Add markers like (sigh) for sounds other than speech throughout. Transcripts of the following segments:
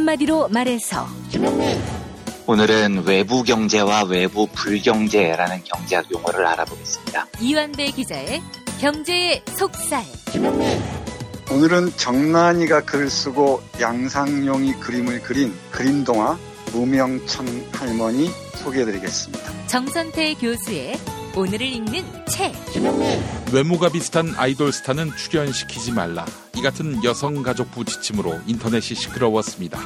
한마디로 말해서 오늘은 외부 경제와 외부 불경제라는 경제학 용어를 알아보겠습니다. 이완배 기자의 경제의 속살. 오늘은 정란이가 글을 쓰고 양상용이 그림을 그린 그림 동화 무명천 할머니 소개해드리겠습니다. 정선태 교수의 오늘을 읽는 책. 외모가 비슷한 아이돌 스타는 출연시키지 말라. 이 같은 여성가족부 지침으로 인터넷이 시끄러웠습니다.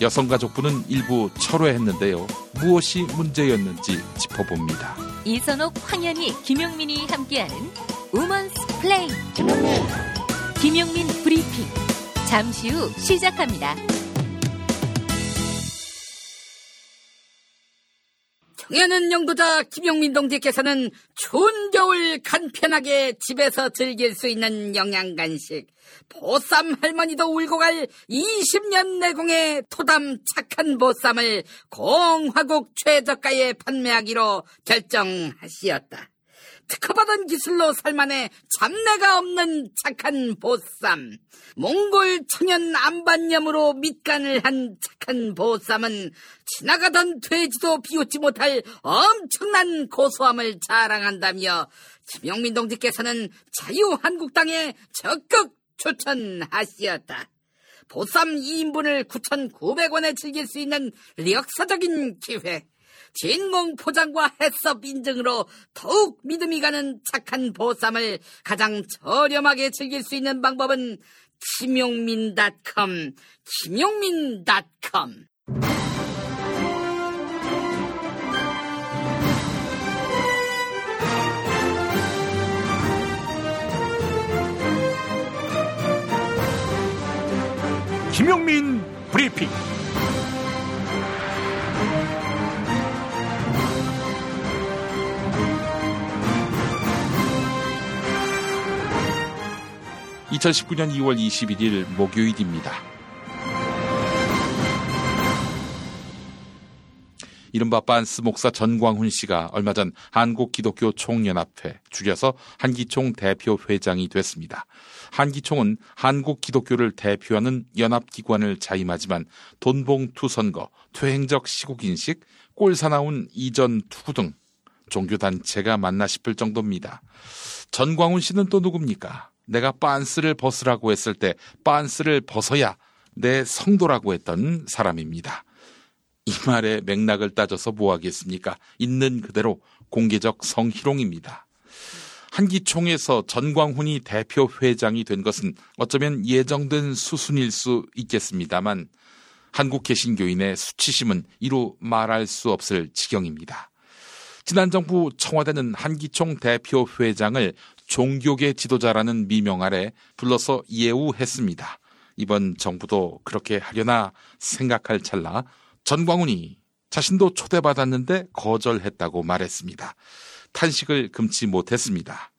여성가족부는 일부 철회했는데요. 무엇이 문제였는지 짚어봅니다. 이선옥, 황현희, 김용민이 함께하는 우먼스 플레이. 김용민. 브리핑. 잠시 후 시작합니다. 청년은 영도자 김용민 동지께서는 추운 겨울 간편하게 집에서 즐길 수 있는 영양간식 보쌈 할머니도 울고 갈 20년 내공의 토담 착한 보쌈을 공화국 최저가에 판매하기로 결정하시었다. 특허받은 기술로 살만해 잡내가 없는 착한 보쌈. 몽골 천연 안반염으로 밑간을 한 착한 보쌈은 지나가던 돼지도 비웃지 못할 엄청난 고소함을 자랑한다며 김영민 동지께서는 자유한국당에 적극 추천하시었다. 보쌈 2인분을 9,900원에 즐길 수 있는 역사적인 기회. 진공 포장과 해썹 인증으로 더욱 믿음이 가는 착한 보쌈을 가장 저렴하게 즐길 수 있는 방법은 김용민닷컴, 김용민닷컴. 김용민 브리핑. (2019년 2월 21일) 목요일입니다. 이른바 빤스 목사 전광훈 씨가 얼마 전 한국 기독교 총연합회 줄여서 한기총 대표 회장이 됐습니다. 한기총은 한국 기독교를 대표하는 연합기관을 자임하지만 돈봉투 선거, 퇴행적 시국인식, 꼴사나운 이전 투구 등 종교단체가 맞나 싶을 정도입니다. 전광훈 씨는 또 누굽니까? 내가 빤스를 벗으라고 했을 때 빤스를 벗어야 내 성도라고 했던 사람입니다. 이 말의 맥락을 따져서 뭐 하겠습니까? 있는 그대로 공개적 성희롱입니다. 한기총에서 전광훈이 대표 회장이 된 것은 어쩌면 예정된 수순일 수 있겠습니다만 한국 개신교인의 수치심은 이루 말할 수 없을 지경입니다. 지난 정부 청와대는 한기총 대표 회장을 종교계 지도자라는 미명 아래 불러서 예우했습니다. 이번 정부도 그렇게 하려나 생각할 찰나 전광훈이 자신도 초대받았는데 거절했다고 말했습니다. 탄식을 금치 못했습니다.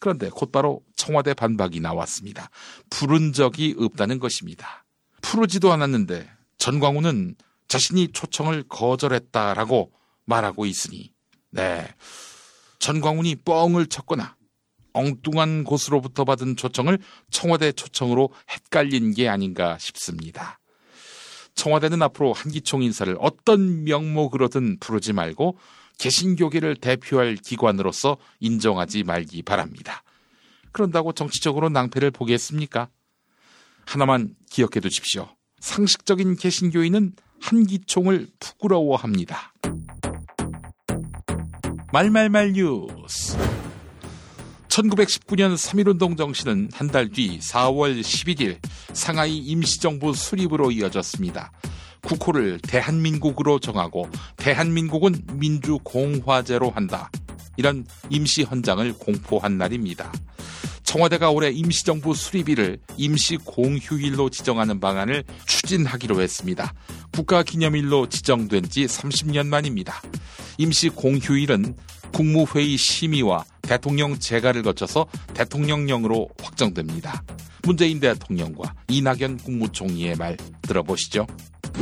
그런데 곧바로 청와대 반박이 나왔습니다. 부른 적이 없다는 것입니다. 푸르지도 않았는데 전광훈은 자신이 초청을 거절했다라고 말하고 있으니, 네. 전광훈이 뻥을 쳤거나 엉뚱한 곳으로부터 받은 초청을 청와대 초청으로 헷갈린 게 아닌가 싶습니다. 청와대는 앞으로 한기총 인사를 어떤 명목으로든 부르지 말고 개신교계를 대표할 기관으로서 인정하지 말기 바랍니다. 그런다고 정치적으로 낭패를 보겠습니까? 하나만 기억해 두십시오. 상식적인 개신교인은 한기총을 부끄러워합니다. 말말말 뉴스 1919년 3.1운동 정신은 한 달 뒤 4월 11일 상하이 임시정부 수립으로 이어졌습니다. 국호를 대한민국으로 정하고 대한민국은 민주공화제로 한다. 이런 임시 헌장을 공포한 날입니다. 청와대가 올해 임시정부 수립일을 임시공휴일로 지정하는 방안을 추진하기로 했습니다. 국가기념일로 지정된 지 30년 만입니다. 임시공휴일은 국무회의 심의와 대통령 재가를 거쳐서 대통령령으로 확정됩니다. 문재인 대통령과 이낙연 국무총리의 말 들어보시죠.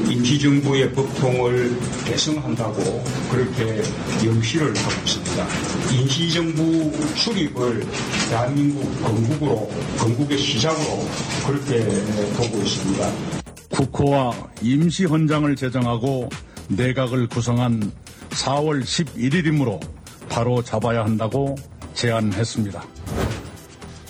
임시정부의 법통을 개성한다고 그렇게 명시를 하고 있습니다. 임시정부 수립을 대한민국 건국으로, 건국의 시작으로 그렇게 보고 있습니다. 국호와 임시헌장을 제정하고 내각을 구성한 4월 11일이므로 바로 잡아야 한다고 제안했습니다.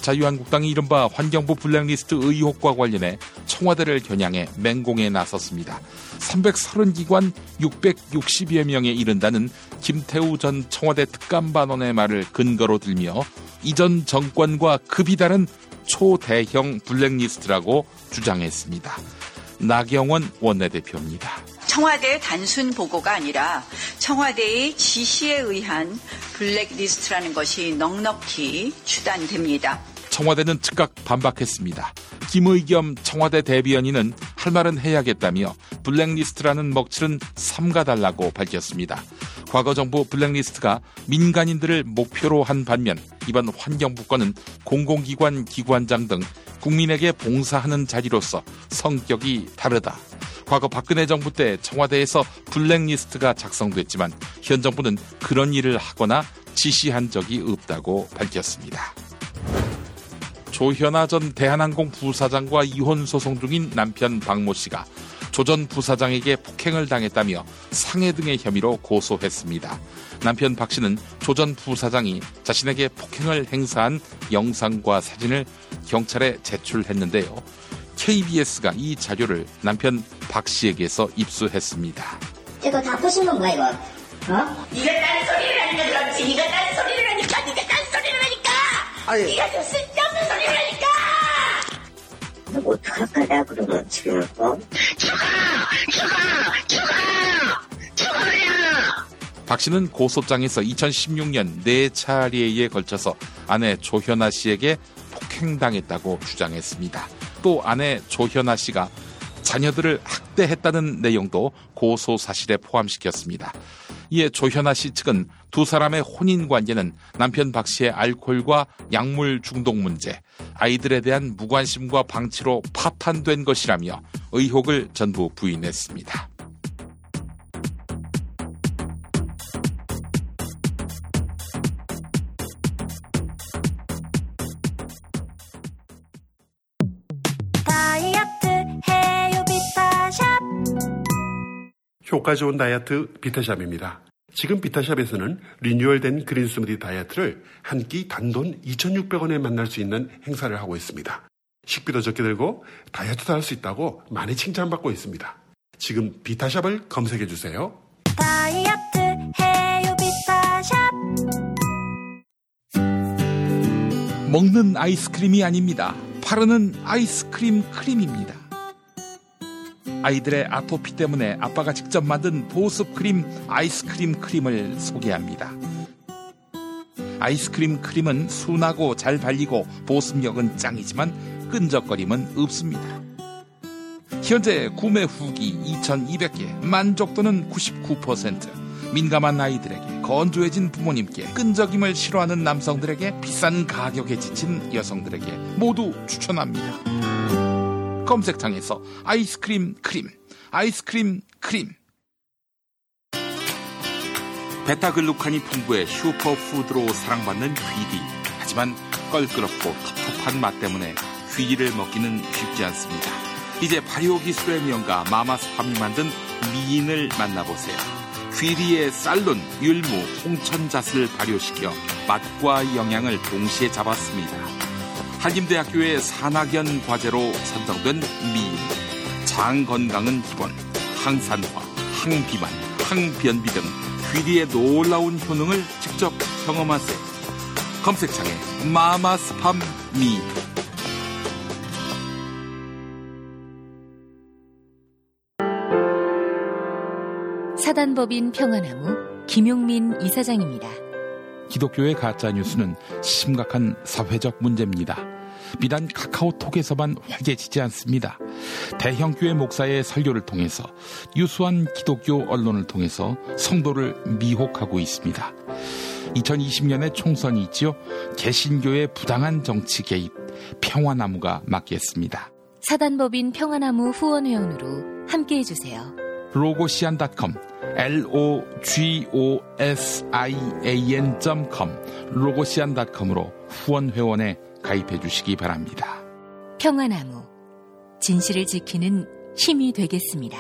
자유한국당이 이른바 환경부 블랙리스트 의혹과 관련해 청와대를 겨냥해 맹공에 나섰습니다. 330기관 660여 명에 이른다는 김태우 전 청와대 특감반원의 말을 근거로 들며 이전 정권과 급이 다른 초대형 블랙리스트라고 주장했습니다. 나경원 원내대표입니다. 청와대의 단순 보고가 아니라 청와대의 지시에 의한 블랙리스트라는 것이 넉넉히 추단됩니다. 청와대는 즉각 반박했습니다. 김의겸 청와대 대변인은 할 말은 해야겠다며 블랙리스트라는 먹칠은 삼가달라고 밝혔습니다. 과거 정부 블랙리스트가 민간인들을 목표로 한 반면 이번 환경부 건은 공공기관 기관장 등 국민에게 봉사하는 자리로서 성격이 다르다. 과거 박근혜 정부 때 청와대에서 블랙리스트가 작성됐지만 현 정부는 그런 일을 하거나 지시한 적이 없다고 밝혔습니다. 조현아 전 대한항공 부사장과 이혼 소송 중인 남편 박모 씨가 조 전 부사장에게 폭행을 당했다며 상해 등의 혐의로 고소했습니다. 남편 박 씨는 조 전 부사장이 자신에게 폭행을 행사한 영상과 사진을 경찰에 제출했는데요. KBS가 이 자료를 남편 박 씨에게서 입수했습니다. 이거 다 보신 건 뭐야 이거? 어? 네가 딴 소리를 하니까 그렇지. 네가 딴 소리를 하니까. 네가 딴 소리를 하니까. 아니. 네가 좀 쓸데없는 소리를 하니까. 너 어떡할 거야 그러면 지금 어? 죽어! 죽어! 죽어! 죽어라! 박 씨는 고소장에서 2016년 네 차례에 걸쳐서 아내 조현아 씨에게 폭행당했다고 주장했습니다. 또 아내 조현아 씨가 자녀들을 학대했다는 내용도 고소 사실에 포함시켰습니다. 이에 조현아 씨 측은 두 사람의 혼인 관계는 남편 박 씨의 알코올과 약물 중독 문제, 아이들에 대한 무관심과 방치로 파탄된 것이라며 의혹을 전부 부인했습니다. 효과 좋은 다이어트 비타샵입니다. 지금 비타샵에서는 리뉴얼된 그린 스무디 다이어트를 한 끼 단돈 2,600원에 만날 수 있는 행사를 하고 있습니다. 식비도 적게 들고 다이어트도 할 수 있다고 많이 칭찬받고 있습니다. 지금 비타샵을 검색해 주세요. 다이어트 해요 비타샵 먹는 아이스크림이 아닙니다. 바르는 아이스크림 크림입니다. 아이들의 아토피 때문에 아빠가 직접 만든 보습 크림 아이스크림 크림을 소개합니다. 아이스크림 크림은 순하고 잘 발리고 보습력은 짱이지만 끈적거림은 없습니다. 현재 구매 후기 2,200개, 만족도는 99%. 민감한 아이들에게, 건조해진 부모님께, 끈적임을 싫어하는 남성들에게, 비싼 가격에 지친 여성들에게 모두 추천합니다. 검색창에서 아이스크림 크림, 아이스크림 크림. 베타글루칸이 풍부해 슈퍼푸드로 사랑받는 휘디. 하지만 껄끄럽고 텁텁한 맛 때문에 휘디를 먹기는 쉽지 않습니다. 이제 발효 기술의 명가 마마스 팜이 만든 미인을 만나보세요. 휘디의 쌀룬, 율무, 홍천잣을 발효시켜 맛과 영양을 동시에 잡았습니다. 한림대학교의 산학연 과제로 선정된 미인. 장 건강은 기본, 항산화, 항비만, 항변비 등 귀리의 놀라운 효능을 직접 경험하세요. 검색창에 마마스팜 미. 사단법인 평화나무 김용민 이사장입니다. 기독교의 가짜 뉴스는 심각한 사회적 문제입니다. 비단 카카오톡에서만 활개치지 않습니다. 대형 교회 목사의 설교를 통해서 유수한 기독교 언론을 통해서 성도를 미혹하고 있습니다. 2020년에 총선이 있지요. 개신교의 부당한 정치 개입 평화나무가 맡겠습니다. 사단법인 평화나무 후원회원으로 함께해 주세요. 로고시안.com logosian.com 로고시안.com으로 후원 회원에 가입해 주시기 바랍니다. 평화나무 진실을 지키는 힘이 되겠습니다.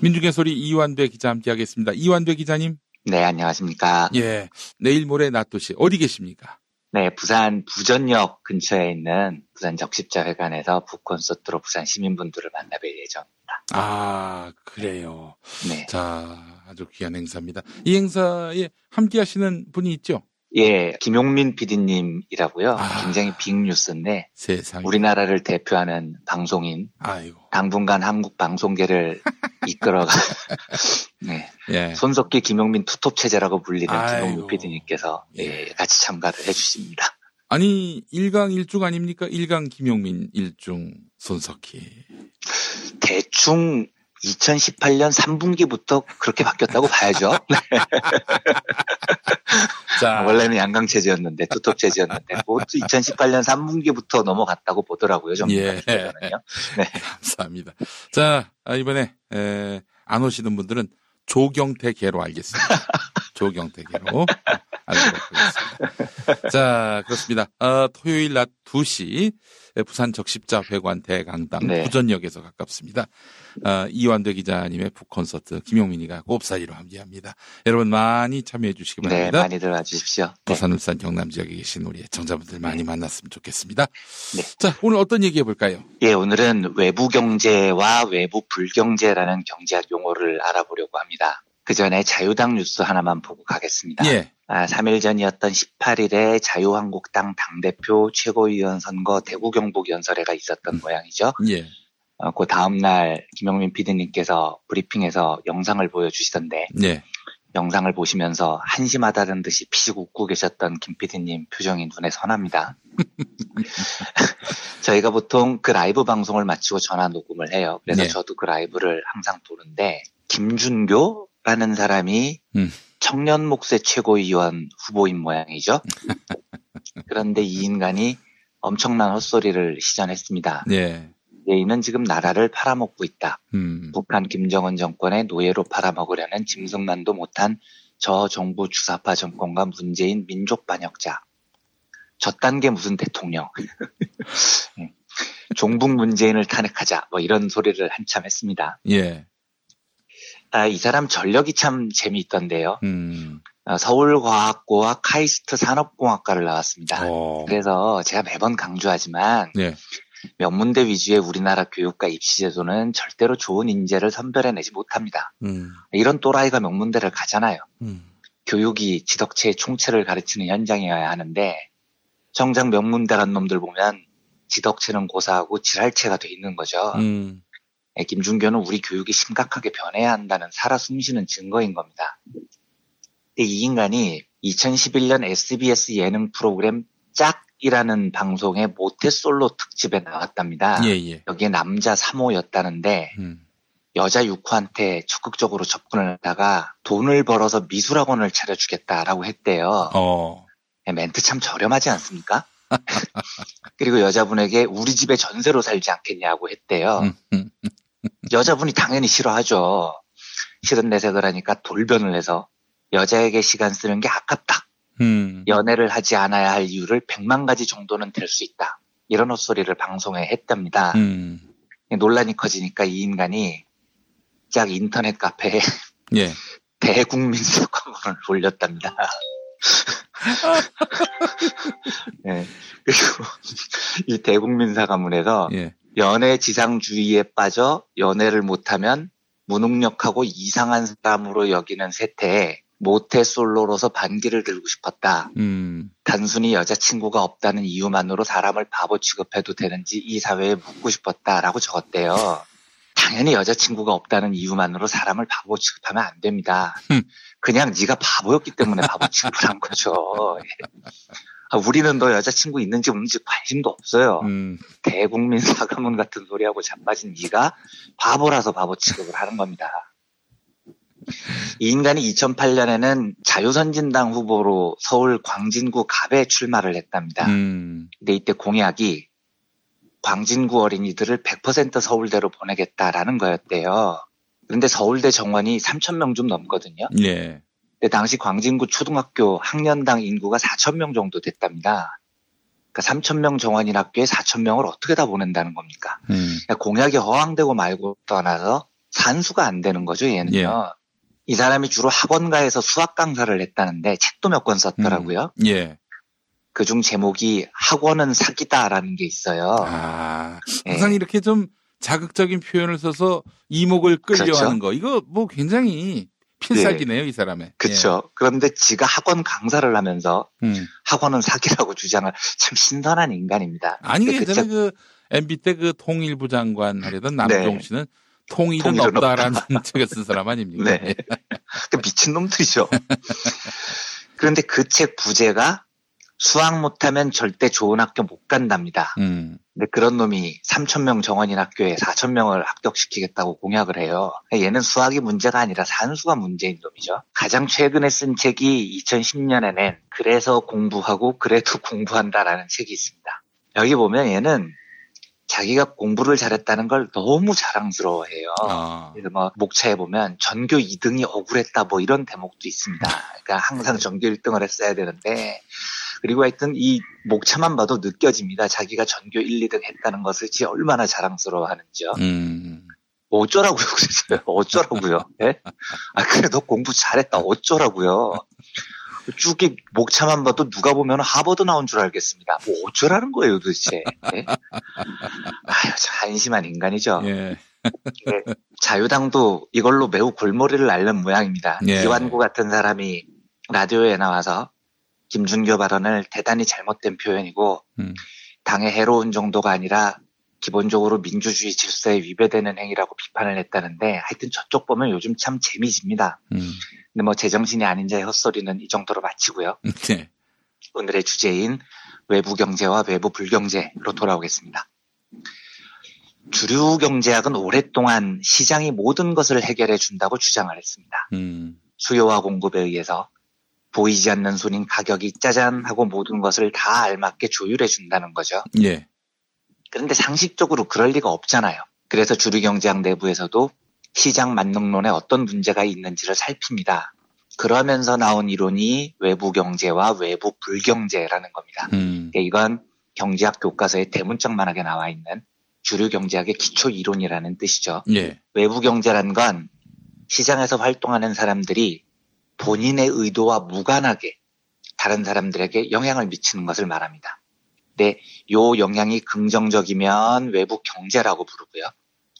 민중의 소리 이완배 기자 함께하겠습니다. 이완배 기자님. 네, 안녕하십니까. 예, 내일 모레 낮도시 어디 계십니까? 네, 부산 부전역 근처에 있는 부산 적십자회관에서 북콘서트로 부산 시민분들을 만나뵐 예정입니다. 아, 그래요. 네. 자, 아주 귀한 행사입니다. 이 행사에 함께 하시는 분이 있죠? 예, 김용민 PD님이라고요. 아. 굉장히 빅뉴스인데 세상에. 우리나라를 대표하는 방송인 아이고. 당분간 한국 방송계를 (laughs) 이끌어가 네. 예. 손석기 김용민 투톱 체제라고 불리는 아이고. 김용민 PD님께서 예, 같이 참가를 해주십니다. 아니, 일강 일중 아닙니까? 일강 김용민 일중 손석희. 대충 2018년 3분기부터 그렇게 바뀌었다고 봐야죠. (laughs) 네. (laughs) 자, 원래는 양강 체제였는데 투톱 체제였는데 그것도 2018년 3분기부터 넘어갔다고 보더라고요. 예. 전문가들은요. 네. (laughs) 감사합니다. 자, 아, 이번에 에, 안 오시는 분들은 조경태 개로 알겠습니다. 조경태 개로 알도록 하겠습니다. 자, 그렇습니다. 어, 토요일 낮 2시 부산 적십자 회관 대강당 네. 부전역에서 가깝습니다. 어, 이완대 기자님의 북콘서트 김용민이가 꼽사리로 함께합니다. 여러분 많이 참여해 주시기 네, 바랍니다. 많이들 와주십시오. 네. 부산, 울산, 경남 지역에 계신 우리 애청자분들 많이 만났으면 좋겠습니다. 네. 자, 오늘 어떤 얘기 해 볼까요? 예, 오늘은 외부 경제와 외부 불경제라는 경제학 용어를 알아보려고 합니다. 그 전에 자유당 뉴스 하나만 보고 가겠습니다. 예. 아, 3일 전이었던 18일에 자유한국당 당대표 최고위원 선거 대구 경북 연설회가 있었던 모양이죠. 예. 어, 그 다음날 김영민 PD님께서 브리핑에서 영상을 보여주시던데 예. 영상을 보시면서 한심하다는 듯이 피식 웃고 계셨던 김 PD님 표정이 눈에 선합니다. (laughs) 저희가 보통 그 라이브 방송을 마치고 전화 녹음을 해요. 그래서 네. 저도 그 라이브를 항상 보는데 김준교라는 사람이 음. 청년 목세 최고위원 후보인 모양이죠. (laughs) 그런데 이 인간이 엄청난 헛소리를 시전했습니다. 예. 얘는 지금 나라를 팔아먹고 있다. 음. 북한 김정은 정권의 노예로 팔아먹으려는 짐승만도 못한 저 정부 주사파 정권과 문재인 민족 반역자. 저딴 게 무슨 대통령. (laughs) 예. 종북 문재인을 탄핵하자. 뭐 이런 소리를 한참 했습니다. 예. 아, 이 사람 전력이 참 재미있던데요. 음. 어, 서울과학고와 카이스트 산업공학과를 나왔습니다. 어. 그래서 제가 매번 강조하지만 예. 명문대 위주의 우리나라 교육과 입시 제도는 절대로 좋은 인재를 선별해내지 못합니다. 음. 이런 또라이가 명문대를 가잖아요. 음. 교육이 지덕체의 총체를 가르치는 현장이어야 하는데 정작 명문대란 놈들 보면 지덕체는 고사하고 지랄체가 돼 있는 거죠. 음. 예, 김준교는 우리 교육이 심각하게 변해야 한다는 살아 숨쉬는 증거인 겁니다. 이 인간이 2011년 SBS 예능 프로그램 짝이라는 방송의 모태솔로 특집에 나왔답니다. 예, 예. 여기에 남자 3호였다는데 음. 여자 6호한테 적극적으로 접근을 하다가 돈을 벌어서 미술학원을 차려주겠다라고 했대요. 어. 예, 멘트 참 저렴하지 않습니까? (laughs) 그리고 여자분에게 우리 집에 전세로 살지 않겠냐고 했대요. 여자분이 당연히 싫어하죠. 싫은 내색을 하니까 돌변을 해서 여자에게 시간 쓰는 게 아깝다. 음. 연애를 하지 않아야 할 이유를 100만 가지 정도는 될 수 있다. 이런 헛소리를 방송에 했답니다. 음. 논란이 커지니까 이 인간이 짝 인터넷 카페에 (laughs) 예. 대국민적 광고를 올렸답니다. 네. 그리고 이 대국민사 가문에서 예. 연애 지상주의에 빠져 연애를 못하면 무능력하고 이상한 사람으로 여기는 세태에 모태 솔로로서 반기를 들고 싶었다. 음. 단순히 여자친구가 없다는 이유만으로 사람을 바보 취급해도 되는지 이 사회에 묻고 싶었다라고 적었대요. 당연히 여자친구가 없다는 이유만으로 사람을 바보 취급하면 안 됩니다. 흠. 그냥 네가 바보였기 때문에 바보 취급을 한 거죠. 아, 우리는 너 여자친구 있는지 없는지 관심도 없어요. 음. 대국민 사과문 같은 소리하고 자빠진 네가 바보라서 바보 취급을 하는 겁니다. 이 인간이 2008년에는 자유선진당 후보로 서울 광진구 갑에 출마를 했답니다. 음. 근데 이때 공약이 광진구 어린이들을 100% 서울대로 보내겠다라는 거였대요. 그런데 서울대 정원이 3,000명 좀 넘거든요. 예. 근데 당시 광진구 초등학교 학년당 인구가 4천 명 정도 됐답니다. 그러니까 3천 명 정원인 학교에 4천 명을 어떻게 다 보낸다는 겁니까? 음. 그러니까 공약이 허황되고 말고 떠나서 산수가 안 되는 거죠, 얘는요. 예. 이 사람이 주로 학원가에서 수학 강사를 했다는데 책도 몇 권 썼더라고요. 예. 그중 제목이 학원은 사기다라는 게 있어요. 아, 예. 항상 이렇게 좀 자극적인 표현을 써서 이목을 끌려 그렇죠. 하는 거. 이거 뭐 굉장히 필살기네요, 이 사람의. 그렇죠. 그런데 지가 학원 강사를 하면서 예. 음. 학원은 사기라고 (laughs) 주장을 참 신선한 인간입니다. 아니, 예전에 책- 그 MB 때 그 통일부 장관 하려던 남종 네. 씨는 통일은, 통일은 없다라는 책을 (laughs) 쓴 사람 아닙니까? 네. 그 미친 놈들이죠. (laughs) 그런데 그 책 부제가 수학 못하면 절대 좋은 학교 못 간답니다. 음. 근데 그런 놈이 3천명 정원인 학교에 4천명을 합격시키겠다고 공약을 해요. 얘는 수학이 문제가 아니라 산수가 문제인 놈이죠. 가장 최근에 쓴 책이 2010년에 낸 그래서 공부하고 그래도 (laughs) 공부한다라는 책이 있습니다. 여기 보면 얘는 자기가 공부를 잘했다는 걸 너무 자랑스러워해요. 아. 그래서 뭐 목차에 보면 전교 2등이 억울했다 뭐 이런 대목도 있습니다. 그러니까 항상 전교 1등을 했어야 되는데 그리고 하여튼 이 목차만 봐도 느껴집니다. 자기가 전교 1, 2등 했다는 것을 지 얼마나 자랑스러워하는지요. 음. 뭐 어쩌라고요, 그랬어요. 어쩌라고요. (laughs) 예? 아, 그래, 너 공부 잘했다. 어쩌라고요. 쭉이 목차만 봐도 누가 보면 하버드 나온 줄 알겠습니다. 뭐 어쩌라는 거예요, 도대체. 예? 아유, 참 한심한 인간이죠. 예. 네, 자유당도 이걸로 매우 골머리를 앓는 모양입니다. 예. 이완구 같은 사람이 라디오에 나와서 김준교 발언을 대단히 잘못된 표현이고 음. 당의 해로운 정도가 아니라 기본적으로 민주주의 질서에 위배되는 행위라고 비판을 했다는데 하여튼 저쪽 보면 요즘 참 재미집니다. 음. 근데 뭐 제정신이 아닌 자의 헛소리는 이 정도로 마치고요. 네. 오늘의 주제인 외부 경제와 외부 불경제로 돌아오겠습니다. 주류 경제학은 오랫동안 시장이 모든 것을 해결해 준다고 주장을 했습니다. 음. 수요와 공급에 의해서 보이지 않는 손인 가격이 짜잔 하고 모든 것을 다 알맞게 조율해 준다는 거죠. 예. 그런데 상식적으로 그럴 리가 없잖아요. 그래서 주류 경제학 내부에서도 시장 만능론에 어떤 문제가 있는지를 살핍니다. 그러면서 나온 이론이 외부 경제와 외부 불경제라는 겁니다. 음. 그러니까 이건 경제학 교과서에 대문짝만하게 나와 있는 주류 경제학의 기초 이론이라는 뜻이죠. 예. 외부 경제란 건 시장에서 활동하는 사람들이 본인의 의도와 무관하게 다른 사람들에게 영향을 미치는 것을 말합니다. 근데 요 영향이 긍정적이면 외부 경제라고 부르고요.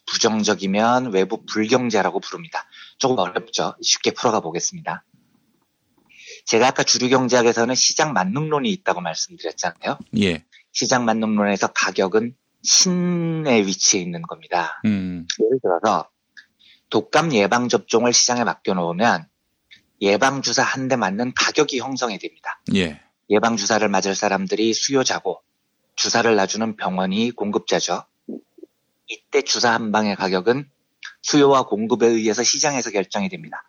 부정적이면 외부 불경제라고 부릅니다. 조금 어렵죠. 쉽게 풀어가 보겠습니다. 제가 아까 주류 경제학에서는 시장 만능론이 있다고 말씀드렸잖아요. 예. 시장 만능론에서 가격은 신의 위치에 있는 겁니다. 음. 예를 들어서 독감 예방 접종을 시장에 맡겨 놓으면 예방 주사 한 대 맞는 가격이 형성이 됩니다. 예. 예방 주사를 맞을 사람들이 수요자고 주사를 놔주는 병원이 공급자죠. 이때 주사 한 방의 가격은 수요와 공급에 의해서 시장에서 결정이 됩니다.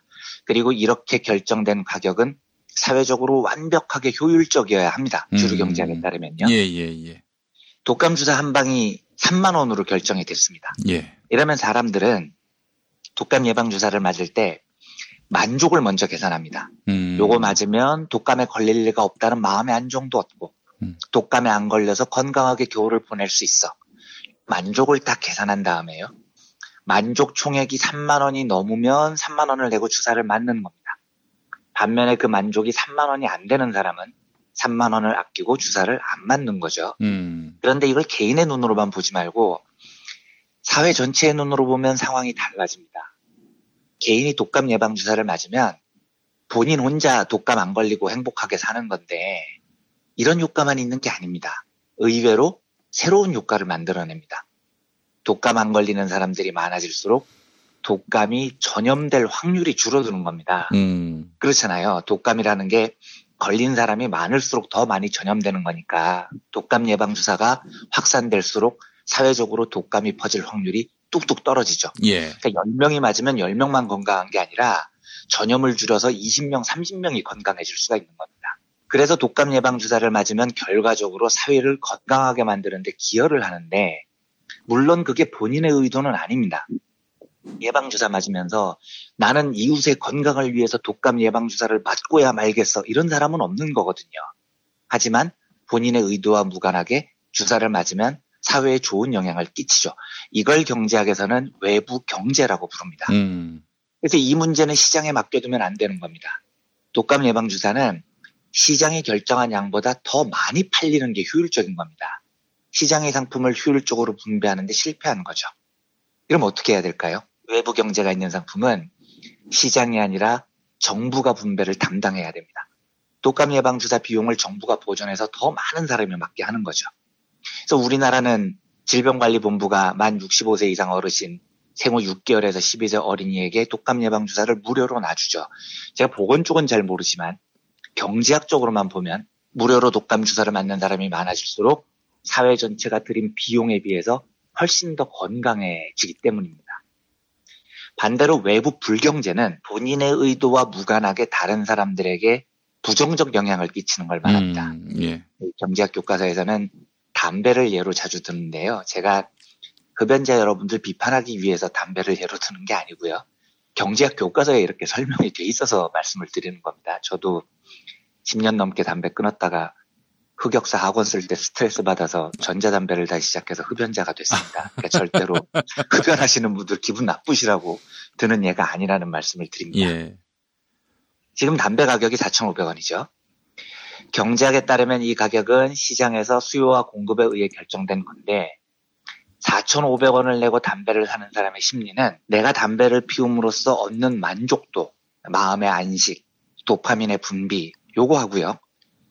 그리고 이렇게 결정된 가격은 사회적으로 완벽하게 효율적이어야 합니다. 주류 음. 경제학에 따르면요. 예, 예, 예. 독감 주사 한 방이 3만 원으로 결정이 됐습니다. 예. 이러면 사람들은 독감 예방 주사를 맞을 때 만족을 먼저 계산합니다. 음. 요거 맞으면 독감에 걸릴 리가 없다는 마음의 안정도 얻고 음. 독감에 안 걸려서 건강하게 겨울을 보낼 수 있어. 만족을 딱 계산한 다음에요. 만족 총액이 3만 원이 넘으면 3만 원을 내고 주사를 맞는 겁니다. 반면에 그 만족이 3만 원이 안 되는 사람은 3만 원을 아끼고 주사를 안 맞는 거죠. 음. 그런데 이걸 개인의 눈으로만 보지 말고 사회 전체의 눈으로 보면 상황이 달라집니다. 개인이 독감 예방 주사를 맞으면 본인 혼자 독감 안 걸리고 행복하게 사는 건데 이런 효과만 있는 게 아닙니다. 의외로 새로운 효과를 만들어냅니다. 독감 안 걸리는 사람들이 많아질수록 독감이 전염될 확률이 줄어드는 겁니다. 음. 그렇잖아요. 독감이라는 게 걸린 사람이 많을수록 더 많이 전염되는 거니까 독감 예방 주사가 확산될수록 사회적으로 독감이 퍼질 확률이 뚝뚝 떨어지죠. 예. 그러니까 10명이 맞으면 10명만 건강한 게 아니라 전염을 줄여서 20명, 30명이 건강해질 수가 있는 겁니다. 그래서 독감 예방 주사를 맞으면 결과적으로 사회를 건강하게 만드는데 기여를 하는데 물론 그게 본인의 의도는 아닙니다. 예방 주사 맞으면서 나는 이웃의 건강을 위해서 독감 예방 주사를 맞고야 말겠어. 이런 사람은 없는 거거든요. 하지만 본인의 의도와 무관하게 주사를 맞으면 사회에 좋은 영향을 끼치죠. 이걸 경제학에서는 외부 경제라고 부릅니다. 음. 그래서 이 문제는 시장에 맡겨두면 안 되는 겁니다. 독감 예방 주사는 시장이 결정한 양보다 더 많이 팔리는 게 효율적인 겁니다. 시장의 상품을 효율적으로 분배하는데 실패하는 거죠. 그럼 어떻게 해야 될까요? 외부 경제가 있는 상품은 시장이 아니라 정부가 분배를 담당해야 됩니다. 독감 예방 주사 비용을 정부가 보존해서 더 많은 사람이 맞게 하는 거죠. 그래서 우리나라는 질병관리본부가 만 65세 이상 어르신 생후 6개월에서 12세 어린이에게 독감 예방 주사를 무료로 놔주죠. 제가 보건 쪽은 잘 모르지만 경제학적으로만 보면 무료로 독감 주사를 맞는 사람이 많아질수록 사회 전체가 들인 비용에 비해서 훨씬 더 건강해지기 때문입니다. 반대로 외부 불경제는 본인의 의도와 무관하게 다른 사람들에게 부정적 영향을 끼치는 걸 말합니다. 음, 예. 경제학 교과서에서는 담배를 예로 자주 드는데요. 제가 흡연자 여러분들 비판하기 위해서 담배를 예로 드는 게 아니고요. 경제학 교과서에 이렇게 설명이 돼 있어서 말씀을 드리는 겁니다. 저도 10년 넘게 담배 끊었다가 흑역사 학원 쓸 때 스트레스 받아서 전자담배를 다시 시작해서 흡연자가 됐습니다. 그러니까 절대로 (laughs) 흡연하시는 분들 기분 나쁘시라고 드는 예가 아니라는 말씀을 드립니다. 예. 지금 담배 가격이 4,500원이죠. 경제학에 따르면 이 가격은 시장에서 수요와 공급에 의해 결정된 건데 4,500원을 내고 담배를 사는 사람의 심리는 내가 담배를 피움으로써 얻는 만족도, 마음의 안식, 도파민의 분비, 요거 하고요.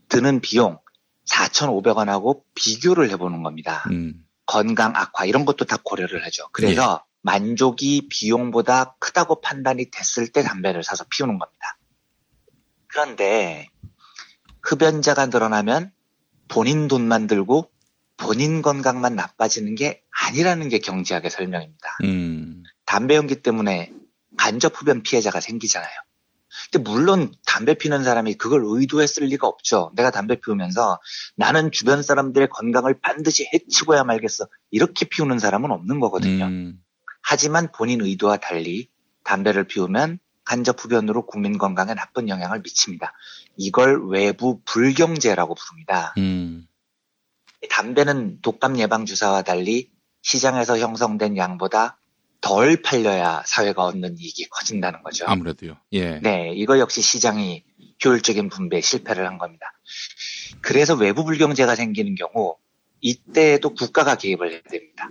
드는 비용 4,500원하고 비교를 해보는 겁니다. 음. 건강 악화 이런 것도 다 고려를 하죠. 그래서 만족이 비용보다 크다고 판단이 됐을 때 담배를 사서 피우는 겁니다. 그런데 흡연자가 늘어나면 본인 돈만 들고 본인 건강만 나빠지는 게 아니라는 게 경제학의 설명입니다. 음. 담배 연기 때문에 간접 흡연 피해자가 생기잖아요. 근데 물론 담배 피는 사람이 그걸 의도했을 리가 없죠. 내가 담배 피우면서 나는 주변 사람들의 건강을 반드시 해치고야 말겠어. 이렇게 피우는 사람은 없는 거거든요. 음. 하지만 본인 의도와 달리 담배를 피우면 간접 흡연으로 국민 건강에 나쁜 영향을 미칩니다. 이걸 외부 불경제라고 부릅니다. 음. 담배는 독감 예방 주사와 달리 시장에서 형성된 양보다 덜 팔려야 사회가 얻는 이익이 커진다는 거죠. 아무래도요. 예. 네, 이거 역시 시장이 효율적인 분배에 실패를 한 겁니다. 그래서 외부 불경제가 생기는 경우 이때에도 국가가 개입을 해야 됩니다.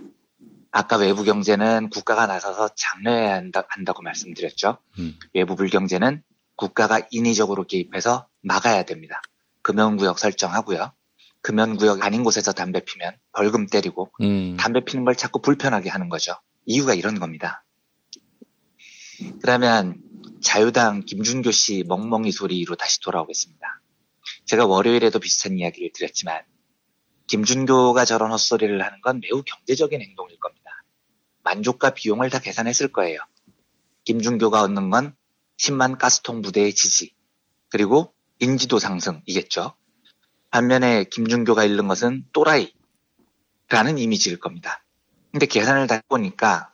아까 외부 경제는 국가가 나서서 장려해야 한다, 한다 고 말씀드렸죠. 음. 외부 불경제는 국가가 인위적으로 개입해서 막아야 됩니다. 금연구역 설정하고요. 금연구역 아닌 곳에서 담배 피면 벌금 때리고 음. 담배 피는 걸 자꾸 불편하게 하는 거죠. 이유가 이런 겁니다. 그러면 자유당 김준교 씨 멍멍이 소리로 다시 돌아오겠습니다. 제가 월요일에도 비슷한 이야기를 드렸지만 김준교가 저런 헛소리를 하는 건 매우 경제적인 행동일 겁니다. 만족과 비용을 다 계산했을 거예요. 김준교가 얻는 건 10만 가스통 부대의 지지, 그리고 인지도 상승이겠죠. 반면에 김준교가 잃는 것은 또라이라는 이미지일 겁니다. 근데 계산을 다 해보니까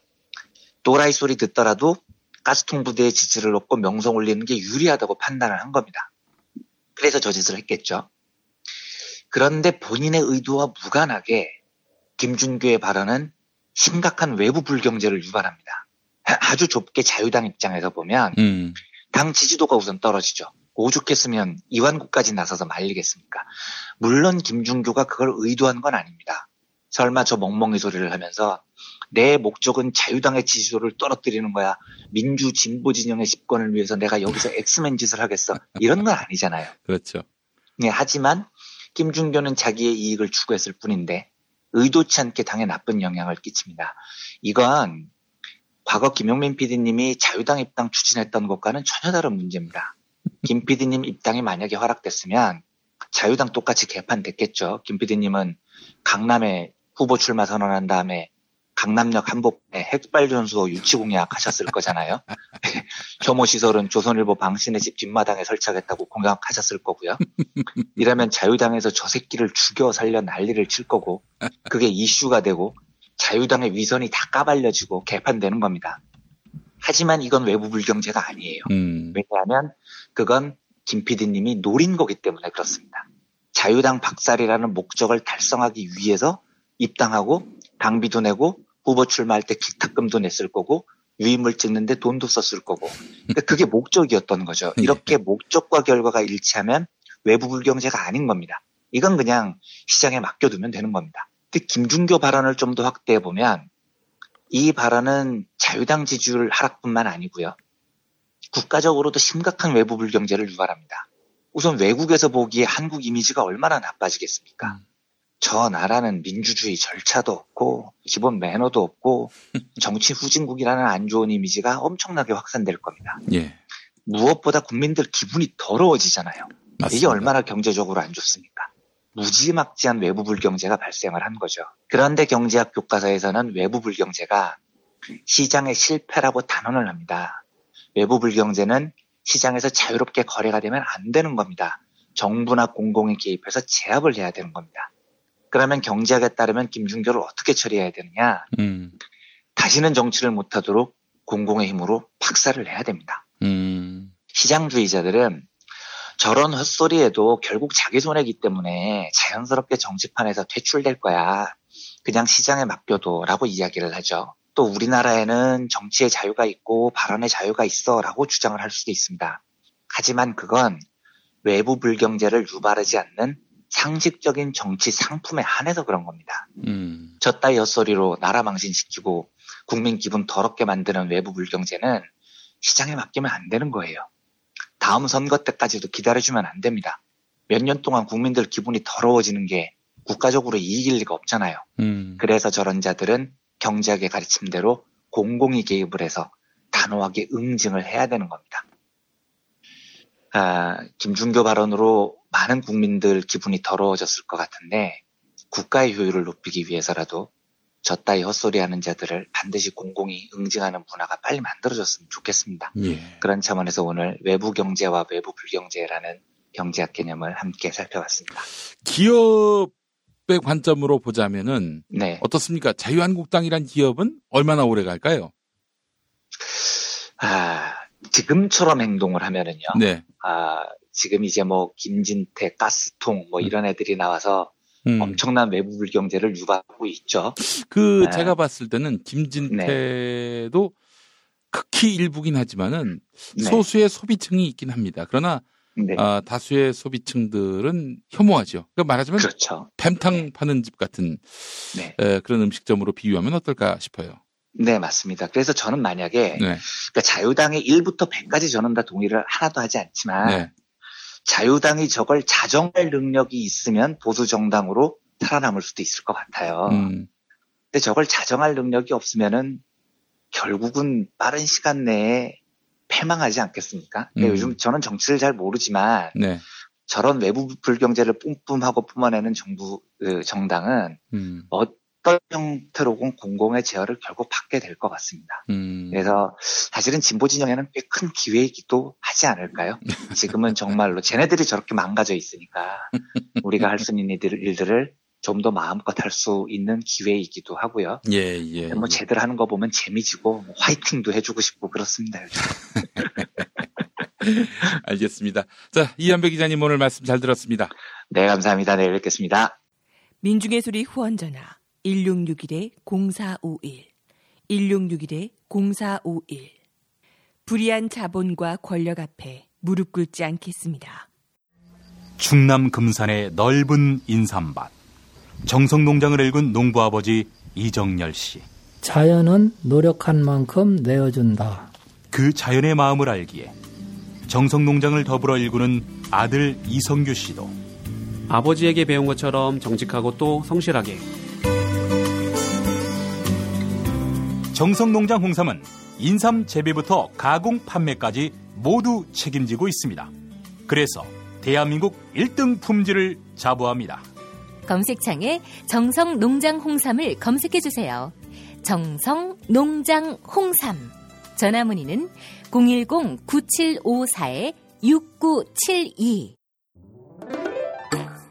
또라이 소리 듣더라도 가스통 부대의 지지를 얻고 명성 올리는 게 유리하다고 판단을 한 겁니다. 그래서 저 짓을 했겠죠. 그런데 본인의 의도와 무관하게 김준규의 발언은 심각한 외부 불경제를 유발합니다. 아주 좁게 자유당 입장에서 보면 음. 당 지지도가 우선 떨어지죠. 오죽했으면 이완구까지 나서서 말리겠습니까? 물론 김준규가 그걸 의도한 건 아닙니다. 설마 저 멍멍이 소리를 하면서 내 목적은 자유당의 지지도를 떨어뜨리는 거야. 민주 진보 진영의 집권을 위해서 내가 여기서 엑스맨 짓을 하겠어. 이런 건 아니잖아요. (laughs) 그렇죠. 네, 하지만 김준교는 자기의 이익을 추구했을 뿐인데 의도치 않게 당에 나쁜 영향을 끼칩니다. 이건 과거 김용민 PD님이 자유당 입당 추진했던 것과는 전혀 다른 문제입니다. 김 PD님 입당이 만약에 허락됐으면 자유당 똑같이 개판됐겠죠. 김 PD님은 강남에 후보 출마 선언한 다음에 강남역 한복에 핵발전소 유치 공약 하셨을 거잖아요. (laughs) 혐오 시설은 조선일보 방신의 집 뒷마당에 설치하겠다고 공약하셨을 거고요. 이러면 자유당에서 저 새끼를 죽여 살려 난리를 칠 거고 그게 이슈가 되고 자유당의 위선이 다 까발려지고 개판되는 겁니다. 하지만 이건 외부 불경제가 아니에요. 음. 왜냐하면 그건 김 PD님이 노린 거기 때문에 그렇습니다. 자유당 박살이라는 목적을 달성하기 위해서 입당하고 당비도 내고 후보 출마할 때 기탁금도 냈을 거고 유임을 찍는데 돈도 썼을 거고 그러니까 그게 목적이었던 거죠. 이렇게 목적과 결과가 일치하면 외부 불경제가 아닌 겁니다. 이건 그냥 시장에 맡겨두면 되는 겁니다. 근데 김준교 발언을 좀 더 확대해 보면 이 발언은 자유당 지지율 하락뿐만 아니고요. 국가적으로도 심각한 외부 불경제를 유발합니다. 우선 외국에서 보기에 한국 이미지가 얼마나 나빠지겠습니까? 저 나라는 민주주의 절차도 없고 기본 매너도 없고 (laughs) 정치 후진국이라는 안 좋은 이미지가 엄청나게 확산될 겁니다. 예. 무엇보다 국민들 기분이 더러워지잖아요. 이게 맞습니다. 얼마나 경제적으로 안 좋습니까? 무지막지한 외부 불경제가 발생을 한 거죠. 그런데 경제학 교과서에서는 외부 불경제가 시장의 실패라고 단언을 합니다. 외부 불경제는 시장에서 자유롭게 거래가 되면 안 되는 겁니다. 정부나 공공이 개입해서 제압을 해야 되는 겁니다. 그러면 경제학에 따르면 김준교를 어떻게 처리해야 되느냐? 음. 다시는 정치를 못하도록 공공의 힘으로 박살을 내야 됩니다. 음. 시장주의자들은 저런 헛소리에도 결국 자기 손해기 때문에 자연스럽게 정치판에서 퇴출될 거야. 그냥 시장에 맡겨둬 라고 이야기를 하죠. 또 우리나라에는 정치의 자유가 있고 발언의 자유가 있어 라고 주장을 할 수도 있습니다. 하지만 그건 외부 불경제를 유발하지 않는 상식적인 정치 상품에 한해서 그런 겁니다. 음. 저 따위 헛소리로 나라 망신시키고 국민 기분 더럽게 만드는 외부 불경제는 시장에 맡기면 안 되는 거예요. 다음 선거 때까지도 기다려주면 안 됩니다. 몇 년 동안 국민들 기분이 더러워지는 게 국가적으로 이익일 리가 없잖아요. 음. 그래서 저런 자들은 경제학의 가르침대로 공공이 개입을 해서 단호하게 응징을 해야 되는 겁니다. 아, 김준교 발언으로 많은 국민들 기분이 더러워졌을 것 같은데 국가의 효율을 높이기 위해서라도 저 따위 헛소리 하는 자들을 반드시 공공이 응징하는 문화가 빨리 만들어졌으면 좋겠습니다. 예. 그런 차원에서 오늘 외부 경제와 외부 불경제라는 경제학 개념을 함께 살펴봤습니다. 기업의 관점으로 보자면은 네. 어떻습니까? 자유한국당이란 기업은 얼마나 오래 갈까요? 아, 지금처럼 행동을 하면은요. 네. 아, 지금 이제 뭐 김진태, 가스통 뭐 이런 애들이 나와서 음. 엄청난 외부 불경제를 유발하고 있죠. 그 네. 제가 봤을 때는 김진태도 극히 일부긴 하지만은 네. 소수의 소비층이 있긴 합니다. 그러나 네. 아, 다수의 소비층들은 혐오하죠. 그러니까 말하자면 그렇죠. 뱀탕 파는 집 같은 네. 에, 그런 음식점으로 비유하면 어떨까 싶어요. 네, 맞습니다. 그래서 저는 만약에 네. 그러니까 자유당의 1부터 100까지 저는 다 동의를 하나도 하지 않지만 네. 자유당이 저걸 자정할 능력이 있으면 보수 정당으로 살아남을 수도 있을 것 같아요. 음, 근데 저걸 자정할 능력이 없으면은 결국은 빠른 시간 내에 패망하지 않겠습니까? 근데 음. 요즘 저는 정치를 잘 모르지만 네. 저런 외부 불경제를 뿜뿜하고 뿜어내는 정부 그 정당은 음, 어 떤 형태로건 공공의 제어를 결국 받게 될 것 같습니다. 음. 그래서 사실은 진보 진영에는 꽤 큰 기회이기도 하지 않을까요? (laughs) 지금은 정말로 쟤네들이 저렇게 망가져 있으니까 우리가 할 수 있는 일들- 일들을 좀 더 마음껏 할 수 있는 기회이기도 하고요. 예, 예. 뭐 쟤들 하는 거 보면 재미지고 뭐 화이팅도 해주고 싶고 그렇습니다. 요즘. (laughs) 알겠습니다. 자, 이한배 기자님 오늘 말씀 잘 들었습니다. 네, 감사합니다. 내일 뵙겠습니다. 민중의 소리 후원 전화 1661-0451 1661-0451 불의한 자본과 권력 앞에 무릎 꿇지 않겠습니다. 충남 금산의 넓은 인삼밭. 정성농장을 일군 농부아버지 이정열 씨. 자연은 노력한 만큼 내어준다. 그 자연의 마음을 알기에 정성농장을 더불어 일구는 아들 이성규 씨도 아버지에게 배운 것처럼 정직하고 또 성실하게 정성농장 홍삼은 인삼 재배부터 가공 판매까지 모두 책임지고 있습니다. 그래서 대한민국 1등 품질을 자부합니다. 검색창에 정성 농장 홍삼을 검색해 주세요. 정성 농장 홍삼. 전화 문의는 010-9754-6972.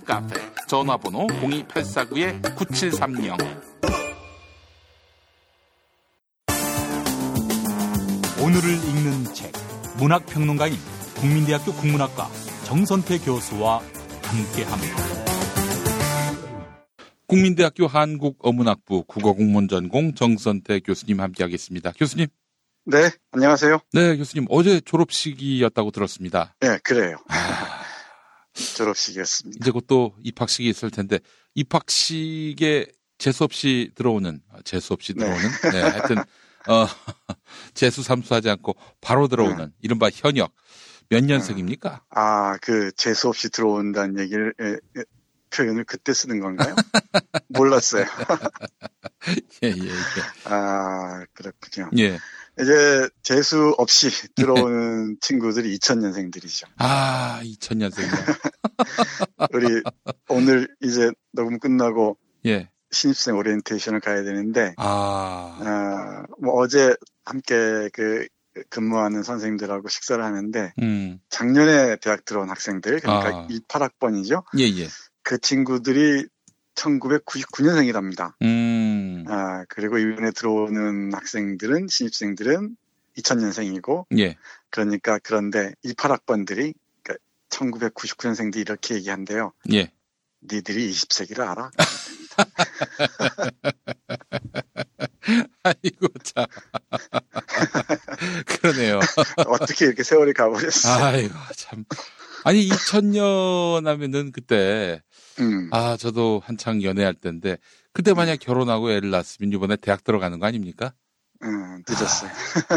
카페, 전화번호 02849-9730 오늘을 읽는 책 문학평론가인 국민대학교 국문학과 정선태 교수와 함께합니다. 국민대학교 한국어문학부 국어국문 전공 정선태 교수님 함께하겠습니다. 교수님. 네, 안녕하세요. 네, 교수님 어제 졸업식이었다고 들었습니다. 네, 그래요. 졸업식이었습니다. 이제 곧 또 입학식이 있을 텐데 입학식에 재수 없이 들어오는 재수 없이 들어오는 네, 하여튼 (laughs) 어 (laughs) 재수 삼수하지 않고 바로 들어오는 이른바 현역 몇 년생입니까? 아, 그 재수 없이 들어온다는 얘기를 에, 에, 표현을 그때 쓰는 건가요? 몰랐어요. (laughs) 예, 예, 예. 아, 그렇군요. 예. 이제 재수 없이 (laughs) 들어오는 친구들이 2000년생들이죠. 아, 2000년생이요. (laughs) 우리 오늘 이제 녹음 끝나고 예. 신입생 오리엔테이션을 가야 되는데 아, 아, 뭐 어제 함께 그 근무하는 선생님들하고 식사를 하는데 음. 작년에 대학 들어온 학생들 그러니까 아. 28학번이죠. 예, 예. 그 친구들이 1999년생이랍니다. 음. 아, 그리고 이번에 들어오는 학생들은, 신입생들은 2000년생이고, 예. 그러니까 그런데 28학번들이, 그러니까 1999년생들이 이렇게 얘기한대요. 예. 니들이 20세기를 알아? (laughs) 아이고, 참. (laughs) 그러네요. (laughs) 어떻게 이렇게 세월이 가버렸어. 아이고, 참. 아니, 2000년 하면은 그때, 음. 아, 저도 한창 연애할 때인데, 그때 만약 결혼하고 애를 낳았으면 이번에 대학 들어가는 거 아닙니까? 음, 늦었어요.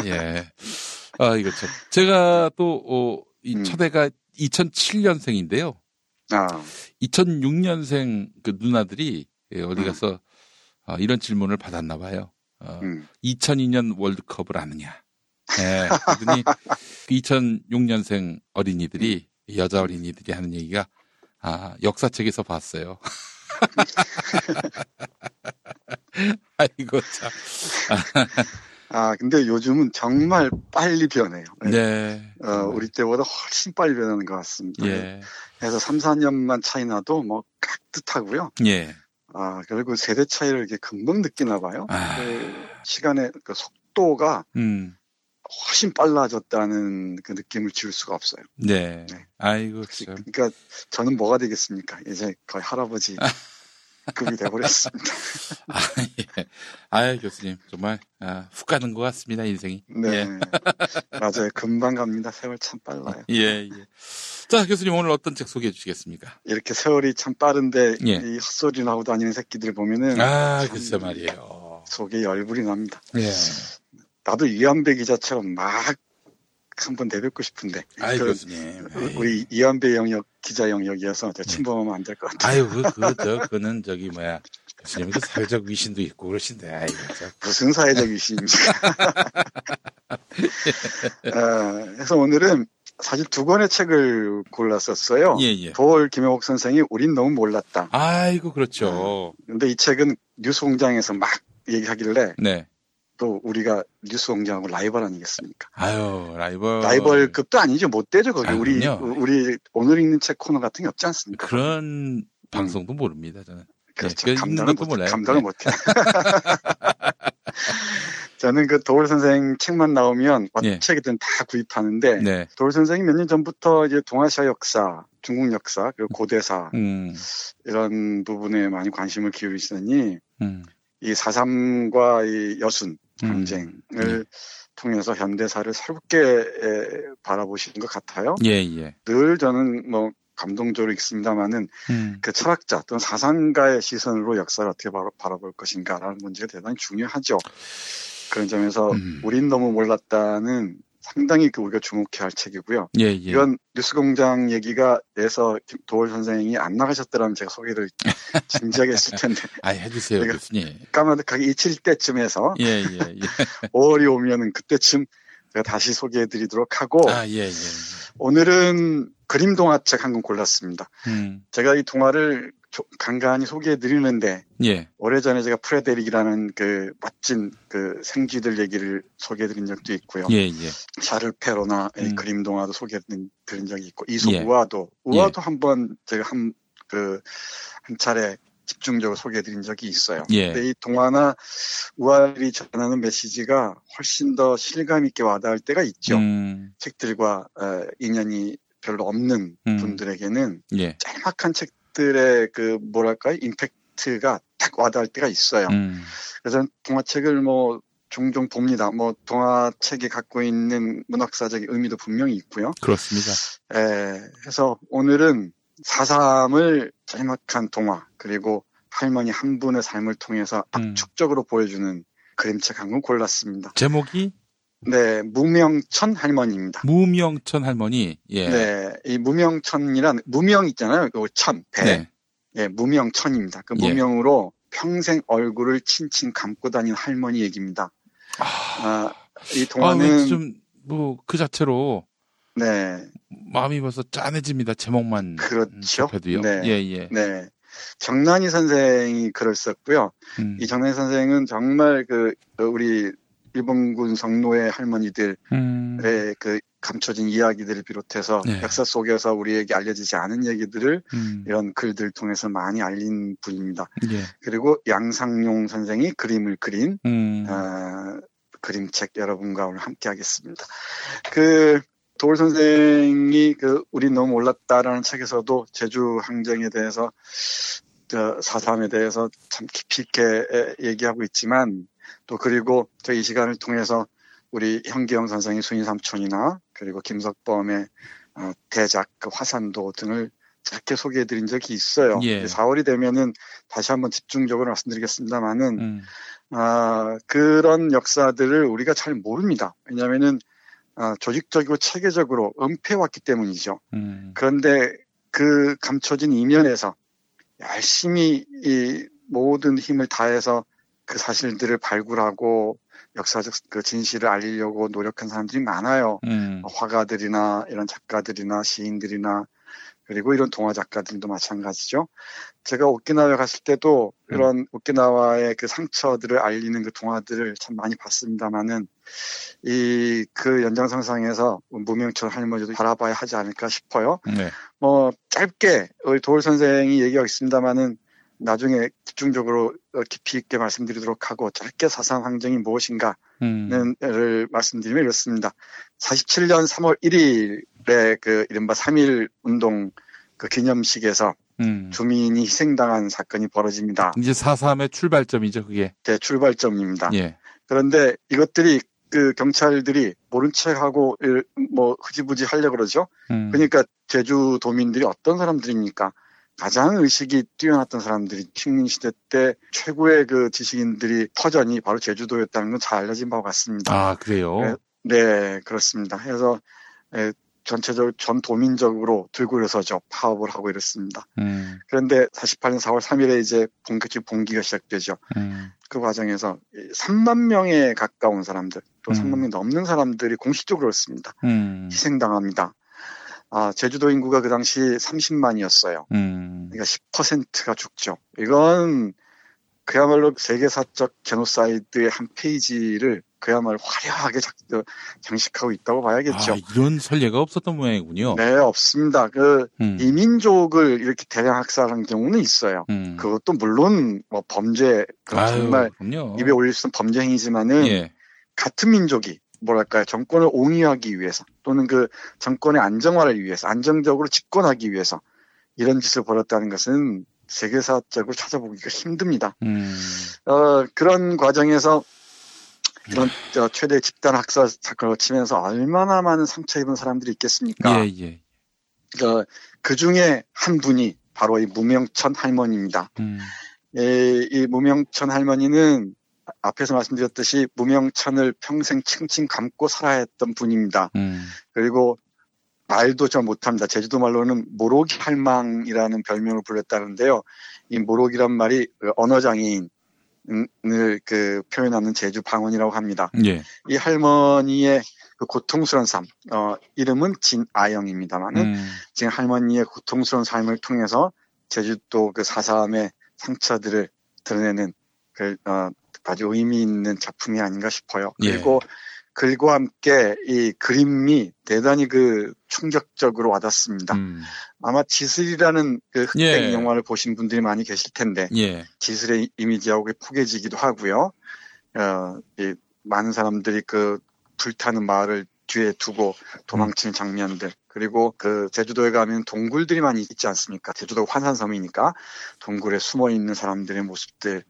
예. 아, 이거 참. 제가 또, 어, 이 첫애가 2007년생인데요. 아. 2006년생 그 누나들이 예, 어디 가서 어, 이런 질문을 받았나 봐요. 어, 음. 2002년 월드컵을 아느냐. 예, 그랬더니 2006년생 어린이들이 (laughs) 여자 어린이들이 하는 얘기가 아, 역사책에서 봤어요. (laughs) 아이고 참. 아, 근데 요즘은 정말 빨리 변해요. 네. 어, 우리 때보다 훨씬 빨리 변하는 것 같습니다. 예. 그래서 3, 4년만 차이 나도 뭐 깍듯하고요. 예. 아, 그리고 세대 차이를 이렇게 금방 느끼나 봐요. 아. 그 시간의 그 속도가 음. 훨씬 빨라졌다는 그 느낌을 지울 수가 없어요. 네. 아이고 참. 그러니까 저는 뭐가 되겠습니까? 이제 거의 할아버지 (laughs) 급이 돼버렸습니다. (laughs) 아, 예. 아유, 교수님, 정말, 아, 훅 가는 것 같습니다, 인생이. 네. 예. (laughs) 맞아요. 금방 갑니다. 세월 참 빨라요. 예, 예. 자, 교수님, 오늘 어떤 책 소개해 주시겠습니까? 이렇게 세월이 참 빠른데 예. 이 헛소리 나고 다니는 새끼들 보면은 아, 참 글쎄 말이에요. 속에 열불이 납니다. 예. 나도 이한배 기자처럼 막 한번 내뵙고 싶은데. 아이, 그, 교수님. 우리 이한배 영역 기자 영역이어서 제가 침범하면 안 될 것 같아요. 아유, 그, 그, 저, (laughs) 그는 저기, 뭐야. 교수님, 그 사회적 위신도 있고 그러신데, 아이고, 저. 무슨 사회적 위신입니까? 어, (laughs) 그래서 오늘은 사실 두 권의 책을 골랐었어요. 예, 예. 도월 김영옥 선생이 우린 너무 몰랐다. 아이고, 그렇죠. 근데 이 책은 뉴스 공장에서 막 얘기하길래 네. 또 우리가 뉴스 공장하고 라이벌 아니겠습니까? 아유, 라이벌. 라이벌급도 아니죠. 못 되죠. 거기 아, 우리 그럼요. 우리 오늘 읽는 책 코너 같은 게 없지 않습니까? 그런 방송도 모릅니다, 저는. 그렇죠. 예, 그 감당을 못, 몰라요. 감당을 예. 못해. (laughs) 저는 그 도울 선생 책만 나오면 어떤 예. 책이든 다 구입하는데 네. 도울 선생이 몇 년 전부터 이제 동아시아 역사, 중국 역사, 그리고 고대사 음, 이런 부분에 많이 관심을 기울이시더니 음. 이 사삼과 이 여순 음. 전쟁을 통해서 현대사를 새롭게 에, 바라보시는 것 같아요. 예, 예. 늘 저는 뭐 감동적으로 읽습니다만은 음. 그 철학자 또는 사상가의 시선으로 역사를 어떻게 바라, 바라볼 것인가라는 문제가 대단히 중요하죠. 그런 점에서 음. 우린 너무 몰랐다는 상당히 그 우리가 주목해야 할 책이고요. 예, 예. 이건 뉴스공장 얘기가 내서 도월 선생이 안 나가셨더라면 제가 소개를 (laughs) 진지하게 했을 텐데. 아, 해주세요, 교수님. 까마득하게 잊힐 때쯤에서 예, 예, 예. (laughs) 5월이 오면은 그때쯤 제가 다시 소개해드리도록 하고 아, 예, 예. 오늘은 그림 동화책 한 권 골랐습니다. 음, 제가 이 동화를 조- 간간히 소개해 드리는데 예. 오래전에 제가 프레데릭이라는 그 멋진 그 생쥐들 얘기를 소개해 드린 적도 있고요. 예, 예. 샤를 페로나 의 음. 그림 동화도 소개해 드린 적이 있고 이솝 예. 우화도 우화도 한번 제가 한 그 한 차례 집중적으로 소개해드린 적이 있어요. 예. 근데 이 동화나 우화들이 전하는 메시지가 훨씬 더 실감 있게 와닿을 때가 있죠. 음, 책들과 어, 인연이 별로 없는 음. 분들에게는 예. 짤막한 책 들의 그 뭐랄까요 임팩트가 딱 와닿을 때가 있어요. 음, 그래서 동화책을 뭐 종종 봅니다. 뭐 동화책이 갖고 있는 문학사적인 의미도 분명히 있고요. 그렇습니다. 에, 해서 오늘은 사삼을 짤막한 동화 그리고 할머니 한 분의 삶을 통해서 음. 압축적으로 보여주는 그림책 한 권 골랐습니다. 제목이 네, 무명천 할머니입니다. 무명천 할머니. 예. 네, 이 무명천이란 무명 있잖아요. 그 천, 배. 네. 예, 무명천입니다. 그 예. 무명으로 평생 얼굴을 칭칭 감고 다닌 할머니 얘기입니다. 아, 이 아, 동화는 왠지 좀, 뭐, 그 자체로 네, 마음이 벌써 짠해집니다. 제목만. 그렇죠. 접해도요. 네. 예, 예. 네. 정난이 선생이 글을 썼고요. 음. 이 정난이 선생은 정말 그 어, 우리 일본군 성노예 할머니들의 음. 그 감춰진 이야기들을 비롯해서 네. 역사 속에서 우리에게 알려지지 않은 얘기들을 음. 이런 글들 통해서 많이 알린 분입니다. 예. 그리고 양상용 선생이 그림을 그린 음. 어, 그림책 여러분과 오늘 함께 하겠습니다. 그 도울 선생이 그 우리 너무 올랐다라는 책에서도 제주 항쟁에 대해서 저 사삼에 대해서 참 깊이 있게 에, 얘기하고 있지만 또 그리고 저이 시간을 통해서 우리 현기영 선생의 순이 삼촌이나 그리고 김석범의 어, 대작 그 화산도 등을 짧게 소개해드린 적이 있어요. 예. 4월이 되면은 다시 한번 집중적으로 말씀드리겠습니다만은 음. 아, 그런 역사들을 우리가 잘 모릅니다. 왜냐하면은 아, 조직적이고 체계적으로 은폐해왔기 때문이죠. 음. 그런데 그 감춰진 이면에서 열심히 이 모든 힘을 다해서 그 사실들을 발굴하고 역사적 그 진실을 알리려고 노력한 사람들이 많아요. 음. 뭐 화가들이나 이런 작가들이나 시인들이나 그리고 이런 동화 작가들도 마찬가지죠. 제가 오키나와에 갔을 때도 이런 오키나와의 그 상처들을 알리는 그 동화들을 참 많이 봤습니다만은 이 그 연장선상에서 무명철 할머니도 바라봐야 하지 않을까 싶어요. 네. 뭐 짧게 우리 도울 선생이 얘기하고 있습니다만은 나중에 집중적으로 어, 깊이 있게 말씀드리도록 하고 짧게 사상 항쟁이 무엇인가를 음. 말씀드리면 이렇습니다. 47년 3월 1일에 그 이른바 3.1 운동 그 기념식에서 음. 주민이 희생당한 사건이 벌어집니다. 이제 4.3의 출발점이죠, 그게. 제 출발점입니다. 예. 그런데 이것들이 그 경찰들이 모른 척하고 일- 뭐 흐지부지 하려 그러죠. 음. 그러니까 제주도민들이 어떤 사람들입니까? 가장 의식이 뛰어났던 사람들이 식민시대 때 최고의 그 지식인들이 터전이 바로 제주도였다는 건 잘 알려진 바와 같습니다. 아, 그래요? 네, 네, 그렇습니다. 그래서 에, 전체적으로 전 도민적으로 들고 일어서죠. 파업을 하고 이렇습니다. 음. 그런데 48년 4월 3일에 이제 본격적인 봉기가 시작되죠. 음. 그 과정에서 3만 명에 가까운 사람들, 또 음. 3만 명 넘는 사람들이 공식적으로 했습니다. 음. 희생당합니다. 아, 제주도 인구가 그 당시 30만이었어요. 음. 그러니까 10%가 죽죠. 이건 그야말로 세계사적 제노사이드의 한 페이지를 그야말로 화려하게 작, 어, 장식하고 있다고 봐야겠죠. 아, 이런 선례가 없었던 모양이군요. 네, 없습니다. 그 음. 이민족을 이렇게 대량 학살한 경우는 있어요. 음. 그것도 물론 뭐 범죄 그 아유, 정말 그럼요. 입에 올릴 수 있는 범죄 행위지만은 예. 같은 민족이 뭐랄까요 정권을 옹이하기 위해서 또는 그 정권의 안정화를 위해서 안정적으로 집권하기 위해서 이런 짓을 벌였다는 것은 세계사적으로 찾아보기가 힘듭니다. 음. 어, 그런 과정에서 이런 저 최대 집단 학살 사건을 치면서 얼마나 많은 상처 입은 사람들이 있겠습니까? 예, 예. 그, 그 중에 한 분이 바로 이 무명천 할머니입니다. 음. 이, 이 무명천 할머니는 앞에서 말씀드렸듯이 무명천을 평생 칭칭 감고 살아야 했던 분입니다. 음. 그리고 말도 잘 못합니다. 제주도 말로는 모로기 할망이라는 별명을 불렸다는데요. 이 모로기란 말이 그 언어장애인을 그 표현하는 제주 방언이라고 합니다. 예. 이 할머니의 그 고통스러운 삶, 어, 이름은 진아영입니다만은 음. 지금 할머니의 고통스러운 삶을 통해서 제주도 그 사삼의 상처들을 드러내는 그, 어, 아주 의미 있는 작품이 아닌가 싶어요. 예. 그리고 글과 함께 이 그림이 대단히 그 충격적으로 와닿습니다. 음. 아마 지슬이라는 그 흑백 예. 영화를 보신 분들이 많이 계실 텐데 예. 지슬의 이미지하고 포개지기도 하고요. 어, 이 많은 사람들이 그 불타는 마을을 뒤에 두고 도망치는 장면들 그리고 그 제주도에 가면 동굴들이 많이 있지 않습니까? 제주도가 환산섬이니까 동굴에 숨어 있는 사람들의 모습들.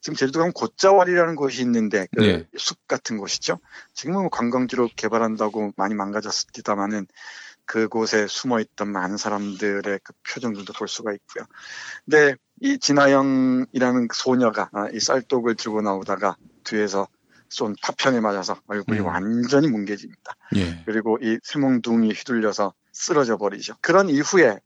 지금 제주도 가면 곶자왈이라는 곳이 있는데 그 예. 숲 같은 곳이죠. 지금은 뭐 관광지로 개발한다고 많이 망가졌습니다만은 그곳에 숨어 있던 많은 사람들의 그 표정들도 볼 수가 있고요. 근데 이 진아영이라는 그 소녀가 아, 이 쌀독을 들고 나오다가 뒤에서 쏜 파편에 맞아서 얼굴이 음. 완전히 뭉개집니다. 예. 그리고 이 세몽둥이 휘둘려서 쓰러져 버리죠. 그런 이후에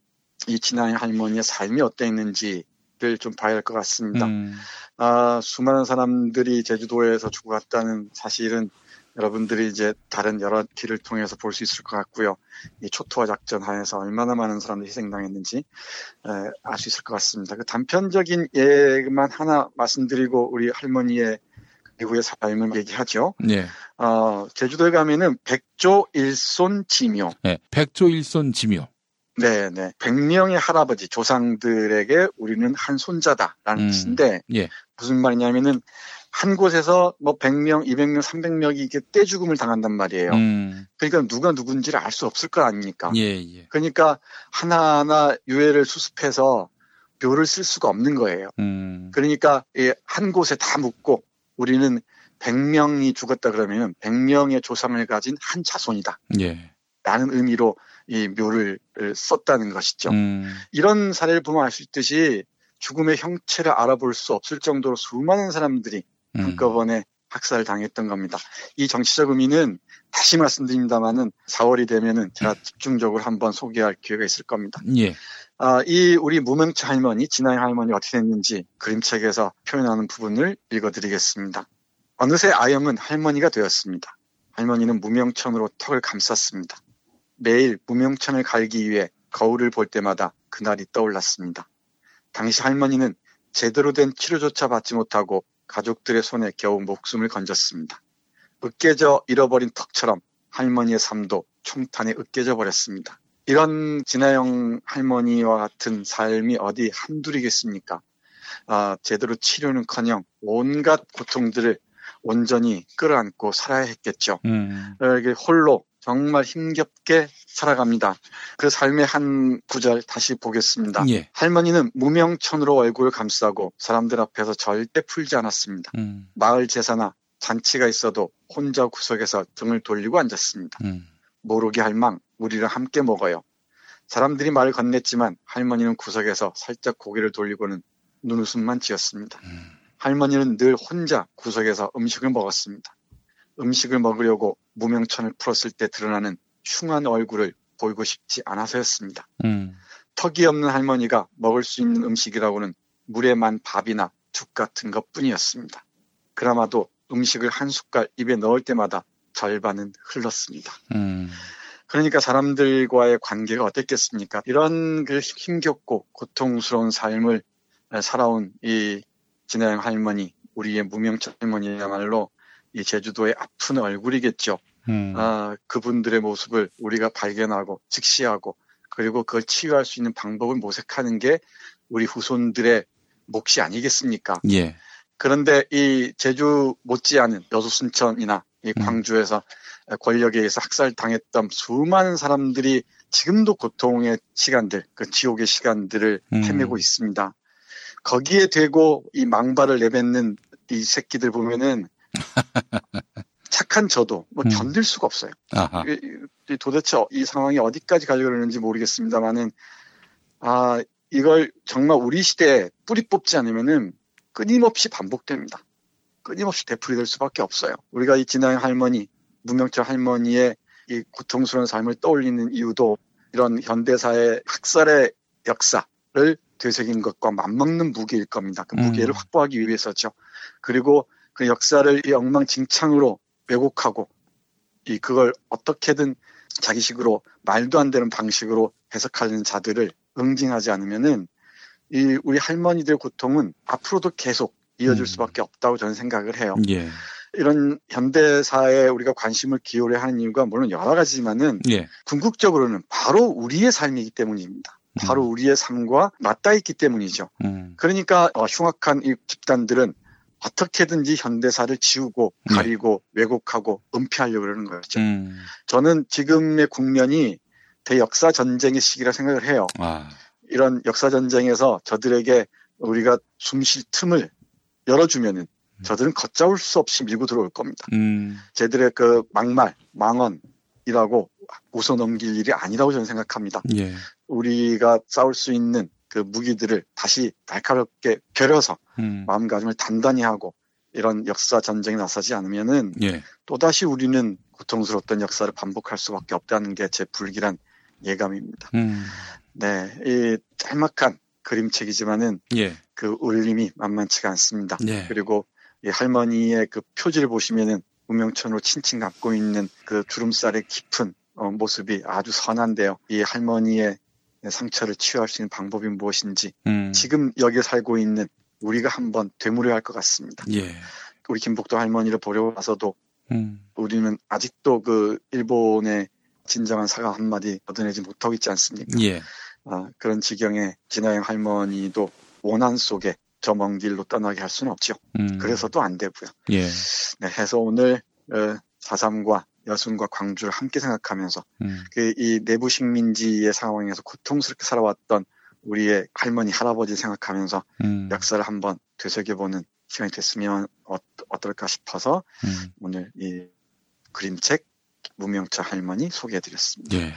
이 진아영 할머니의 삶이 어땠는지 를 좀 봐야 할 것 같습니다. 음. 아, 수많은 사람들이 제주도에서 죽어갔다는 사실은 여러분들이 이제 다른 여러 길을 통해서 볼 수 있을 것 같고요. 이 초토화 작전 하에서 얼마나 많은 사람들이 희생당했는지 알 수 있을 것 같습니다. 그 단편적인 예만 하나 말씀드리고 우리 할머니의 이후의 삶을 얘기하죠. 예. 어, 제주도에 가면은 백조 일손 지묘. 예. 백조 일손 지묘. 네, 네. 100명의 할아버지, 조상들에게 우리는 한 손자다라는 음. 뜻인데, 예. 무슨 말이냐면은, 한 곳에서 뭐 100명, 200명, 300명이 이게 떼죽음을 당한단 말이에요. 음. 그러니까 누가 누군지를 알 수 없을 거 아닙니까? 예, 예. 그러니까 하나하나 유해를 수습해서 묘를 쓸 수가 없는 거예요. 음. 그러니까 이한 곳에 다 묻고 우리는 100명이 죽었다 그러면 100명의 조상을 가진 한 자손이다. 예. 라는 의미로 이 묘를 썼다는 것이죠. 음. 이런 사례를 보면 알 수 있듯이 죽음의 형체를 알아볼 수 없을 정도로 수많은 사람들이 음. 한꺼번에 학살을 당했던 겁니다. 이 정치적 의미는 다시 말씀드립니다만은 4월이 되면은 제가 집중적으로 한번 소개할 기회가 있을 겁니다. 예. 아, 이 우리 무명치 할머니, 진아의 할머니 어떻게 됐는지 그림책에서 표현하는 부분을 읽어드리겠습니다. 어느새 아영은 할머니가 되었습니다. 할머니는 무명천으로 턱을 감쌌습니다. 매일 무명천을 갈기 위해 거울을 볼 때마다 그날이 떠올랐습니다. 당시 할머니는 제대로 된 치료조차 받지 못하고 가족들의 손에 겨우 목숨을 건졌습니다. 으깨져 잃어버린 턱처럼 할머니의 삶도 총탄에 으깨져 버렸습니다. 이런 진아영 할머니와 같은 삶이 어디 한둘이겠습니까? 아, 제대로 치료는커녕 온갖 고통들을 온전히 끌어안고 살아야 했겠죠. 음. 어, 이게 홀로 정말 힘겹게 살아갑니다. 그 삶의 한 구절 다시 보겠습니다. 예. 할머니는 무명천으로 얼굴을 감싸고 사람들 앞에서 절대 풀지 않았습니다. 음. 마을 제사나 잔치가 있어도 혼자 구석에서 등을 돌리고 앉았습니다. 음. 모르게 할망, 우리랑 함께 먹어요. 사람들이 말을 건넸지만 할머니는 구석에서 살짝 고개를 돌리고는 눈웃음만 지었습니다. 할머니는 늘 혼자 구석에서 음식을 먹었습니다. 음식을 먹으려고 무명천을 풀었을 때 드러나는 흉한 얼굴을 보이고 싶지 않아서였습니다. 음. 턱이 없는 할머니가 먹을 수 있는 음식이라고는 물에 만 밥이나 죽 같은 것 뿐이었습니다. 그나마도 음식을 한 숟갈 입에 넣을 때마다 절반은 흘렀습니다. 음. 그러니까 사람들과의 관계가 어땠겠습니까? 이런 그 힘겹고 고통스러운 삶을 살아온 이 진아영 할머니, 우리의 무명천 할머니야말로 이 제주도의 아픈 얼굴이겠죠. 음. 아, 그분들의 모습을 우리가 발견하고 직시하고 그리고 그걸 치유할 수 있는 방법을 모색하는 게 우리 후손들의 몫이 아니겠습니까? 예. 그런데 이 제주 못지않은 여수순천이나 이 음. 광주에서 권력에 의해서 학살당했던 수많은 사람들이 지금도 고통의 시간들, 그 지옥의 시간들을 음. 헤매고 있습니다. 거기에 대고 이 망발을 내뱉는 이 새끼들 보면은 착한 저도 뭐 음. 견딜 수가 없어요. 아하. 이- 이 도대체 이 상황이 어디까지 가려고 그러는지 모르겠습니다만은 아 이걸 정말 우리 시대에 뿌리 뽑지 않으면은 끊임없이 반복됩니다. 끊임없이 되풀이 될 수밖에 없어요. 우리가 이 진아영 할머니, 무명철 할머니의 이 고통스러운 삶을 떠올리는 이유도 이런 현대사의 학살의 역사를 되새긴 것과 맞먹는 무기일 겁니다. 그 무게를 음. 확보하기 위해서죠. 그리고 그 역사를 이 엉망진창으로 왜곡하고 이 그걸 어떻게든 자기식으로 말도 안 되는 방식으로 해석하는 자들을 응징하지 않으면은 이 우리 할머니들 고통은 앞으로도 계속 이어질 수밖에 없다고 저는 생각을 해요. 예. 이런 현대사에 우리가 관심을 기울여 하는 이유가 물론 여러 가지지만은 예. 궁극적으로는 바로 우리의 삶이기 때문입니다. 바로 우리의 삶과 맞닿아 있기 때문이죠. 음. 그러니까 어, 흉악한 이 집단들은 어떻게든지 현대사를 지우고 가리고 왜곡하고 은폐하려고 그러는 거죠. 음. 저는 지금의 국면이 대역사 전쟁의 시기라 생각을 해요. 아. 이런 역사 전쟁에서 저들에게 우리가 숨 쉴 틈을 열어주면은 저들은 걷잡을 수 없이 밀고 들어올 겁니다. 음. 쟤들의 그 막말, 망언이라고 웃어 넘길 일이 아니라고 저는 생각합니다. 예. 우리가 싸울 수 있는 그 무기들을 다시 날카롭게 벼려서 음. 마음가짐을 단단히 하고 이런 역사 전쟁에 나서지 않으면은 예. 또다시 우리는 고통스러웠던 역사를 반복할 수밖에 없다는 게 제 불길한 예감입니다. 음. 네, 이 짤막한 그림책이지만은 예. 그 울림이 만만치가 않습니다. 예. 그리고 이 할머니의 그 표지를 보시면은 우명천으로 칭칭 감고 있는 그 주름살의 깊은 어, 모습이 아주 선한데요. 이 할머니의 상처를 치유할 수 있는 방법이 무엇인지 음. 지금 여기에 살고 있는 우리가 한번 되물어야 할 것 같습니다. 예. 우리 김복도 할머니를 보려 와서도 음. 우리는 아직도 그 일본의 진정한 사과 한마디 얻어내지 못하고 있지 않습니까? 예. 아, 그런 지경에 진아영 할머니도 원한 속에 저 먼 길로 떠나게 할 수는 없죠. 음. 그래서도 안 되고요. 예. 네, 해서 오늘 어, 사삼과 여순과 광주를 함께 생각하면서 음. 그이 내부 식민지의 상황에서 고통스럽게 살아왔던 우리의 할머니 할아버지 생각하면서 음. 역사를 한번 되새겨보는 시간이 됐으면 어, 어떨까 싶어서 음. 오늘 이 그림책 무명철 할머니 소개해드렸습니다. 예.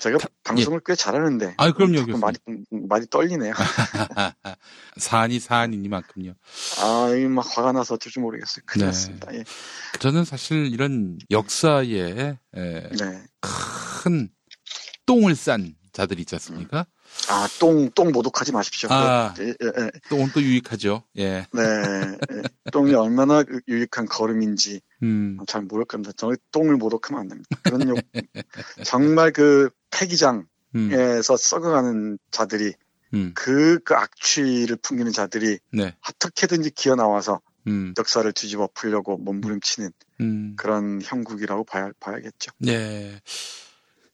제가 방송을 꽤 잘하는데 아, 그럼요, 교수님. 말이 말이 떨리네요. (laughs) 사안이 사안이니만큼요. 아, 이막 화가 나서 어쩔 줄 모르겠어요. 큰일 네. 났습니다. 예. 저는 사실 이런 역사에 에, 네. 큰 똥을 싼 자들이 있지 않습니까? 아, 똥, 똥 모독하지 마십시오. 아. 예, 예, 예. 똥은 또 유익하죠. 예. 네. 예. 똥이 얼마나 그 유익한 걸음인지 음. 잘 모를 겁니다. 저는 똥을 모독하면 안 됩니다. 그런 욕, 정말 그 폐기장에서 음. 썩어가는 자들이 음. 그, 그 악취를 풍기는 자들이 네. 어떻게든지 기어 나와서 음. 역사를 뒤집어 풀려고 몸부림치는 음. 그런 형국이라고 봐야, 봐야겠죠. 네.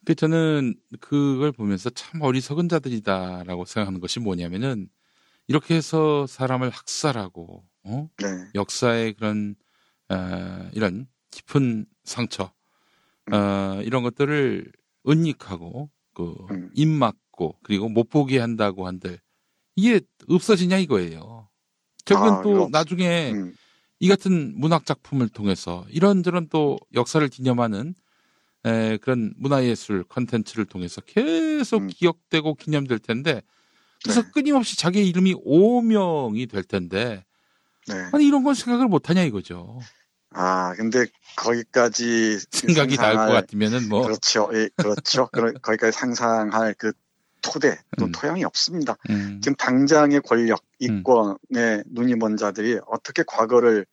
그 저는 그걸 보면서 참 어리석은 자들이다라고 생각하는 것이 뭐냐면은 이렇게 해서 사람을 학살하고 어? 네. 역사의 그런 어, 이런 깊은 상처 음. 어, 이런 것들을 은닉하고 그 음. 입 막고 그리고 못 보게 한다고 한들 이게 없어지냐 이거예요. 결국은 아, 또 이거- 나중에 음. 이 같은 문학 작품을 통해서 이런저런 또 역사를 기념하는 에, 그런 문화예술 컨텐츠를 통해서 계속 음. 기억되고 기념될 텐데 그래서 네. 끊임없이 자기의 이름이 오명이 될 텐데 네. 아니 이런 건 생각을 못하냐 이거죠. 아, 근데 거기까지 생각이 날것 상상할- 같으면은 뭐 그렇죠. 예, 그렇죠. 그러- (laughs) 거기까지 상상할 그 토대, 또 음. 토양이 없습니다. 음, 지금 당장의 권력, 이권에 눈이 먼 자들이 어떻게 과거를,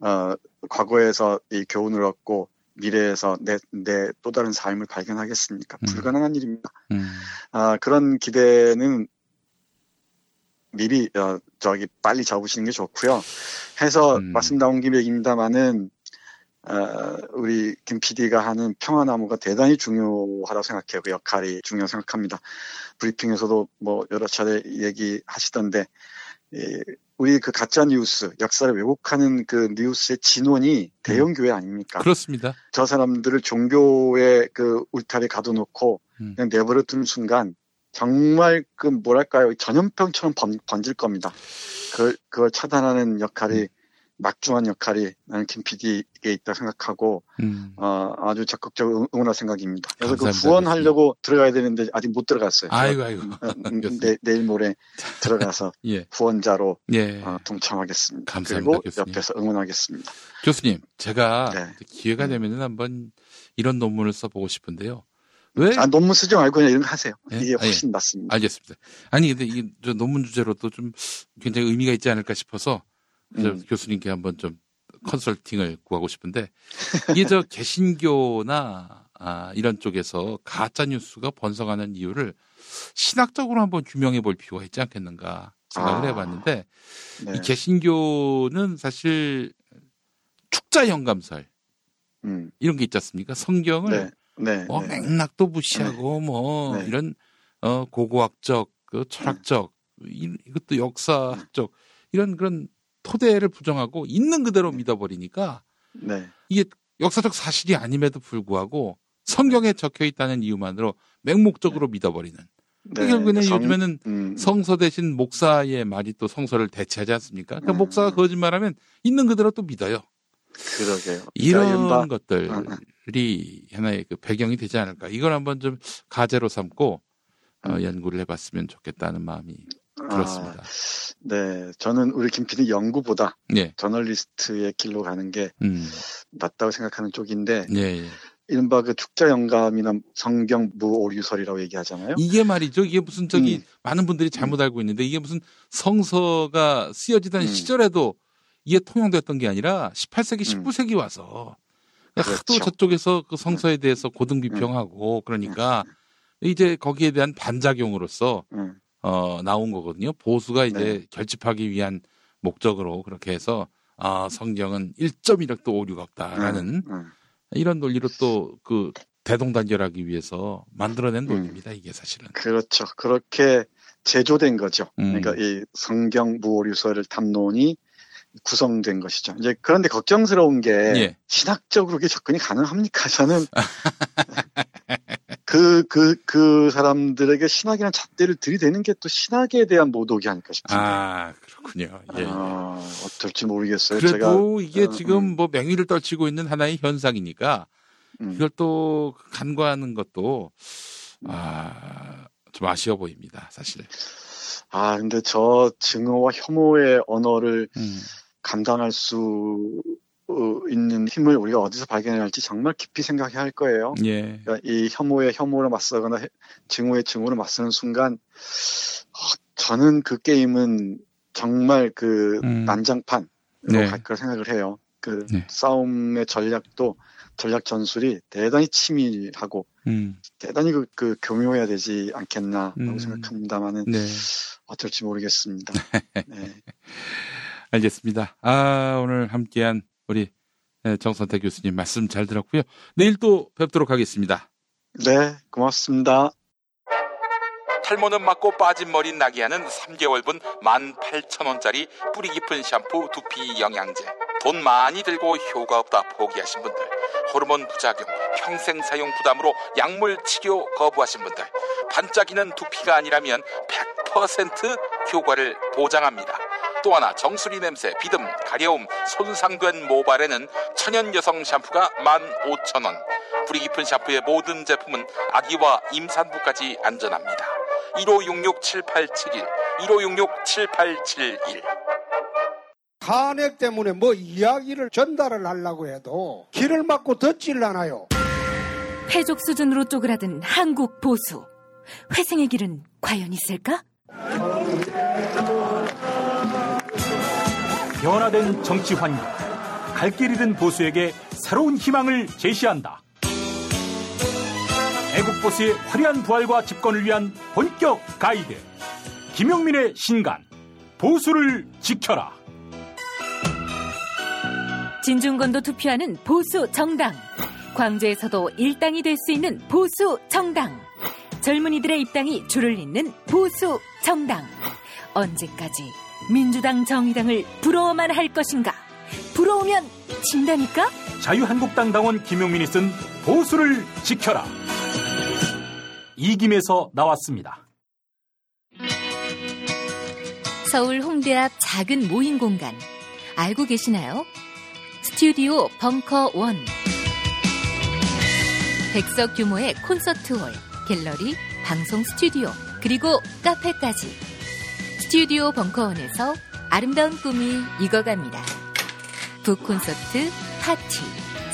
어, 과거에서 이 교훈을 얻고 미래에서 내, 내 또 다른 삶을 발견하겠습니까? 음. 불가능한 일입니다. 음, 아, 그런 기대는 미리, 어, 저기, 빨리 접으시는 게 좋고요. 해서 음. 말씀 나온 김에 얘기입니다만은, 어, 우리 김 PD가 하는 평화나무가 대단히 중요하다고 생각해요. 그 역할이 중요하다고 생각합니다. 브리핑에서도 뭐 여러 차례 얘기하시던데, 이, 우리 그 가짜 뉴스, 역사를 왜곡하는 그 뉴스의 진원이 대형 교회 아닙니까? 그렇습니다. 저 사람들을 종교의 그 울타리 가둬놓고 음. 그냥 내버려 두는 순간 정말 그 뭐랄까요 전염병처럼 번, 번질 겁니다. 그걸, 그걸 차단하는 역할이 막중한 역할이 나는 김 PD에게 있다 생각하고 음. 어, 아주 적극적으로 응- 응원할 생각입니다. 그래서 그 감사합니다, 후원하려고 들어가야 되는데 아직 못 들어갔어요. 아이고, 아이고. 어, 음, (laughs) 내, 내일 모레 들어가서 (laughs) 예. 후원자로 예. 어, 동참하겠습니다. 감사합니다, 그리고 교수님. 옆에서 응원하겠습니다. 교수님, 제가 네. 기회가 되면은 한번 이런 논문을 써보고 싶은데요. 왜? 아, 논문 쓰지 말고 그냥 이런 거 하세요. 예? 이게 아, 예. 훨씬 낫습니다. 알겠습니다. 아니 근데 저 논문 주제로도 좀 굉장히 의미가 있지 않을까 싶어서 음. 교수님께 한번 좀 컨설팅을 구하고 싶은데 이게 저 (laughs) 개신교나 아, 이런 쪽에서 가짜 뉴스가 번성하는 이유를 신학적으로 한번 규명해 볼 필요가 있지 않겠는가 생각을 아. 해봤는데 네. 이 개신교는 사실 축자 영감설 음. 이런 게 있지 않습니까? 성경을 네. 네. 뭐 네. 맥락도 무시하고 뭐 네. 이런 어 고고학적 그 철학적 이, 이것도 역사학적 이런 그런 토대를 부정하고 있는 그대로 믿어버리니까 네. 이게 역사적 사실이 아님에도 불구하고 성경에 적혀 있다는 이유만으로 맹목적으로 믿어버리는 네. 결국에는 성- 요즘에는 음. 성서 대신 목사의 말이 또 성서를 대체하지 않습니까? 그러니까 음. 목사가 거짓말하면 있는 그대로 또 믿어요. 그러게요. 이런 그러니까 이른바- 것들이 하나의 그 배경이 되지 않을까. 이걸 한번 좀 가제로 삼고 어, 연구를 해봤으면 좋겠다는 마음이 들었습니다. 아, 네, 저는 우리 김 PD 연구보다 예. 저널리스트의 길로 가는 게 음. 낫다고 생각하는 쪽인데 예, 예. 이른바 그 축자 영감이나 성경 무오류설이라고 얘기하잖아요. 이게 말이죠. 이게 무슨 저기 음. 많은 분들이 잘못 알고 있는데 이게 무슨 성서가 쓰여지던 음. 시절에도 이게 통용됐던 게 아니라 18세기, 19세기 와서 하도 음. 그렇죠. 저쪽에서 그 성서에 대해서 고등 비평하고 그러니까 이제 거기에 대한 반작용으로서 음. 어, 나온 거거든요. 보수가 이제 네. 결집하기 위한 목적으로 그렇게 해서 아, 성경은 1.1억도 오류가 없다라는 음. 이런 논리로 또 그 대동단결하기 위해서 만들어낸 음. 논리입니다. 이게 사실은. 그렇죠. 그렇게 제조된 거죠. 음. 그러니까 이 성경 무오류설을 담론이 구성된 것이죠. 이제 그런데 걱정스러운 게 예. 신학적으로 그게 접근이 가능합니까? 저는 (laughs) 그, 그, 그 사람들에게 신학이라는 잣대를 들이대는 게 또 신학에 대한 모독이 아닐까 싶습니다. 아, 그렇군요. 예. 예. 아, 어떨지 모르겠어요. 그래도 제가, 이게 어, 지금 뭐 맹위를 떨치고 있는 하나의 현상이니까 음. 이걸 또 간과하는 것도 아, 좀 아쉬워 보입니다. 사실. 아, 근데 저 증오와 혐오의 언어를 음. 감당할 수 어, 있는 힘을 우리가 어디서 발견해야 할지 정말 깊이 생각해야 할 거예요. 예. 그러니까 이 혐오의 혐오로 맞서거나 해- 증오의 증오로 맞서는 순간 어, 저는 그 게임은 정말 그 음. 난장판으로 네. 갈 거라 생각을 해요. 그 네. 싸움의 전략도 전략 전술이 대단히 치밀하고 음. 대단히 그, 그 교묘해야 되지 않겠나라고 음. 생각합니다만은 네. 어쩔지 모르겠습니다. (laughs) 네. 알겠습니다. 아, 오늘 함께한 우리 예, 정선태 교수님 말씀 잘 들었고요. 내일 또 뵙도록 하겠습니다. 네, 고맙습니다. 탈모는 맞고 빠진 머리 나게 하는 3개월분 18,000원짜리 뿌리 깊은 샴푸 두피 영양제. 돈 많이 들고 효과 없다 포기하신 분들. 호르몬 부작용, 평생 사용 부담으로 약물 치료 거부하신 분들. 반짝이는 두피가 아니라면 100% 효과를 보장합니다. 또 하나 정수리 냄새, 비듬, 가려움, 손상된 모발에는 천연 여성 샴푸가 15,000원. 뿌리 깊은 샴푸의 모든 제품은 아기와 임산부까지 안전합니다. 1566-7871, 1566-7871. 탄핵 때문에 뭐 이야기를 전달을 하려고 해도 길을 막고 듣질 않아요. 패족 수준으로 쪼그라든 한국 보수. 회생의 길은 과연 있을까? 변화된 정치 환경, 갈 길 잃은 보수에게 새로운 희망을 제시한다. 애국 보수의 화려한 부활과 집권을 위한 본격 가이드. 김용민의 신간, 보수를 지켜라. 진중권도 투표하는 보수 정당. 광주에서도 일당이 될 수 있는 보수 정당. 젊은이들의 입당이 줄을 잇는 보수 정당. 언제까지 민주당 정의당을 부러워만 할 것인가? 부러우면 진다니까? 자유한국당 당원 김용민이 쓴 보수를 지켜라. 이김에서 나왔습니다. 서울 홍대 앞 작은 모임 공간. 알고 계시나요? 스튜디오 벙커 원. 100석 규모의 콘서트홀, 갤러리, 방송 스튜디오, 그리고 카페까지. 스튜디오 벙커원에서 아름다운 꿈이 익어갑니다. 북 콘서트, 파티,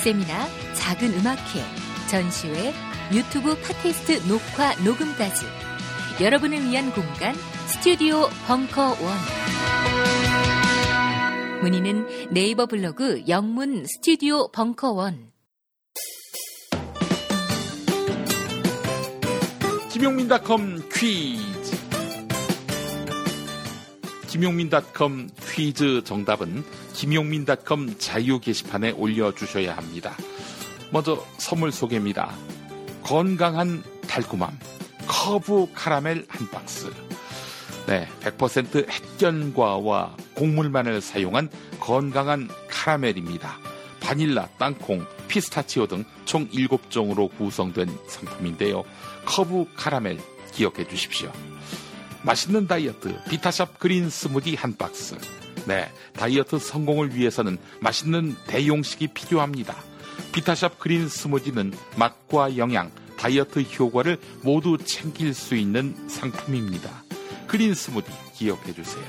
세미나, 작은 음악회, 전시회, 유튜브 팟캐스트 녹화, 녹음까지. 여러분을 위한 공간, 스튜디오 벙커원. 문의는 네이버 블로그 영문 스튜디오 벙커원. 김용민닷컴 퀴즈. 김용민닷컴 퀴즈 정답은 김용민닷컴 자유 게시판에 올려주셔야 합니다. 먼저 선물 소개입니다. 건강한 달콤함 커브 카라멜 한 박스. 네, 100% 견과와 곡물만을 사용한 건강한 카라멜입니다. 바닐라, 땅콩, 피스타치오 등 총 7종으로 구성된 상품인데요. 커브 카라멜 기억해 주십시오. 맛있는 다이어트 비타샵 그린 스무디 한 박스. 네, 다이어트 성공을 위해서는 맛있는 대용식이 필요합니다. 비타샵 그린 스무디는 맛과 영양, 다이어트 효과를 모두 챙길 수 있는 상품입니다. 그린 스무디 기억해 주세요.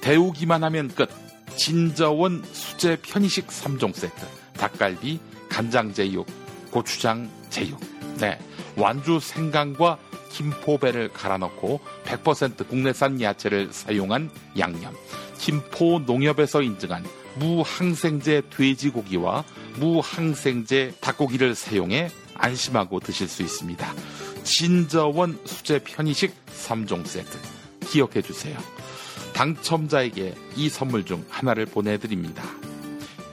데우기만 하면 끝. 진저원 수제 편의식 3종 세트. 닭갈비, 간장 제육, 고추장 제육. 네. 완주 생강과 김포배를 갈아 넣고 100% 국내산 야채를 사용한 양념. 김포 농협에서 인증한 무항생제 돼지고기와 무항생제 닭고기를 사용해 안심하고 드실 수 있습니다. 진저원 수제 편의식 3종 세트. 기억해 주세요. 당첨자에게 이 선물 중 하나를 보내드립니다.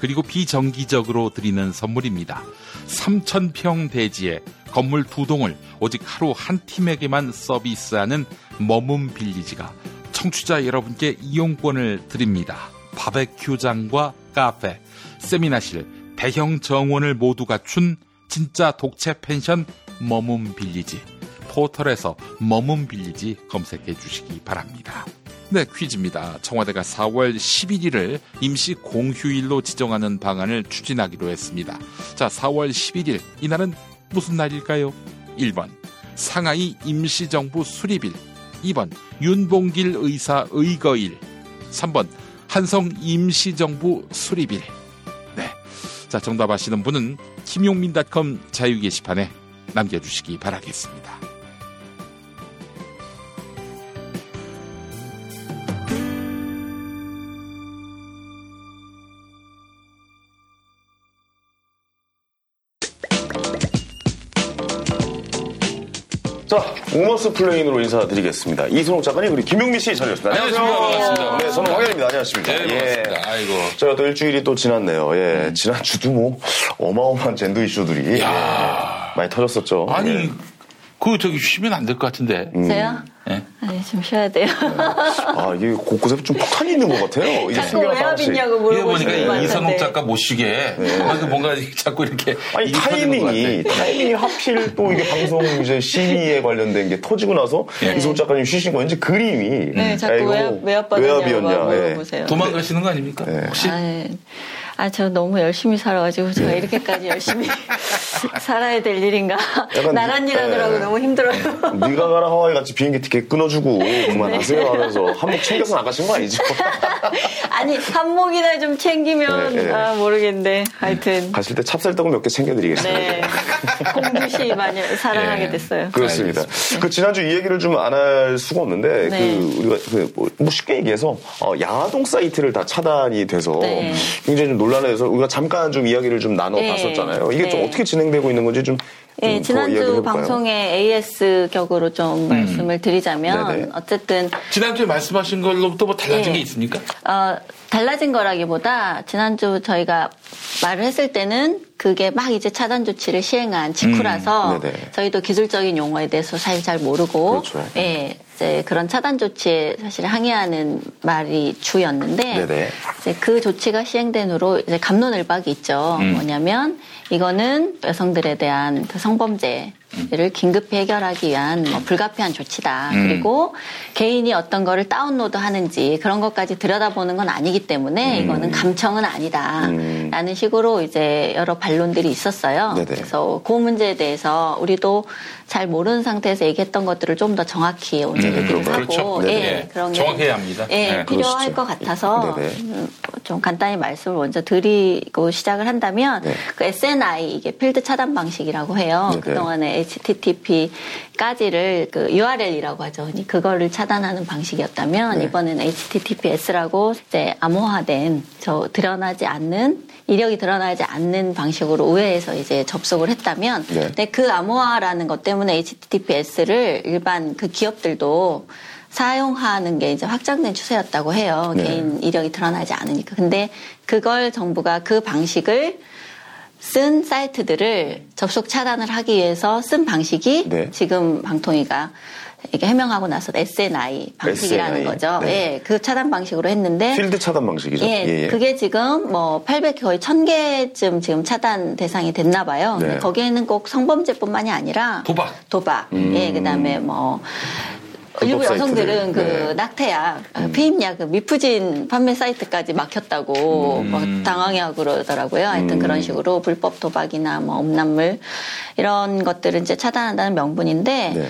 그리고 비정기적으로 드리는 선물입니다. 3,000평 대지에 건물 두 동을 오직 하루 한 팀에게만 서비스하는 머문 빌리지가 청취자 여러분께 이용권을 드립니다. 바베큐장과 카페, 세미나실, 대형 정원을 모두 갖춘 진짜 독채 펜션 머문 빌리지. 포털에서 머문 빌리지 검색해 주시기 바랍니다. 네, 퀴즈입니다. 청와대가 4월 11일을 임시 공휴일로 지정하는 방안을 추진하기로 했습니다. 자, 4월 11일. 이날은 무슨 날일까요? 1번. 상하이 임시정부 수립일. 2번. 윤봉길 의사 의거일. 3번. 한성 임시정부 수립일. 네. 자, 정답 아시는 분은 김용민닷컴 자유 게시판에 남겨주시기 바라겠습니다. 우먼스플레인으로 인사드리겠습니다. 이선옥 작가님, 우리 김용민 씨 자리였습니다. 안녕하십니까. 반갑습니다. 네, 저는 황현희입니다. 안녕하십니까. 네, 반갑습니다. 예. 아이고. 저희가 또 일주일이 또 지났네요. 예. 지난주도 뭐, 어마어마한 젠더 이슈들이. 예, 많이 터졌었죠. 아니, 예. 그 저기 쉬면 안 될 것 같은데. 저요? 예. 아니, 좀 쉬어야 돼요. 아, 이게 곳곳에 좀 폭탄이 있는 것 같아요. 이게 자꾸 생겨나서 왜 하나씩. 합의냐고 이게 물어보시는 보니까 것 같은데. 이선옥 작가 못 쉬게. 아, 그 뭔가 자꾸 이렇게. 아니 타이밍이. 타이밍이 하필 또 이게 방송 이제 심의에 관련된 게 터지고 나서 예. 이승우 작가님 쉬신 건지 그림이 네, 자꾸 아이고, 외압- 외압 받았냐고 외압이었냐. 물어보세요. 도망가시는 거 아닙니까? 혹시? 아, 예. 아, 저 너무 열심히 살아가지고 제가 네. 이렇게까지 열심히 (laughs) 살아야 될 일인가. 나란 일 하느라고 예. 너무 힘들어요. 네가 가라 하와이 같이 비행기 티켓 끊어주고 네. 그만하세요 하면서 한몫 챙겨서 나가신 거 아니죠? (laughs) 아니, 한목이나 좀 챙기면, 네, 네. 아, 모르겠는데. 하여튼. 가실 때 찹쌀떡을 몇개 챙겨드리겠습니다. 네. 공주시 많이 사랑하게 됐어요. 그렇습니다. 그 지난주 이 얘기를 좀 안 할 수가 없는데 네. 그 우리가 그 뭐, 뭐 쉽게 얘기해서 어, 야동 사이트를 다 차단이 돼서 네. 굉장히 좀 논란에서 우리가 잠깐 좀 이야기를 좀 나눠봤었잖아요. 이게 좀 네. 어떻게 진행되고 있는 건지 좀, 이야기를 지난주? 방송에 AS 격으로 좀 말씀을 드리자면, 네네. 어쨌든, 지난주에 말씀하신 걸로부터 뭐 달라진 예. 게 있습니까? 어, 달라진 거라기보다 지난주 저희가 말을 했을 때는 그게 막 이제 차단 조치를 시행한 직후라서 음, 네네. 저희도 기술적인 용어에 대해서 사실 잘 모르고 그렇죠. 예, 이제 그런 차단 조치에 사실 항의하는 말이 주였는데 네네. 이제 그 조치가 시행된 후로 이제 감론을박이 있죠. 음. 뭐냐면 이거는 여성들에 대한 그 성범죄 를 긴급히 해결하기 위한 뭐 불가피한 조치다. 음. 그리고 개인이 어떤 거를 다운로드 하는지 그런 것까지 들여다보는 건 아니기 때문에 음. 이거는 감청은 아니다. 라는 식으로 이제 여러 반론들이 있었어요. 네네. 그래서 그 문제에 대해서 우리도 잘 모르는 상태에서 얘기했던 것들을 좀 더 정확히 오늘 음, 얘기를 그렇죠. 하고 네네. 예, 그런 게 정확해야 합니다. 예, 네, 필요할 그러시죠. 것 같아서. 음, 좀 간단히 말씀을 먼저 드리고 시작을 한다면 네. 그 SNI 이게 필드 차단 방식이라고 해요. 네네. 그동안에 HTTP까지를 그 URL이라고 하죠. 그거를 차단하는 방식이었다면 네. 이번엔 HTTPS라고 이제 암호화된 저 드러나지 않는 이력이 드러나지 않는 방식으로 우회해서 이제 접속을 했다면 네. 근데 그 암호화라는 것 때문에 HTTPS를 일반 그 기업들도 사용하는 게 이제 확장된 추세였다고 해요. 네. 개인 이력이 드러나지 않으니까. 근데 그걸 정부가 그 방식을 쓴 사이트들을 접속 차단을 하기 위해서 쓴 방식이 네. 지금 방통위가 이게 해명하고 나서 SNI 방식이라는 SNI. 거죠. 네. 예, 그 차단 방식으로 했는데 필드 차단 방식이죠. 예, 그게 지금 뭐 800, 거의 1000개쯤 지금 차단 대상이 됐나 봐요. 네. 거기에는 꼭 성범죄뿐만이 아니라 도박. 도박. 음. 예, 그다음에 뭐 일부 여성들은. 그 네. 음. 낙태약, 피임약, 그 미프진 판매 사이트까지 막혔다고 음. 뭐 당황해하고 그러더라고요. 하여튼 음. 그런 식으로 불법 도박이나 뭐 음란물 이런 것들을 이제 차단한다는 명분인데 네.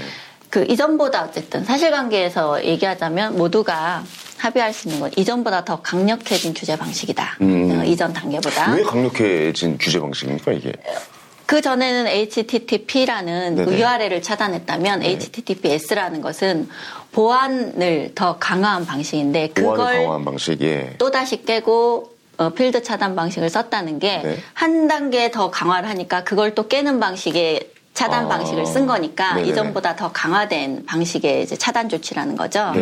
그 이전보다 어쨌든 사실관계에서 얘기하자면 모두가 합의할 수 있는 건 이전보다 더 강력해진 규제 방식이다. 음. 어, 이전 단계보다. 왜 강력해진 규제 방식입니까 이게? 그 전에는 HTTP라는 그 네네. URL을 차단했다면 HTTPS라는 것은 보안을 더 강화한 방식인데 그걸 강화한 방식. 예. 또 다시 깨고 어, 필드 차단 방식을 썼다는 게 네. 한 단계 더 강화를 하니까 그걸 또 깨는 방식의 차단 아. 방식을 쓴 거니까 네네네. 이전보다 더 강화된 방식의 이제 차단 조치라는 거죠.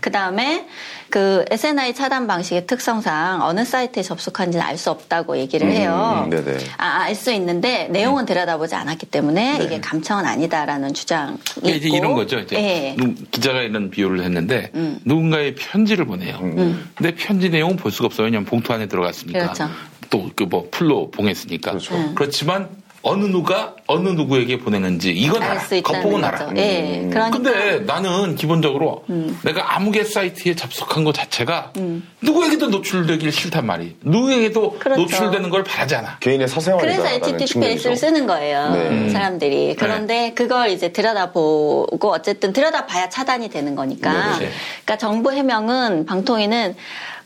그 다음에 그 SNI 차단 방식의 특성상 어느 사이트에 접속한지는 알 수 없다고 얘기를 해요. 음, 네네. 아, 알 수 있는데 내용은 들여다보지 않았기 때문에 네. 이게 감청은 아니다라는 주장이 이게 이제 있고. 이런 거죠. 이제 예. 누- 기자가 이런 비유를 했는데 음. 누군가의 편지를 보내요. 음. 근데 편지 내용은 볼 수가 없어요. 왜냐하면 봉투 안에 들어갔으니까. 그렇죠. 또그뭐 풀로 봉했으니까. 음. 그렇지만 어느 누가 어느 누구에게 보내는지 이건 알 알아. 겉보고. 알아. 예, 그러니까. 근데 나는 기본적으로 음. 내가 아무개 사이트에 접속한 것 자체가 음. 누구에게도 노출되길 싫단 말이. 누구에게도 그렇죠. 노출되는 걸 바라지 않아. 개인의 사생활이다. 그래서 HTTPS를 쓰는 거예요. 네. 사람들이. 그런데 그걸 이제 들여다보고 어쨌든 들여다봐야 차단이 되는 거니까. 네, 그렇지. 그러니까 정부 해명은 방통위는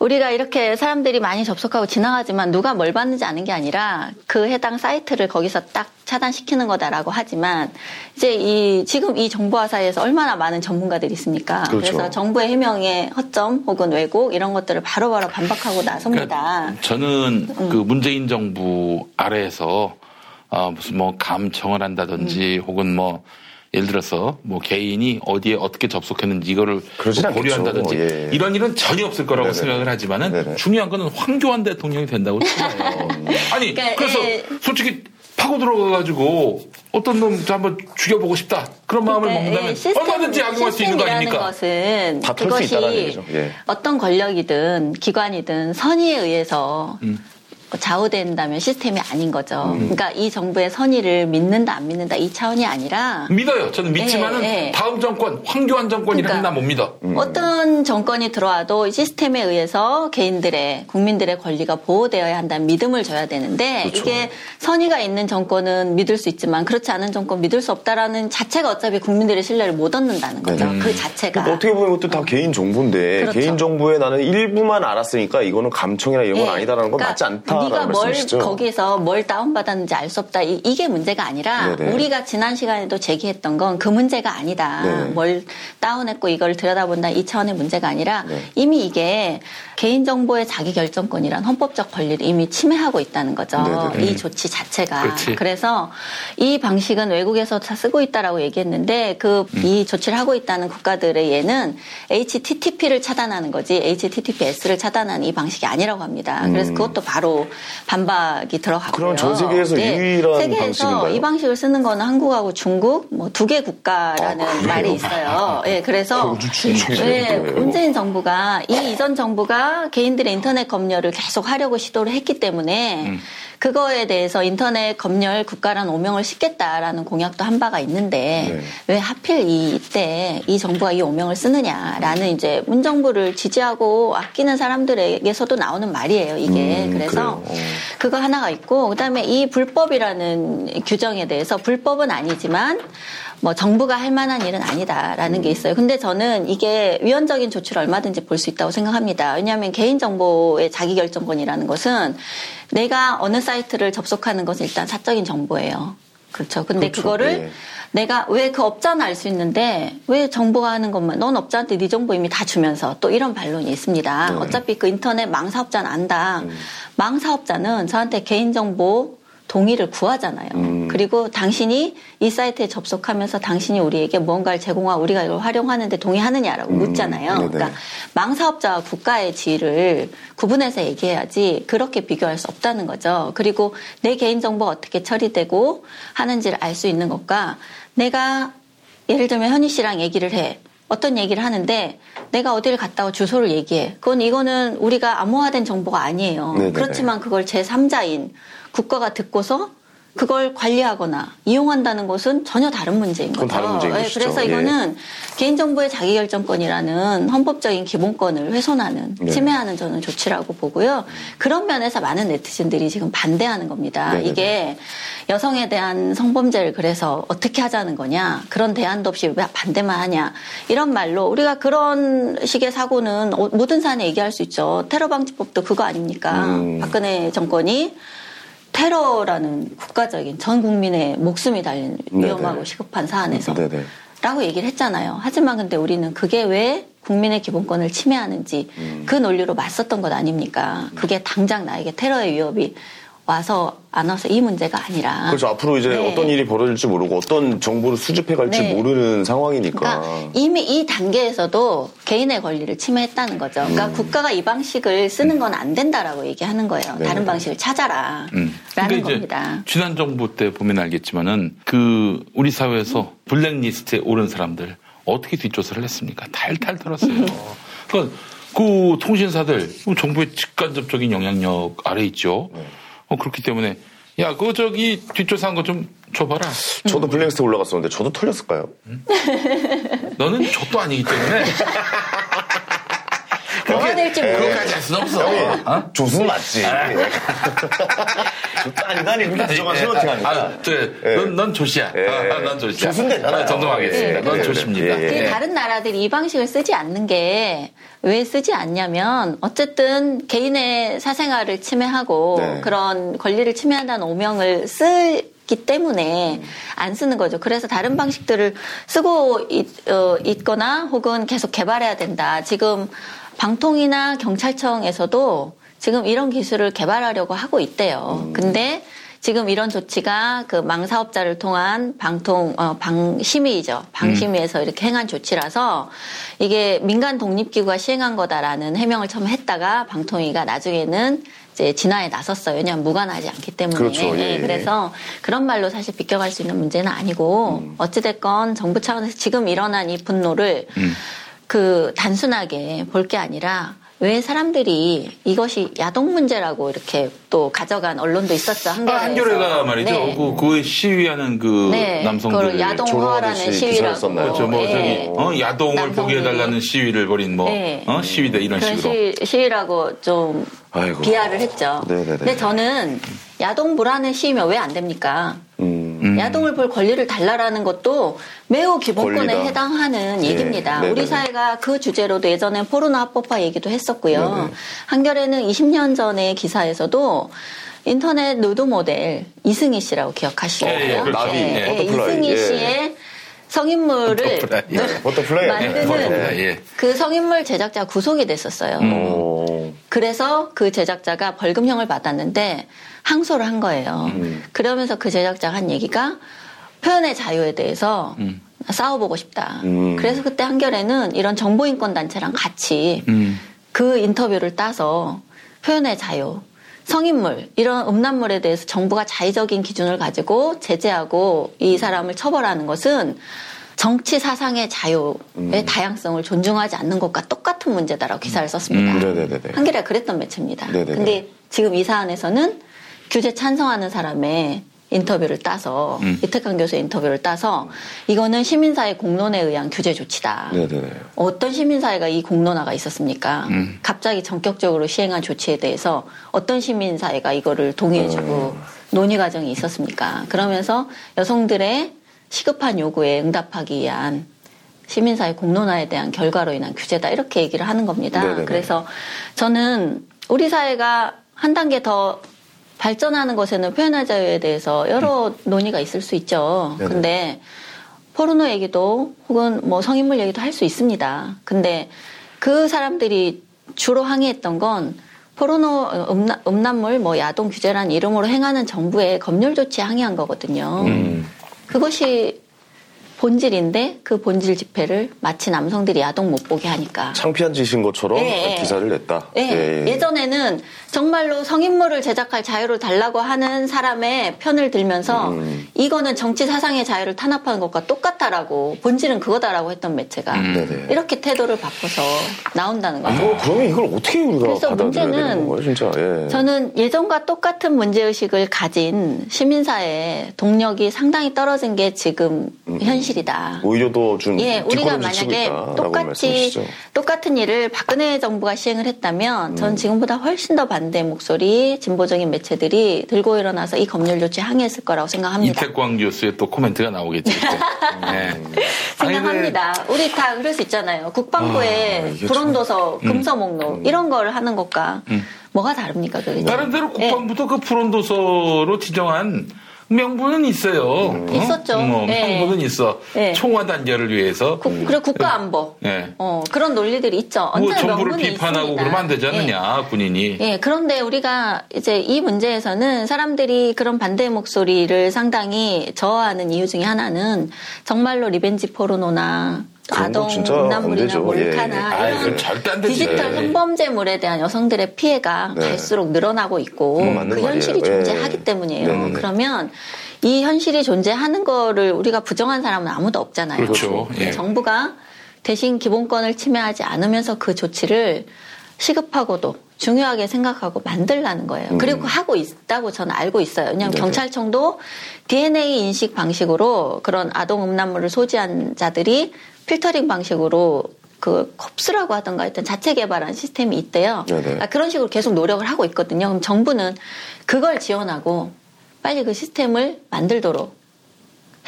우리가 이렇게 사람들이 많이 접속하고 지나가지만 누가 뭘 받는지 아는 게 아니라 그 해당 사이트를 거기서 딱 차단시키는 거다라고 하지만 이제 이 지금 이 정보화 사이에서 얼마나 많은 전문가들이 있습니까? 그렇죠. 래서 정부의 해명의 허점 혹은 왜곡 이런 것들을 바로바로 반박하고 나섭니다. 저는 음. 그 문재인 정부 아래에서 어, 무슨 뭐 감청을 한다든지 음. 혹은 뭐 예를 들어서 뭐 개인이 어디에 어떻게 접속했는지 이거를 뭐 고려한다든지 않겠죠. 예. 이런 일은 전혀 없을 거라고 네네. 생각을 하지만은 네네. 중요한 거는 황교안 대통령이 된다고 (laughs) 생각해요. 아니 그러니까, 그래서 예. 솔직히 파고 들어가가지고 어떤 놈 한번 죽여보고 싶다 그런 마음을 그러니까, 먹는다면 예, 시스템, 얼마든지 악용할 수 있는 거 시스템이라는 아닙니까? 것은 다털수 있다는 그것이 얘기죠. 예. 어떤 권력이든 기관이든 선의에 의해서 음. 좌우된다면 시스템이 아닌 거죠. 음. 그러니까 이 정부의 선의를 믿는다 안 믿는다 이 차원이 아니라 믿어요. 저는 믿지만은 예, 예. 다음 정권 황교안 정권이라 그러니까. 했나 못 믿어. 음. 어떤 정권이 들어와도 이 시스템에 의해서 개인들의 국민들의 권리가 보호되어야 한다는 믿음을 줘야 되는데 그렇죠. 이게 선의가 있는 정권은 믿을 수 있지만 그렇지 않은 정권 믿을 수 없다라는 자체가 어차피 국민들의 신뢰를 못 얻는다는 거죠. 네. 그 자체가. 그러니까 어떻게 보면 이것도 다 개인 정보인데 그렇죠. 개인 정보에 나는 일부만 알았으니까 이거는 감청이나 이런 건 예. 아니다라는 건 그러니까 맞지 않다라는 네가 뭘 말씀이시죠? 거기서 뭘 다운받았는지 알 수 없다. 이, 게 문제가 아니라 네네. 우리가 지난 시간에도 제기했던 건 그 문제가 아니다. 네. 뭘 다운했고 이걸 들여다본다 이 차원의 문제가 아니라 네. 이미 이게 개인정보의 자기결정권이란 헌법적 권리를 이미 침해하고 있다는 거죠. 네네네. 이 조치 자체가. 그렇지. 래서 이 방식은 외국에서 다 쓰고 있다라고 얘기했는데 그 음. 이 조치를 하고 있다는 국가들의 예는 HTTP를 차단하는 거지 HTTPS를 차단하는 이 방식이 아니라고 합니다. 그래서 음. 그것도 바로 반박이 들어가고요. 그럼 전 세계에서 유일한 세계에서 방식인가요? 이 방식을 쓰는 거는 한국하고 중국 뭐 두 개 국가라는 아? 말이 있어요. 예, 그래서 중국이네요. 예, 네. 문재인 정부가 이 이전 정부가 개인들의 인터넷 검열을 계속 하려고 시도를 했기 때문에 음. 그거에 대해서 인터넷 검열 국가라는 오명을 싣겠다라는 공약도 한 바가 있는데 네. 왜 하필 이때 이 정부가 이 오명을 쓰느냐라는 이제 문정부를 지지하고 아끼는 사람들에게서도 나오는 말이에요. 이게 음, 그래서. 어. 그거 하나가 있고 그다음에 이 불법이라는 규정에 대해서 불법은 아니지만 뭐 정부가 할 만한 일은 아니다라는 게 있어요. 근데 저는 이게 위헌적인 조치를 얼마든지 볼 수 있다고 생각합니다. 왜냐하면 개인 정보의 자기 결정권이라는 것은 내가 어느 사이트를 접속하는 것은 일단 사적인 정보예요. 그렇죠. 근데 그렇죠. 그거를 예. 내가 왜 그 업자는 알 수 있는데 왜 정보가 하는 것만 넌 업자한테 네 정보 이미 다 주면서 또 이런 반론이 있습니다. 네. 어차피 그 인터넷 망사업자는 안다. 망사업자는 저한테 개인정보 동의를 구하잖아요. 음. 그리고 당신이 이 사이트에 접속하면서 당신이 우리에게 무언가를 제공하고 우리가 이걸 활용하는데 동의하느냐라고 묻잖아요. 음. 네네. 그러니까 망사업자와 국가의 지위를 구분해서 얘기해야지 그렇게 비교할 수 없다는 거죠. 그리고 내 개인정보가 어떻게 처리되고 하는지를 알 수 있는 것과 내가 예를 들면 현희 씨랑 얘기를 해. 어떤 얘기를 하는데 내가 어디를 갔다고 주소를 얘기해. 그건 이거는 우리가 암호화된 정보가 아니에요. 네네네. 그렇지만 그걸 제3자인 국가가 듣고서 그걸 관리하거나 이용한다는 것은 전혀 다른 문제인 거죠. 다른 문제인 예, 것이죠. 그래서 예. 이거는 개인정보의 자기결정권이라는 헌법적인 기본권을 훼손하는 네. 침해하는 저는 조치라고 보고요. 그런 면에서 많은 네티즌들이 지금 반대하는 겁니다. 네네네. 이게 여성에 대한 성범죄를 그래서 어떻게 하자는 거냐 그런 대안도 없이 왜 반대만 하냐 이런 말로 우리가 그런 식의 사고는 어- 모든 사안에 얘기할 수 있죠. 테러 방지법도 그거 아닙니까? 음. 박근혜 정권이 테러라는 국가적인 전 국민의 목숨이 달린. 위험하고 시급한 사안에서 네네. 라고 얘기를 했잖아요. 하지만 근데 우리는 그게 왜 국민의 기본권을 침해하는지 음. 그 논리로 맞섰던 것 아닙니까? 그게 당장 나에게 테러의 위협이 와서 안 와서 이 문제가 아니라. 그렇죠. 앞으로 이제 네. 어떤 일이 벌어질지 모르고 어떤 정보를 수집해 갈지 네. 모르는 상황이니까. 그러니까 이미 이 단계에서도 개인의 권리를 침해했다는 거죠. 그러니까 음. 국가가 이 방식을 쓰는 건 안 된다라고 얘기하는 거예요. 네. 다른 방식을 찾아라. 음. 라는 그러니까 겁니다. 지난 정부 때 보면 알겠지만은 그 우리 사회에서 블랙리스트에 오른 사람들 어떻게 뒷조사를 했습니까? 탈탈 털었어요. 그러니까 그 통신사들 정부의 직간접적인 영향력 아래 있죠. 어, 그렇기 때문에 야, 그 저기 뒷조사한 거 좀 줘봐라. 저도 블랙리스트 올라갔었는데 저도 털렸을까요? (laughs) 너는 족도 아니기 때문에 뭐가 될지. 그거까지 할 수는 없어. 어? 조수는 맞지. 조수 아니다니 그렇게 부정한 슬로팅 하니까. 아, 네. 넌, 넌 조시야. 예. 아, 난 조시야. 조수인데잖아요. 아, 정정하겠습니다. 예, 넌 예, 조십니다. 예, 예. 이 다른 나라들이 이 방식을 쓰지 않는 게 왜 쓰지 않냐면 어쨌든 개인의 사생활을 침해하고 네. 그런 권리를 침해한다는 오명을 쓰기 때문에 안 쓰는 거죠. 그래서 다른 방식들을 쓰고 있, 어, 있거나 혹은 계속 개발해야 된다. 지금 방통이나 경찰청에서도 지금 이런 기술을 개발하려고 하고 있대요. 근데 지금 이런 조치가 그 망사업자를 통한 방통 어, 방심위죠. 방심위에서 이렇게 행한 조치라서 이게 민간 독립기구가 시행한 거다라는 해명을 처음 했다가 방통위가 나중에는 이제 진화에 나섰어요. 왜냐하면 무관하지 않기 때문에. 그렇죠. 예, 예. 그래서 그런 말로 사실 비껴갈 수 있는 문제는 아니고 어찌됐건 정부 차원에서 지금 일어난 이 분노를 그 단순하게 볼 게 아니라 왜 사람들이 이것이 야동 문제라고 이렇게 또 가져간 언론도 있었죠. 아, 한겨레에서. 한겨레가 말이죠. 네. 그, 그에 시위하는 그 네, 남성들. 그걸 야동화라는 시위라고. 그렇죠. 뭐 네. 저기, 어, 야동을 보게. 해달라는 시위를 벌인 뭐, 네. 어, 시위대 이런 식으로. 시, 시위라고 좀 아이고. 비하를 했죠. 네네네. 근데 저는 야동 보라는 시위면 왜 안 됩니까? 음. 야동을 볼 권리를 달라라는 것도 매우 기본권에 권리다. 해당하는 예, 얘기입니다. 네네네. 우리 사회가 그 주제로도 예전에 포르노 합법화 얘기도 했었고요. 네네. 한겨레는 20년 전의 기사에서도 인터넷 누드 모델 이승희 씨라고 기억하시고요. 예, 예, 그렇죠. 나비, 예, 버터플라이, 이승희 예. 씨의 성인물을 네, (laughs) 버터플라이 만드는 버터플라이, 예. 그 성인물 제작자 구속이 됐었어요. 오. 그래서 그 제작자가 벌금형을 받았는데 항소를 한 거예요. 음. 그러면서 그 제작자가 한 얘기가 표현의 자유에 대해서 음. 싸워보고 싶다. 음. 그래서 그때 한겨레는 이런 정보인권 단체랑 같이 음. 그 인터뷰를 따서 표현의 자유, 성인물, 이런 음란물에 대해서 정부가 자의적인 기준을 가지고 제재하고 이 사람을 처벌하는 것은 정치 사상의 자유의 음. 다양성을 존중하지 않는 것과 똑같은 문제다라고 기사를 썼습니다. 음. 한겨레가 그랬던 매체입니다. 네네네. 근데 지금 이 사안에서는 규제 찬성하는 사람의 인터뷰를 따서 음. 이태강 교수의 인터뷰를 따서 이거는 시민사회 공론에 의한 규제 조치다. 네네. 어떤 시민사회가 이 공론화가 있었습니까? 음. 갑자기 전격적으로 시행한 조치에 대해서 어떤 시민사회가 이거를 동의해주고 음. 논의 과정이 있었습니까? 그러면서 여성들의 시급한 요구에 응답하기 위한 시민사회 공론화에 대한 결과로 인한 규제다 이렇게 얘기를 하는 겁니다. 네네네. 그래서 저는 우리 사회가 한 단계 더 발전하는 것에는 표현의 자유에 대해서 여러 논의가 있을 수 있죠. 네네. 근데 포르노 얘기도 혹은 뭐 성인물 얘기도 할 수 있습니다. 근데 그 사람들이 주로 항의했던 건 포르노 음란, 음란물 뭐 야동 규제라는 이름으로 행하는 정부의 검열 조치에 항의한 거거든요. 음. 그것이 본질인데 그 본질 집회를 마치 남성들이 야동 못 보게 하니까 창피한 짓인 것처럼 예, 예. 기사를 냈다. 예, 예. 예 전에는 정말로 성인물을 제작할 자유를 달라고 하는 사람의 편을 들면서 음. 이거는 정치 사상의 자유를 탄압하는 것과 똑같다라고 본질은 그거다라고 했던 매체가 음. 네네. 이렇게 태도를 바꿔서 나온다는 거죠. 이거 그러면 이걸 어떻게 우리가 그래서 문제는 거예요, 진짜? 예. 저는 예전과 똑같은 문제 의식을 가진 시민사회의 동력이 상당히 떨어진 게 지금 현실 이다. 오히려 더좀 예, 우리가 만약에 똑같이. 똑같은 일을 박근혜 정부가 시행을 했다면 전 지금보다 훨씬 더 반대 목소리 진보적인 매체들이 들고 일어나서 이 검열 조치 항의했을 거라고 생각합니다. 이태광 교수의 또 코멘트가 나오겠죠. 또. (laughs) 네. 생각합니다. 우리 다 그럴 수 있잖아요. 국방부에 아, 불온도서, 참- 음. 금서 목록 이런 걸 하는 것과 음. 뭐가 다릅니까? 그게 나름대로 국방부도 그 불온도서로 지정한 명분은 있어요. 어? 있었죠. 뭐, 예. 명분은 있어. 예. 총화 단결을 위해서. 국- 그리고 국가 안보. 예. 어, 그런 논리들이 있죠. 뭐 언제나 정부를 비판하고 있습니다. 그러면 안 되지 예. 않느냐, 군인이. 예, 그런데 우리가 이제 이 문제에서는 사람들이 그런 반대의 목소리를 상당히 저하하는 이유 중에 하나는 정말로 리벤지 포르노나 거 아동 음란물이나. 몰카나 예, 예. 이런 그건 절대 안 되지. 디지털 예. 성범죄물에 대한 여성들의 피해가 네. 갈수록 늘어나고 있고 음, 그 현실이 말이에요. 예. 존재하기 때문이에요. 네네네. 그러면 이 현실이 존재하는 거를 우리가 부정한 사람은 아무도 없잖아요. 그렇죠. 예. 정부가 대신 기본권을 침해하지 않으면서 그 조치를 시급하고도 중요하게 생각하고 만들라는 거예요. 음. 그리고 하고 있다고 저는 알고 있어요. 왜냐하면 네네. 경찰청도 DNA 인식 방식으로 그런 아동 음란물을 소지한 자들이 필터링 방식으로 그 콥스라고 하던가 하여튼 자체 개발한 시스템이 있대요. 네네. 아, 그런 식으로 계속 노력을 하고 있거든요. 그럼 정부는 그걸 지원하고 빨리 그 시스템을 만들도록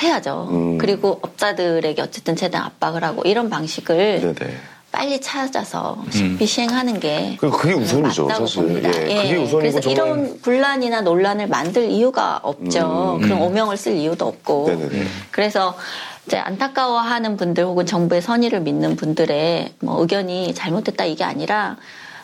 해야죠. 음. 그리고 업자들에게 어쨌든 최대한 압박을 하고 이런 방식을 네네. 빨리 찾아서 음. 시행하는 게 그- 그게 우선이죠, 맞다고 사실. 봅니다. 예, 그게 우선이고 그래서 정말- 이런 분란이나 논란을 만들 이유가 없죠. 음. 그런 음. 오명을 쓸 이유도 없고. 네네네. 그래서 이제 안타까워하는 분들 혹은 정부의 선의를 믿는 분들의 뭐 의견이 잘못됐다 이게 아니라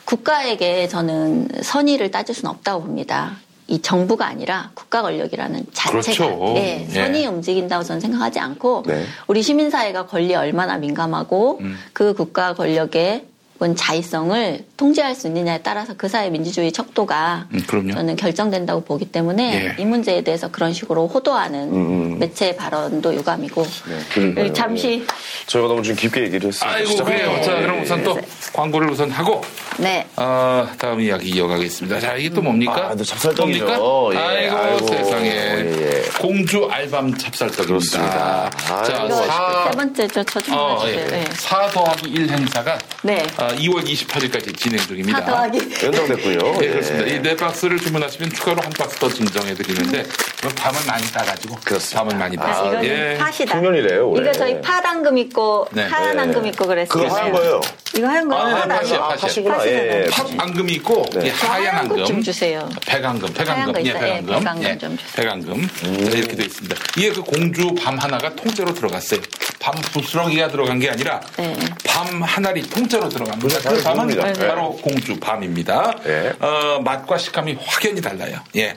국가에게 저는 선의를 따질 수는 없다고 봅니다. 이 정부가 아니라 국가 권력이라는 자체가 그렇죠. 예, 예. 선의 움직인다고 저는 생각하지 않고 네. 우리 시민사회가 권리에 얼마나 민감하고 음. 그 국가 권력의 그건 자의성을 통제할 수 있느냐에 따라서 그 사회 민주주의 척도가 음, 그럼요. 저는 결정된다고 보기 때문에 예. 이 문제에 대해서 그런 식으로 호도하는 음, 음. 매체의 발언도 유감이고 네, 그러니까요. 잠시 저희가 너무 좀 깊게 얘기를 했습니다. 아이고. 그래요. 예, 자, 예, 그럼 예. 우선 또 광고를 우선 하고, 네 어, 다음 이야기 이어가겠습니다. 자, 이게 또 뭡니까? 아, 또 찹쌀떡이죠. 뭡니까? 예, 아이고, 아이고, 세상에. 예, 예. 공주 알밤 찹쌀떡입니다. 그렇습니다. 자, 사, 세 번째 저저좀 어. 예. 네. 4 더하기 1 행사가 네. 어, 2월 28일까지 진행 중입니다. 더하기 연장됐고요. 예, 그렇습니다. 이 네 박스를 주문하시면 추가로 한 박스 더 증정해 드리는데 그럼 밤을 많이 따가지고 그렇습니다. 밤을 많이 아, 따서 이거는 예. 팥이다. 풍년이래요, 올해. 이거 저희 파당금 있고 네. 하얀 네. 앙금 있고 그랬어요. 그거 하얀 거예요. 이거 하얀 거 아, 네, 팥이요, 아. 팥이구나. 예, 예. 팥 앙금이 있고 예, 하얀 것좀 앙금, 주세요. 백앙금, 백앙금, 거 예. 백앙금, 예, 백앙금 좀 주세요. 백앙금 자, 이렇게 돼 있습니다. 이게 그 공주 밤 하나가 통째로 들어갔어요. 밤 부스러기가 들어간 게 아니라 네. 밤 하나리 통째로 들어간. 그 밤은 모릅니다. 네. 바로 공주 밤입니다. 네. 어, 맛과 식감이 확연히 달라요. 예.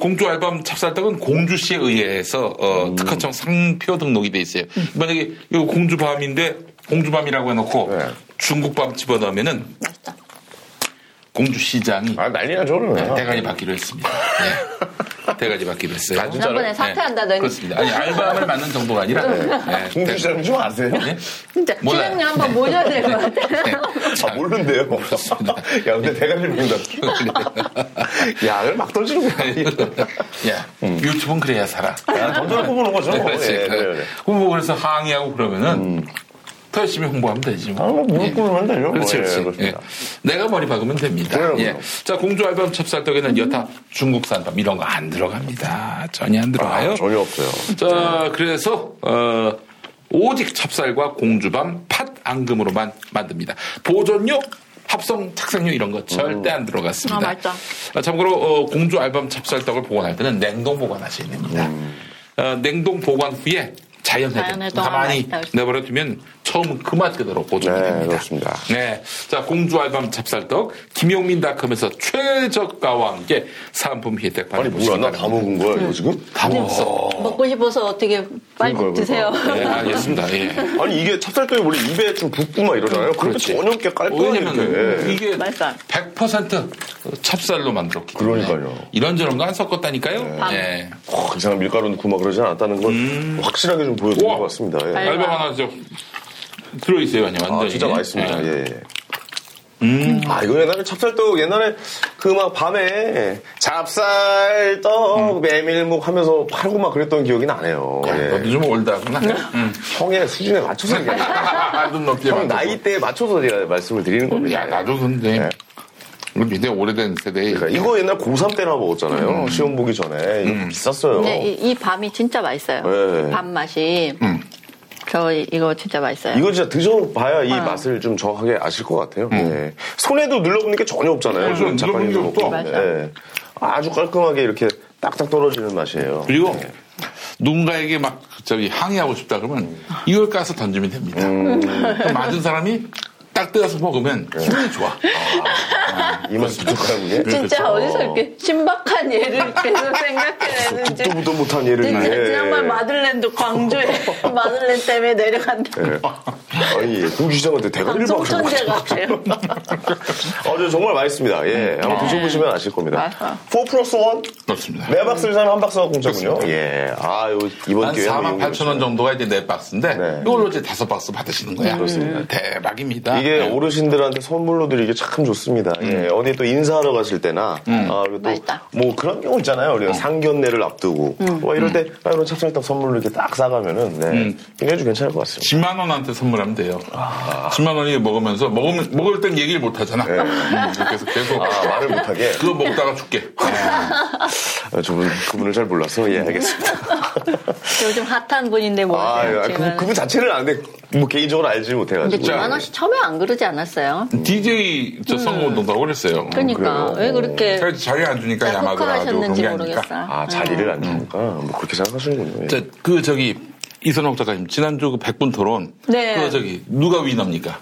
공주 알밤 찹쌀떡은 공주시에 의해서 어, 음. 특허청 상표 등록이 돼 있어요. 만약에 이거 공주 밤인데 공주 밤이라고 해놓고 네. 중국 밤 집어넣으면은 맛있다. 공주시장이 아, 난리 나죠, 그러면. 대가리 받기로 했습니다. 네. (laughs) 대가리 받기로 했어요. 아? 지난번에 사퇴한다더니. 그렇습니다. 아니, 알바를 맡는 정도가 아니라. 네. 공주시장 좀 아세요? 네? 진짜. 시장님 한번 모셔야 될 것 같아요. 아, 모르는데요. 야, 근데 대가리를 본다. 야, 그걸 막 던지는구나. 야, 유튜브는 그래야 살아. 야, 던져놓고 보는 거죠. 그렇지. 예, 그래요, 그래요. 그럼 뭐 그래서 항의하고 그러면은 더 열심히 홍보하면 되지. 뭐. 아, 뭐, 무릎 꿇으면 되죠. 그렇지, 예, 그렇지. 그렇습니다. 예. 내가 머리 박으면 됩니다. 그래요, 예. 자, 공주 알밤 찹쌀떡에는 여타 중국산밥 이런 거 안 들어갑니다. 전혀 안 들어가요. 아, 전혀 없어요. 자, 그래서 어, 오직 찹쌀과 공주밤 팥 앙금으로만 만듭니다. 보존료 합성 착색료 이런 거 절대 안 들어갔습니다. 아, 맛있다. 아, 참고로 어, 공주 알밤 찹쌀떡을 보관할 때는 냉동 보관하셔야 됩니다. 어, 냉동 보관 후에 자연해도 자연해도 가만히. 내버려두면 처음 그 맛 그대로 보존이 네, 됩니다. 그렇습니다. 네. 자, 공주 알밤 찹쌀떡 김용민닷컴에서 최저가와 함께 상품 혜택 아니, 받으시기 뭐야, 나다 먹은 거야, 이거 지금? 다 먹었어. 먹고 싶어서 어떻게 빨리 그러니까요, 드세요. 네, (laughs) 알겠습니다. 예. 아니, 이게 찹쌀떡이 원래 입에 좀 붓고 막 이러잖아요. 그렇지. 전혀 없게 깔끔하게 왜냐면 이렇게. 이게 맛있어요. 100% 찹쌀로 만들었기 때문에 그러니까요. 이런저런 거 안 섞었다니까요. 예. 어, 이상한 밀가루 넣고 막 그러지 않았다는 걸 확실하게 좀 보여드린 우와. 것 같습니다. 예. 알바. 알바 하나 저 들어있어요, 아니 완전히. 아, 진짜 맛있습니다. 예. 예. 음. 아, 이거 옛날에 찹쌀떡, 옛날에 그 막 밤에 찹쌀떡 메밀묵 하면서 팔고 막 그랬던 기억이 나네요. 야, 예. 너도 좀 올드하구나. 음. 형의 수준에 맞춰서 얘기해요. 눈 높이에 형 맞춰서. 나이 대에 맞춰서 제가 말씀을 드리는 겁니다. 야, 나도 근데 예. 굉장히 오래된 세대에 그러니까 이거 옛날 고3 때나 먹었잖아요. 음. 시험 보기 전에. 이거 비쌌어요. 근데 이, 이 밤이 진짜 맛있어요. 네. 밤 맛이. 음. 저 이- 이거 진짜 맛있어요. 이거 진짜 드셔봐야 이 아. 맛을 좀 정확하게 아실 것 같아요. 예. 손에도 눌러보는 게 전혀 없잖아요. 그렇죠. 좀 작가님도 먹고. 예. 아주 깔끔하게 이렇게 딱딱 떨어지는 맛이에요. 그리고 예. 누군가에게 막 저기 항의하고 싶다 그러면 이걸 까서 던지면 됩니다. 음. 맞은 사람이 딱 뜯어서 먹으면 기분이 좋아. 이 맛이 부족한 게. 진짜 그렇죠. 어디서 이렇게 신박한 예를 (laughs) 계속 생각해내는지. 듣도 보도 못한 예를. 진짜 예. 지난번 마들렌도 광주에 (laughs) 마들렌 때문에 내려간다. 예. 아니, 고기시장한테 대가리를 박으려고 천재. 같아요. 어, 저 정말 맛있습니다. 예. 한번 드셔보시면 아실 겁니다. 맛있어. 4 플러스 1? 그렇습니다. 네 박스를 사면 한 박스가 공짜군요. 예. 아, 요, 이번 한 기회에 4만 8천 원 정도가 이제 네 박스인데 네. 이걸로 이제 다섯 박스 받으시는 거야. 그렇습니다. 대박입니다. 이게 네. 어르신들한테 선물로 드리기 참 좋습니다. 예, 어디 또 인사하러 가실 때나, 음. 아, 그리고 또, 맛있다. 뭐 그런 경우 있잖아요. 우리가 상견례를 앞두고, 음. 뭐 이럴 때, 아, 이런 찹쌀떡 선물로 이렇게 딱 싸가면은, 네, 음. 굉장히 좀 괜찮을 것 같습니다. 10만 원한테 선물하면 돼요. 10만 원이 먹으면서 먹으면 먹을 땐 얘기를 못 하잖아. 네. 음, 그래서 계속 아, 말을 못 하게. 그거 먹다가 죽게. 아, 저분, 그분을 잘 몰라서, 예, 알겠습니다. 요즘 핫한 분인데 뭐. 아, 아. 그, 그분 자체를 아는데, 뭐 개인적으로 알지 근데 못해가지고. 김만호 씨 처음에 안 그러지 않았어요? DJ 저 선거운동도 하고 그랬어요. 그러니까 왜 그렇게 자기 자리 안 주니까 야마더라도 그런 게 모르겠어. 아니니까. 아, 자리를 안 주니까, 뭐 그렇게 생각하시는군요. 예. 자, 그 저기 이선옥 작가님 지난주 그 100분 토론 네. 그 저기 누가 위너입니까?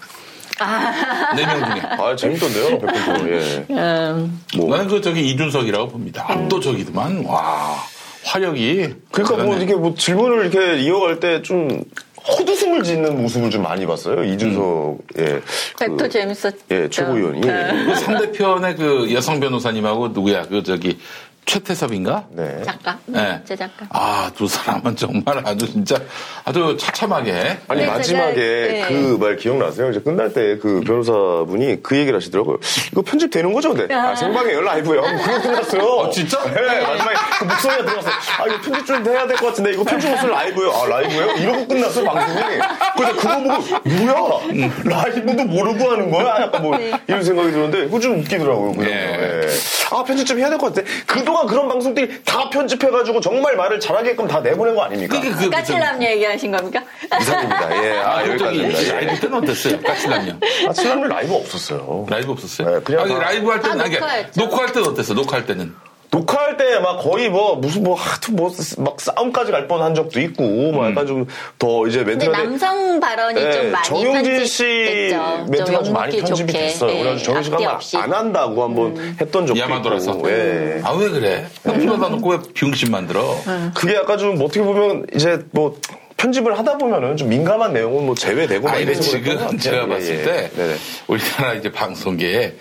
아, 네명 중에. (laughs) 아, 재밌던데요, 백분토 예. 음, 뭐. 나는 그 저기 이준석이라고 봅니다. 압도적이더만 와 화력이. 그러니까 뭐. 이렇게 뭐 질문을 이렇게 이어갈 때 좀 헛웃음을 짓는 모습을 좀 많이 봤어요. 이준석, 예. 백도 재밌었죠. 예, 최고위원이. 네. 그 상대편의 그 여성 변호사님하고 누구야 그 저기 최태섭인가? 네. 작가? 네. 제 작가. 아 두 사람은 정말 아주 진짜 아주 처참하게. 아니 네, 마지막에 네. 그말 기억나세요? 이제 끝날 때 그 변호사분이 그 얘기를 하시더라고요. 이거 편집 되는 거죠? 네. 아, 생방이에요, 라이브요. 그거 끝났어요. 아, 진짜? 네, 마지막에 그 목소리가 들어갔어요. 아, 이거 편집 좀 해야 될 것 같은데 이거 편집 없으면 라이브요. 아, 라이브요? 이러고 끝났어, 방송이. 근데 그거 보고 뭐야? 라이브도 모르고 하는 거야? 약간 뭐 이런 생각이 드는데 그거 좀 웃기더라고요. 그냥. 예. 예. 아, 편집 좀 해야 될 것 같아. 그 동안 그런 방송들이 다 편집해가지고 정말 말을 잘하게끔 다 내보낸 거 아닙니까? 그, 그, 까칠남녀 얘기하신 겁니까? 이상입니다. 예, 아, 저기 여기까지입니다. 라이브 때는 어땠어요? 까칠남녀요. 아, 칠남일 라이브 없었어요. 라이브 없었어요? 네, 그냥 아니, 다- 라이브 할 때는 다 아니, 녹화했죠. 녹화할 때는 어땠어? 녹화할 때는. 녹화할 때 막 거의 뭐 무슨 뭐 하여튼 뭐막 싸움까지 갈 뻔한 적도 있고 뭐 약간 좀 더 이제 근데 멘트가 돼- 남성 발언이 네, 좀 많이 정용진 씨 편집됐죠. 멘트가 좀 많이 편집이 좋게. 됐어요. 예, 그래서 정용진 씨가 없이. 안 한다고 한번 했던 적도 야마도라서. 있고. 예. 아, 왜 그래? 필요다 놓고 왜 비용심 만들어? 그게 약간 좀 어떻게 보면 이제 뭐 편집을 하다 보면은 좀 민감한 내용은 뭐 제외되고 막 아니, 근데 이래서 지금. 제가 예, 봤을 예. 때 네네. 우리나라 이제 방송계에 그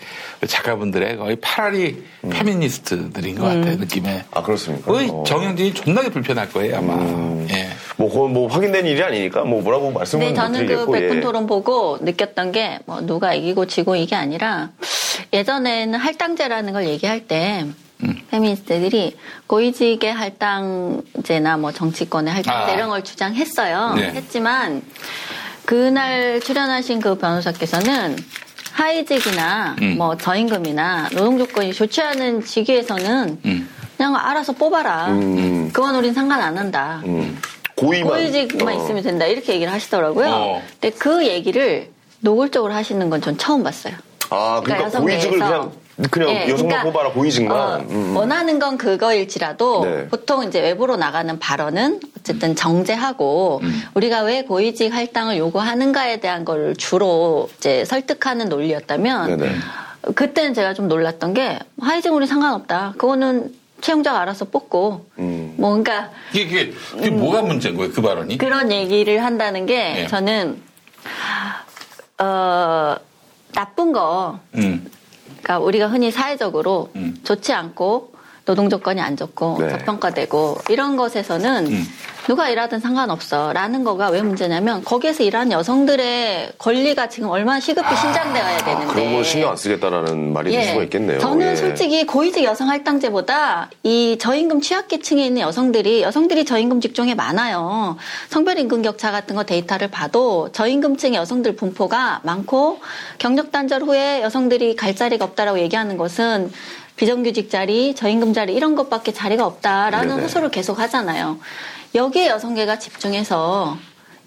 작가분들의 거의 파라리 페미니스트들인 것 같아요, 느낌에. 아, 그렇습니까? 거의 어. 정영진이 존나게 불편할 거예요, 아마. 예. 뭐, 그건 뭐 확인된 일이 아니니까 뭐 뭐라고 말씀을 저는 그 드리겠고. 백분 예. 토론 보고 느꼈던 게 뭐 누가 이기고 지고 이게 아니라 예전에는 할당제라는 걸 얘기할 때 음. 페미니스트들이 고위직의 할당제나 뭐 정치권의 할당제 아. 이런 걸 주장했어요. 네. 했지만 그날 출연하신 그 변호사께서는 하위직이나 음. 뭐 저임금이나 노동 조건이 좋지 않은 직위에서는 음. 그냥 알아서 뽑아라. 음. 그건 우린 상관 안 한다. 고위만. 고위직만 어. 있으면 된다 이렇게 얘기를 하시더라고요. 어. 근데 그 얘기를 노골적으로 하시는 건 전 처음 봤어요. 아, 그러니까, 그러니까 고위직을. 그냥 그냥 예, 여성만 그러니까, 뽑아라 고위직만. 어, 음. 원하는 건 그거일지라도 네. 보통 이제 외부로 나가는 발언은 어쨌든 정제하고 음. 우리가 왜 고위직 할당을 요구하는가에 대한 걸 주로 이제 설득하는 논리였다면 네네. 그때는 제가 좀 놀랐던 게 하이직 우리 상관없다. 그거는 채용자가 알아서 뽑고 음. 뭐 그러니까 이게, 그게, 그게 뭐가 문제인 거예요, 그 발언이? 그런 얘기를 한다는 게 예. 저는 어 나쁜 거 음. 그러니까 우리가 흔히 사회적으로 좋지 않고 노동 조건이 안 좋고 네. 저평가되고 이런 것에서는 누가 일하든 상관없어 라는 거가 왜 문제냐면 거기에서 일하는 여성들의 권리가 지금 얼마나 시급히 신장되어야 되는데 그런 걸 신경 안 쓰겠다라는 말이 될 수가 있겠네요. 예. 저는 예. 솔직히 고위직 여성 할당제보다 이 저임금 취약계층에 있는 여성들이 여성들이 저임금 직종에 많아요. 성별 임금 격차 같은 거 데이터를 봐도 저임금층의 여성들 분포가 많고 경력 단절 후에 여성들이 갈 자리가 없다라고 얘기하는 것은 비정규직 자리, 저임금 자리 이런 것밖에 자리가 없다라는 네네. 호소를 계속 하잖아요. 여기에 여성계가 집중해서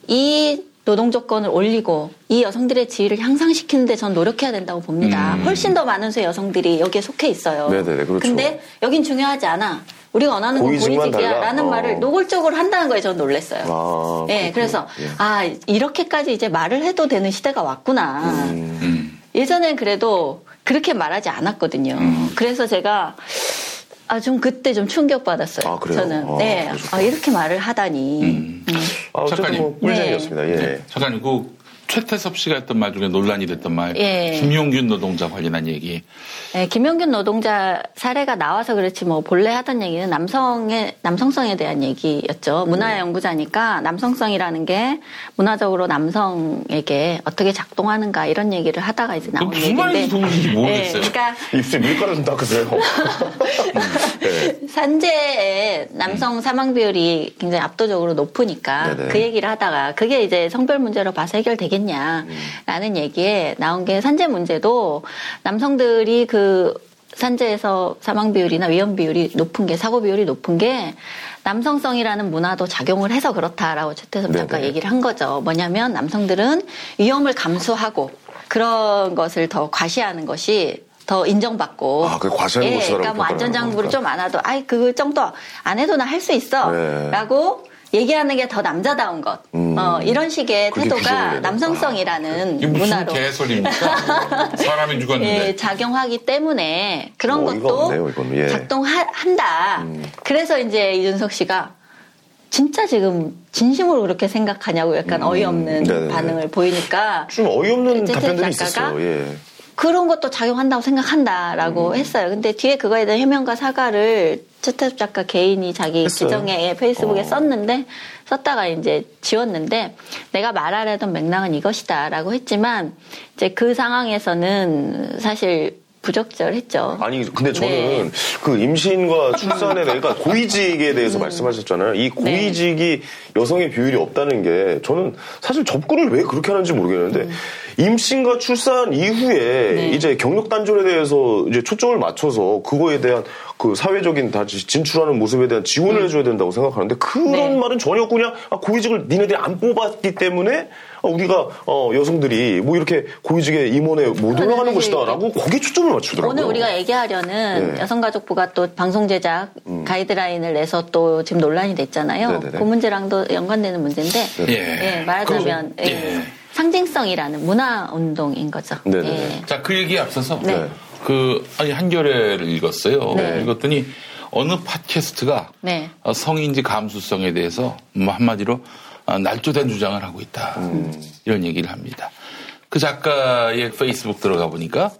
이 노동 조건을 올리고 이 여성들의 지위를 향상시키는데 전 노력해야 된다고 봅니다. 음. 훨씬 더 많은 수의 여성들이 여기에 속해 있어요. 네네네, 그렇죠. 근데 여긴 중요하지 않아. 우리가 원하는 건 고위직이야. 라는 어. 말을 노골적으로 한다는 거에 저는 놀랐어요. 아, 예, 그래서 예. 아 이렇게까지 이제 말을 해도 되는 시대가 왔구나. 음. 예전엔 그래도 그렇게 말하지 않았거든요. 그래서 제가 아 좀 그때 좀 충격 받았어요. 그래요? 저는 아, 네, 아, 이렇게 말을 하다니. 음. 아, 어쨌든 작가님. 뭐 꿀잼이었습니다. 예. 네. 작가님, 그 최태섭 씨가 했던 말 중에 논란이 됐던 말, 예. 김용균 노동자 관련한 얘기. 네, 김영균 노동자 사례가 나와서 그렇지 뭐 본래 하던 얘기는 남성의 남성성에 대한 얘기였죠. 네. 문화 연구자니까 남성성이라는 게 문화적으로 남성에게 어떻게 작동하는가 이런 얘기를 하다가 이제 나온 무슨 얘기인데. 말인지 도무지 모르겠어요. 네, 그러니까 입술 밀가루 좀 닦으세요. 네. 산재의 남성 사망 비율이 굉장히 압도적으로 높으니까 네네. 그 얘기를 하다가 그게 이제 성별 문제로 봐서 해결되 겠냐라는 얘기에 나온 게 산재 문제도 남성들이 그 산재에서 사망 비율이나 위험 비율이 높은 게 사고 비율이 높은 게 남성성이라는 문화도 작용을 해서 그렇다라고 최태섭 작가 얘기를 한 거죠. 뭐냐면 남성들은 위험을 감수하고 그런 것을 더 과시하는 것이 더 인정받고. 아, 그게 과시하는 예, 그러니까 뭐 안전장구를 좀 안 하도, 아이, 그 정도 안 해도 나 할 수 있어. 네. 라고 얘기하는 게 더 남자다운 것. 어, 이런 식의 음. 태도가 남성성이라는 이게 무슨 문화로. 개소리입니까? (laughs) 사람이 죽었는데. 예, 작용하기 때문에 그런 뭐 어이가 것도 없네요. 예. 작동한다. 그래서 이제 이준석 씨가 진짜 지금 진심으로 그렇게 생각하냐고 약간 어이없는 음. 네네네. 반응을 보이니까 좀 어이없는 답변들이 작가가 있었어요. 예. 그런 것도 작용한다고 생각한다라고 음. 했어요. 근데 뒤에 그거에 대한 해명과 사과를 최태섭 작가 개인이 자기 했어요. 계정에 예, 페이스북에 어. 썼는데 썼다가 이제 지웠는데 내가 말하려던 맥락은 이것이다라고 했지만 이제 그 상황에서는 사실 부적절했죠. 아니 근데 저는 네. 그 임신과 출산에 대해 (laughs) 그러니까 고위직에 대해서 말씀하셨잖아요. 이 고위직이 여성의 비율이 없다는 게 저는 사실 접근을 왜 그렇게 하는지 모르겠는데 임신과 출산 이후에 이제 경력 단절에 대해서 이제 초점을 맞춰서 그거에 대한 그 사회적인 다시 진출하는 모습에 대한 지원을 해줘야 된다고 생각하는데 그런 말은 전혀 없고 그냥 아, 고위직을 니네들이 안 뽑았기 때문에 아, 우리가 어, 여성들이 뭐 이렇게 고위직에 임원에 못 올라가는 것이다라고 거기에 초점을 맞추더라고요. 오늘 우리가 얘기하려는 네. 여성가족부가 또 방송 제작 가이드라인을 내서 또 지금 논란이 됐잖아요. 음. 네네네. 그 문제랑도 연관되는 문제인데 예. 예, 말하자면 그럼, 예, 상징성이라는 문화 운동인 거죠. 예. 자, 그 얘기에 앞서서 네. 그 아니 한겨레를 읽었어요. 네. 읽었더니 어느 팟캐스트가 네. 어, 성인지 감수성에 대해서 뭐 한마디로 어, 날조된 주장을 하고 있다. 이런 얘기를 합니다. 그 작가의 페이스북 들어가 보니까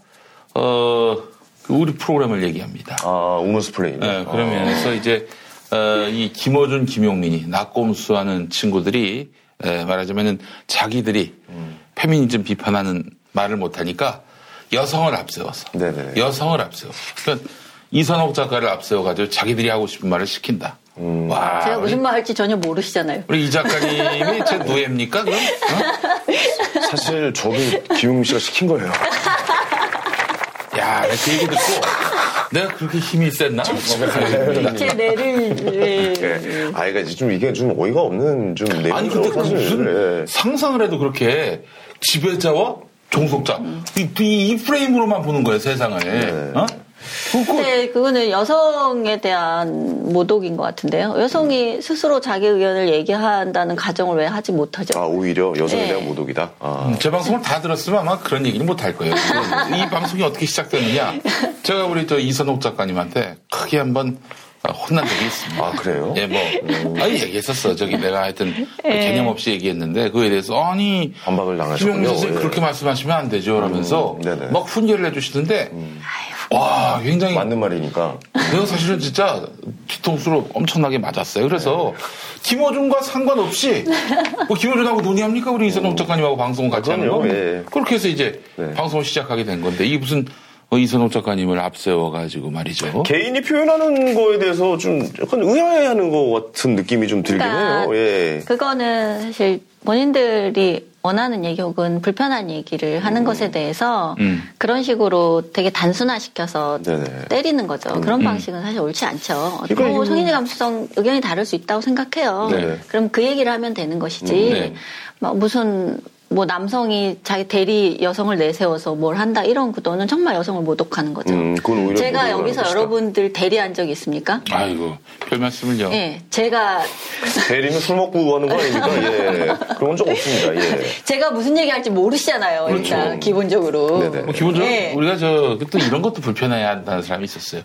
어, 그 우리 프로그램을 얘기합니다. 아, 우먼스 플레이. 네, 그러면서 이제, 어, 이 김어준, 김용민이 낙곰수하는 친구들이, 에, 말하자면은 자기들이 페미니즘 비판하는 말을 못하니까 여성을 앞세워서. 네네. 여성을 앞세워. 그러니까 이선옥 작가를 앞세워가지고 자기들이 하고 싶은 말을 시킨다. 음. 와. 제가 무슨 말 할지 전혀 모르시잖아요. 우리 이 작가님이 (laughs) 제 노예입니까, 그럼? 어? 사실 저도 김용민 씨가 시킨 거예요. 야, 내가 그 얘기 듣고 내가 그렇게 힘이 셌나? 갈래요. 제 뇌를 예. 예. 아, 그러니까 좀 이게 좀 어이가 없는 좀 내용이죠. 아니 근데 그 사실. 무슨 예. 상상을 해도 그렇게 지배자와 종속자 이, 이, 이 프레임으로만 보는 거예요 세상을. 네. 어? 근데 그거는 여성에 대한 모독인 것 같은데요. 여성이 스스로 자기 의견을 얘기한다는 가정을 왜 하지 못하죠? 아, 오히려 여성에 네. 대한 모독이다. 아. 음, 제 방송을 다 들었으면 아마 그런 얘기는 못 할 거예요. 이 방송이 어떻게 시작됐느냐? 제가 우리 저 이선옥 작가님한테 크게 한번 아, 혼난 적이 있습니다. 아, 그래요? 예, 뭐, 아니, 얘기했었어. 저기 내가 하여튼 예. 개념 없이 얘기했는데, 그거에 대해서, 아니, 반박을 당하셨군요. 김용민 선생님 예. 그렇게 말씀하시면 안 되죠. 그러면서 음, 네네. 막 훈계를 해주시던데, 와, 굉장히. 맞는 말이니까. 내가 사실은 진짜 뒤통수로 엄청나게 맞았어요. 그래서 김어준과 상관없이 뭐 김어준하고 논의합니까? 우리 이선홍 작가님하고 방송을 같이 하는 거. 예. 그렇게 해서 이제 네. 방송을 시작하게 된 건데 이게 무슨 어, 이선홍 작가님을 앞세워가지고 말이죠. 개인이 표현하는 거에 대해서 좀 약간 의아해하는 것 같은 느낌이 좀 들긴 그러니까 해요. 예. 그거는 사실 본인들이 원하는 얘기 혹은 불편한 얘기를 하는 것에 대해서 음. 그런 식으로 되게 단순화시켜서 네네. 때리는 거죠. 그런 음. 방식은 사실 옳지 않죠. 뭐 이거- 성인의 감수성 의견이 다를 수 있다고 생각해요. 네. 그럼 그 얘기를 하면 되는 것이지. 음, 네. 막 무슨 뭐 남성이 자기 대리 여성을 내세워서 뭘 한다 이런 구도는 정말 여성을 모독하는 거죠. 음, 그건 오히려 제가 여기서 것이다. 여러분들 대리한 적 있습니까? 아이고, 별 말씀을요. 예, 제가 (laughs) 대리는 술 먹고 하는 거 아닙니까? 예. 그런 적 없습니다. 예. (laughs) 제가 무슨 얘기 할지 모르시잖아요. 일단 기본적으로. 네네. 뭐 기본적으로 예. 우리가 저 또 이런 것도 불편해야 한다는 사람이 있었어요.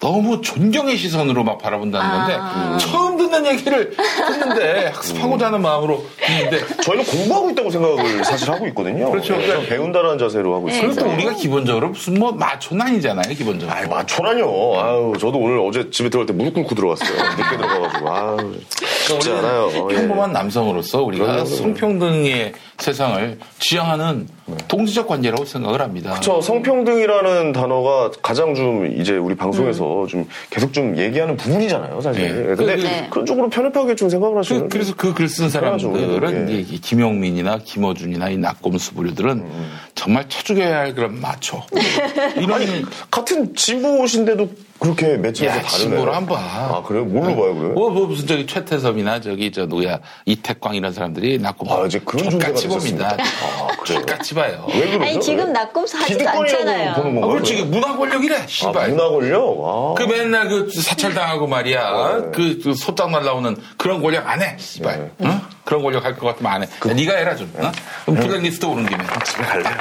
너무 존경의 시선으로 막 바라본다는 아. 건데 처음 듣는 얘기를 듣는데 학습하고자 하는 마음으로 듣는데 저희는 공부하고 있다고 생각 을 사실 하고 있거든요. 그렇죠. 예, 좀 배운다는 자세로 하고 있습니다. 그것도 우리가 기본적으로 무슨 뭐 마초는 아니잖아요, 기본적으로. 아이, 마초라뇨. 아유, 저도 오늘 어제 집에 들어갈 때 무릎 꿇고 들어갔어요. 늦게 들어가가지고. 아유, 쉽지 우리는 않아요. 예. 평범한 남성으로서 우리가. 성평등의 세상을 지향하는 동지적 관계라고 생각을 합니다. 그렇죠. 성평등이라는 단어가 가장 좀 이제 우리 방송에서 음. 좀 계속 좀 얘기하는 부분이잖아요, 사실. 네. 근데 네. 그런 쪽으로 편협하게 좀 생각을 하시는. 그, 래서 그 글 쓴 사람들은 예. 김용민이나 김어준이나 이 낙곰수 부류들은 음. 정말 쳐죽여야 할 그런 마초. (laughs) 이런 아니, 같은 진보신데도 그렇게 야, 다르네. 한 봐. 아, 그래요? 뭘로 봐요, 그래요? 뭐, 뭐 무슨 저기 최태섭이나 저기 저 누구야 이태광 이런 사람들이 낙곰수 아, 이제 그런 존재가 똑같이 봅니다. 아, 그래요? 똑같이 봐요. 왜 그러죠? 아니 지금 하지도 기득권이라고 않잖아요. 보는 아, 건가요? 그렇지 그래요? 문화 권력이래. 아, 씨발. 문화 권력? 아. 그 맨날 그 사찰당하고 말이야. 네. 그, 그 소장 날라오는 그런 권력 안 해. 씨발. 네. 응? 그런 권력 할 것 같으면 안 해. 야, 네가 해라 좀. 어? 그럼 블랙리스트 오는 김에. 집에 갈래요.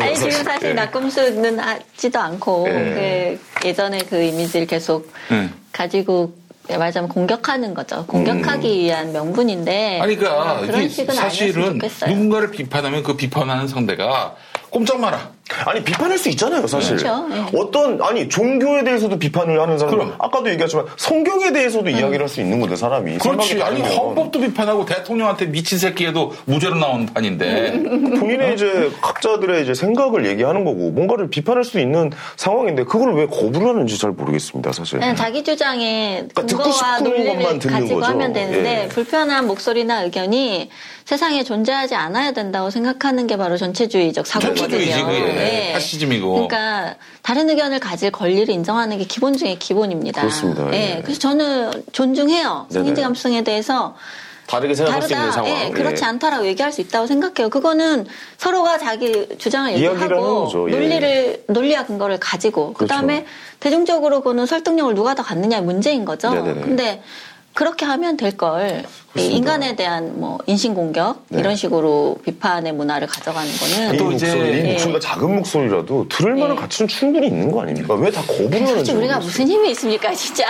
아니 지금 사실 예. 낙곰수는 하지도 않고 예. 그 예전에 그 이미지를 계속 응. 가지고 말하자면 공격하는 거죠. 공격하기 위한 명분인데 아니, 그러니까 어, 그런 식은 사실은. 누군가를 비판하면 그 비판하는 상대가 꼼짝 마라. 아니 비판할 수 있잖아요 사실 그렇죠, 예. 어떤 아니 종교에 대해서도 비판을 하는 사람 그럼. 아까도 얘기했지만 성경에 대해서도 이야기를 할 수 있는 건데 사람이 그렇지. 아니. 헌법도 비판하고 대통령한테 미친 새끼에도 무죄로 나오는 판인데. (laughs) 본인의 이제 각자들의 이제 생각을 얘기하는 거고 뭔가를 비판할 수 있는 상황인데 그걸 왜 거부를 하는지 잘 모르겠습니다 사실 그냥 자기 주장에 그러니까 듣고 근거와 싶은 논리를 것만 듣는 가지고 거죠. 하면 되는데 예. 불편한 목소리나 의견이 세상에 존재하지 않아야 된다고 생각하는 게 바로 전체주의적 사고거든요. 전체주의지, 그게. 예. 파시즘이고. 그러니까 다른 의견을 가질 권리를 인정하는 게 기본 중에 기본입니다. 그렇습니다. 예. 예. 그래서 저는 존중해요. 성인지 감수성에 대해서 다르게 생각할 수 있는 다르다. 상황 예, 그렇지 예. 않다라고 얘기할 수 있다고 생각해요. 그거는 서로가 자기 주장을 얘기하고 거죠. 예. 논리를 논리와 근거를 가지고 그 다음에 그렇죠. 대중적으로 보는 설득력을 누가 더 갖느냐의 문제인 거죠. 네네네. 근데 그렇게 하면 될 걸 인간에 대한 뭐 인신 공격 네. 이런 식으로 비판의 문화를 가져가는 이 거는 또 이제- 목소리, 이 예. 목소리가 작은 목소리라도 들을 만한 예. 가치는 충분히 있는 거 아닙니까? 왜 다 거부를 하는지 우리가. 무슨 힘이 있습니까, 진짜.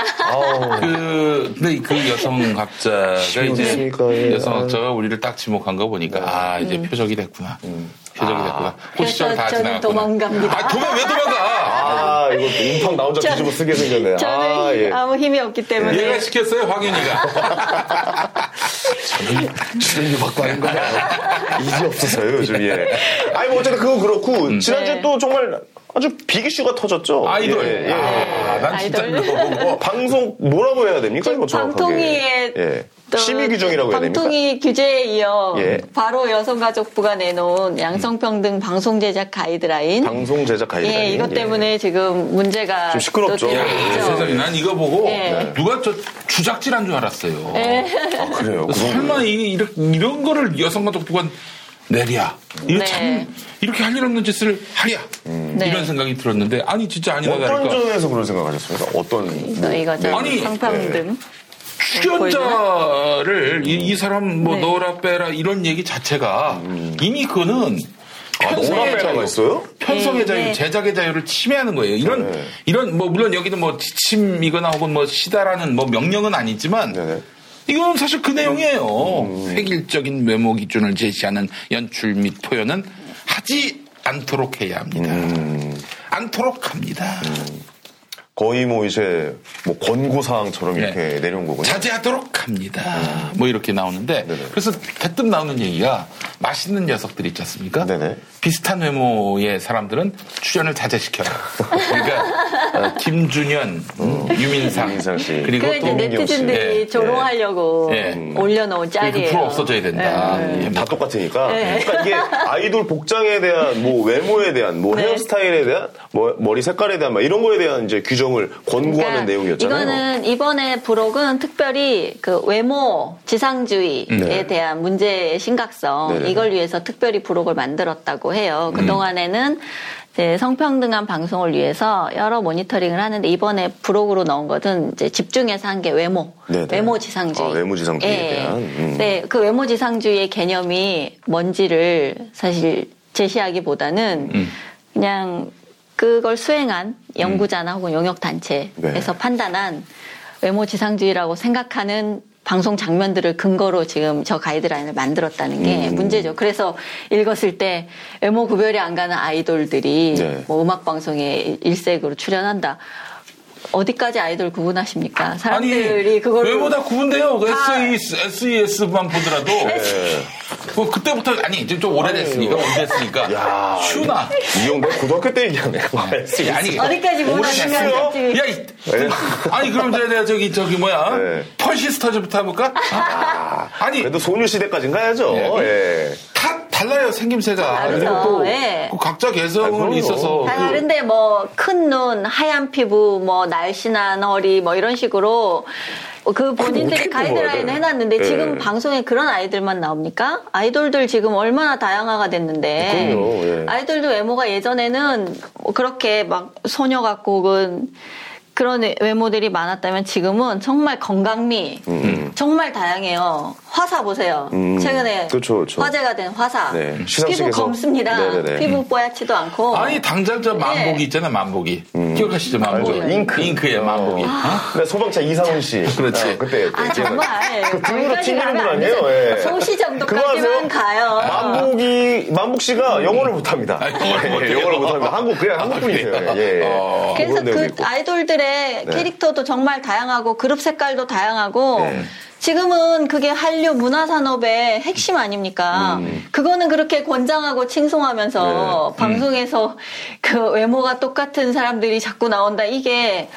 그, 근데 그 여성학자가 힘이 이제? 예. 여성학자가 우리를 딱 지목한 거 보니까 아, 이제 음. 표적이 됐구나. 표적이 됐구나. 그 시절 다 저는 지나갔구나. 도망갑니다. 아, 도망 왜 도망가? 아, 이거 임팡 나 혼자 저- 뒤집어 쓰게 생겼네. 저는 아, 예. 아무 힘이 없기 때문에 얘가 시켰어요, 황윤이가. 출연료 받고 하는 거야. 이지 없어서요, 요즘, 예. 아니, 뭐, 어쨌든 그거 그렇고, 지난주에 네. 또 정말 아주 빅 이슈가 터졌죠. 아이돌. 예, 예. 아, 난 진짜 아이돌. 그거 보고. 방송, 뭐라고 해야 됩니까? 이거 정확하게. 방통위의 예. 또 심의 규정이라고 해야 됩니까? 방통위 규제에 이어 예. 바로 여성가족부가 내놓은 양성평등 방송 제작 가이드라인 방송 제작 가이드라인. 예, 이것 때문에 지금 문제가 좀 시끄럽죠. 야. 세상에 난 이거 보고 예. 누가 저 주작질한 줄 알았어요. 예. 아, 그래요? 그 (laughs) 설마 이, 이런, 이런 거를 여성가족부가 내랴. 이거 네. 참 이렇게 할 일 없는 짓을 하랴. 네. 이런 생각이 들었는데 아니 진짜 아니다 어떤. 점에서 그런 생각 하셨습니까? 어떤. 이거, 이거죠. 아니, 성평등. 출연자를 이, 이 사람 뭐 네. 넣어라 빼라 이런 얘기 자체가 이미 그거는 아, 너무나 편성의 빼라가 자유, 있어요? 편성의 네, 자유, 네. 제작의 자유를 침해하는 거예요. 이런 네. 이런 뭐 물론 여기는 뭐 지침이거나 혹은 뭐 시다라는 뭐 명령은 아니지만 네네. 이건 사실 그 내용이에요. 음. 획일적인 메모 기준을 제시하는 연출 및 표현은 하지 않도록 해야 합니다. 음. 않도록 합니다. 거의 뭐 이제 뭐 권고사항처럼 네. 이렇게 내려온 거군요. 자제하도록 합니다. 뭐 이렇게 나오는데 네네. 그래서 대뜸 나오는 얘기가 맛있는 녀석들 있지 않습니까? 네네. 비슷한 외모의 사람들은 출연을 자제시켜라. 그러니까 어, 김준현, 음, 유민상, 유민상 씨. 그리고 그또 네티즌들이 예, 조롱하려고 예. 올려놓은 그 짤이에요. 프로 없어져야 된다. 네. 예, 다 똑같으니까. 네. 그러니까 이게 아이돌 복장에 대한 뭐 외모에 대한 뭐 네. 헤어스타일에 대한 뭐 머리 색깔에 대한 막 이런 거에 대한 이제 규정을 권고하는 그러니까 내용이었잖아요. 이거는 이번에 부록은 특별히 그 외모 지상주의에 네. 대한 문제의 심각성 네네. 이걸 위해서 특별히 부록을 만들었다고 해요. 그 동안에는 이제 성평등한 방송을 위해서 여러 모니터링을 하는데 이번에 부록으로 넣은 것은 이제 집중해서 한 게 외모, 네네. 외모 지상주의. 아, 외모 지상주의에 예. 대한. 음. 네, 그 외모 지상주의의 개념이 뭔지를 사실 제시하기보다는 음. 그냥 그걸 수행한 연구자나 혹은 용역 단체에서 네. 판단한 외모 지상주의라고 생각하는 방송 장면들을 근거로 지금 저 가이드라인을 만들었다는 게 음. 문제죠. 그래서 읽었을 때 외모 구별이 안 가는 아이돌들이 네. 뭐 음악 방송에 일색으로 출연한다. 어디까지 아이돌 구분하십니까? 사람들이 그걸 외모다 구분돼요. 그 다- SES, SES만 보더라도. 네. (laughs) 뭐 그때부터, 아니, 좀, 좀 오래됐으니까, 오래됐으니까. 야, 슈나. 이 형, 내 고등학교 때 얘기하네. 아니, 어디까지. 보내시면 야, 이, 아니, 그럼 이제 내가 저기, 저기, 뭐야. 네. 펄시스터즈부터 해볼까? 아 니, 그래도 소녀시대까진 가야죠. 예. 예. 다 달라요, 생김새가. 다르죠. 그리고 또 예. 그 각자 아, 개성은 그럼요. 있어서. 다 그- 다른데 뭐 큰 눈, 하얀 피부, 뭐 날씬한 허리 뭐 이런 식으로 그 본인들이 가이드라인을? 해놨는데 예. 지금 방송에 그런 아이들만 나옵니까? 아이돌들 지금 얼마나 다양화가 됐는데 그럼요, 예. 아이돌도 외모가 예전에는 뭐 그렇게 막 소녀 같고 혹은 그런 외모들이 많았다면 지금은 정말 건강미 정말 다양해요. 화사 보세요. 음. 최근에 그렇죠, 그렇죠. 화제가 된 화사. 네, 피부. 검습니다. 네네네. 피부 뽀얗지도 않고. 아니, 당장 저 만복이 예. 있잖아요, 만복이. 기억하시죠, 만복이. 알죠. 잉크. 잉크의 만복이. 네, 소방차 이상훈 씨. (laughs) 그렇지. 아, 그때. 아 정말 그 등으로 튕기는 분안 아니에요? 예. 소시 정도까지만? 가요. 만복이, 만복 씨가 영어를 못합니다. 아, 영어를 예? 영어를 못합니다. 한국, 그냥 한국 분이세요. 그래요? 예. 어. 그래서 그. 아이돌들의 네. 캐릭터도 정말 다양하고 그룹 색깔도 다양하고 네. 지금은 그게 한류 문화 산업의 핵심 아닙니까? 음. 그거는 그렇게 권장하고 칭송하면서 네. 방송에서 그 외모가 똑같은 사람들이 자꾸 나온다. 이게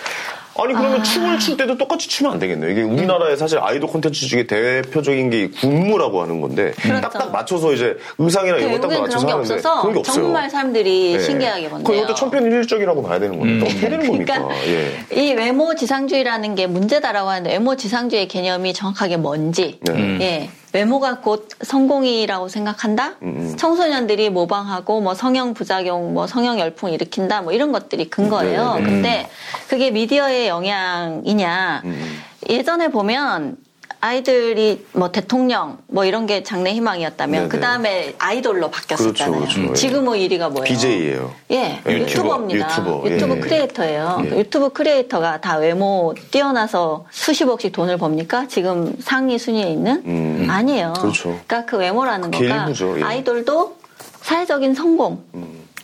아니 그러면 아. 춤을 출 때도 똑같이 추면 안 되겠네요. 이게 우리나라의 사실 아이돌 콘텐츠 중에 대표적인 게 군무라고 하는 건데 딱딱 맞춰서 이제 의상이나 이런 거 딱딱 외국엔 맞춰서 그런 게 하는데 없어서 그런 게 없어요. 정말 사람들이 네. 신기하게 본대요. 이것도 천편일률적이라고 봐야 되는 겁니까? 어떻게 되는 겁니까? 그러니까 예. 이 외모 지상주의라는 게 문제다라고 하는데 외모 지상주의 개념이 정확하게 뭔지 네. 예 외모가 곧 성공이라고 생각한다 음. 청소년들이 모방하고 뭐 성형 부작용 뭐 성형 열풍 일으킨다 뭐 이런 것들이 근거예요 네, 네. 근데 그게 미디어의 영향이냐 음. 예전에 보면 아이들이 뭐 대통령 뭐 이런 게 장래 희망이었다면. 그 다음에 아이돌로 바뀌었었잖아요. 그렇죠, 그렇죠. 지금의 1위가 뭐예요? BJ예요. 예, 예, 유튜버 입니다. 유튜버, 유튜브 예. 크리에이터예요. 예. 유튜브 크리에이터가 다 외모 뛰어나서 수십억씩 돈을 법니까? 지금 상위 순위에 있는? 음. 아니에요. 그렇죠. 그러니까 그 외모라는 그게 거가 일부죠, 예. 아이돌도 사회적인 성공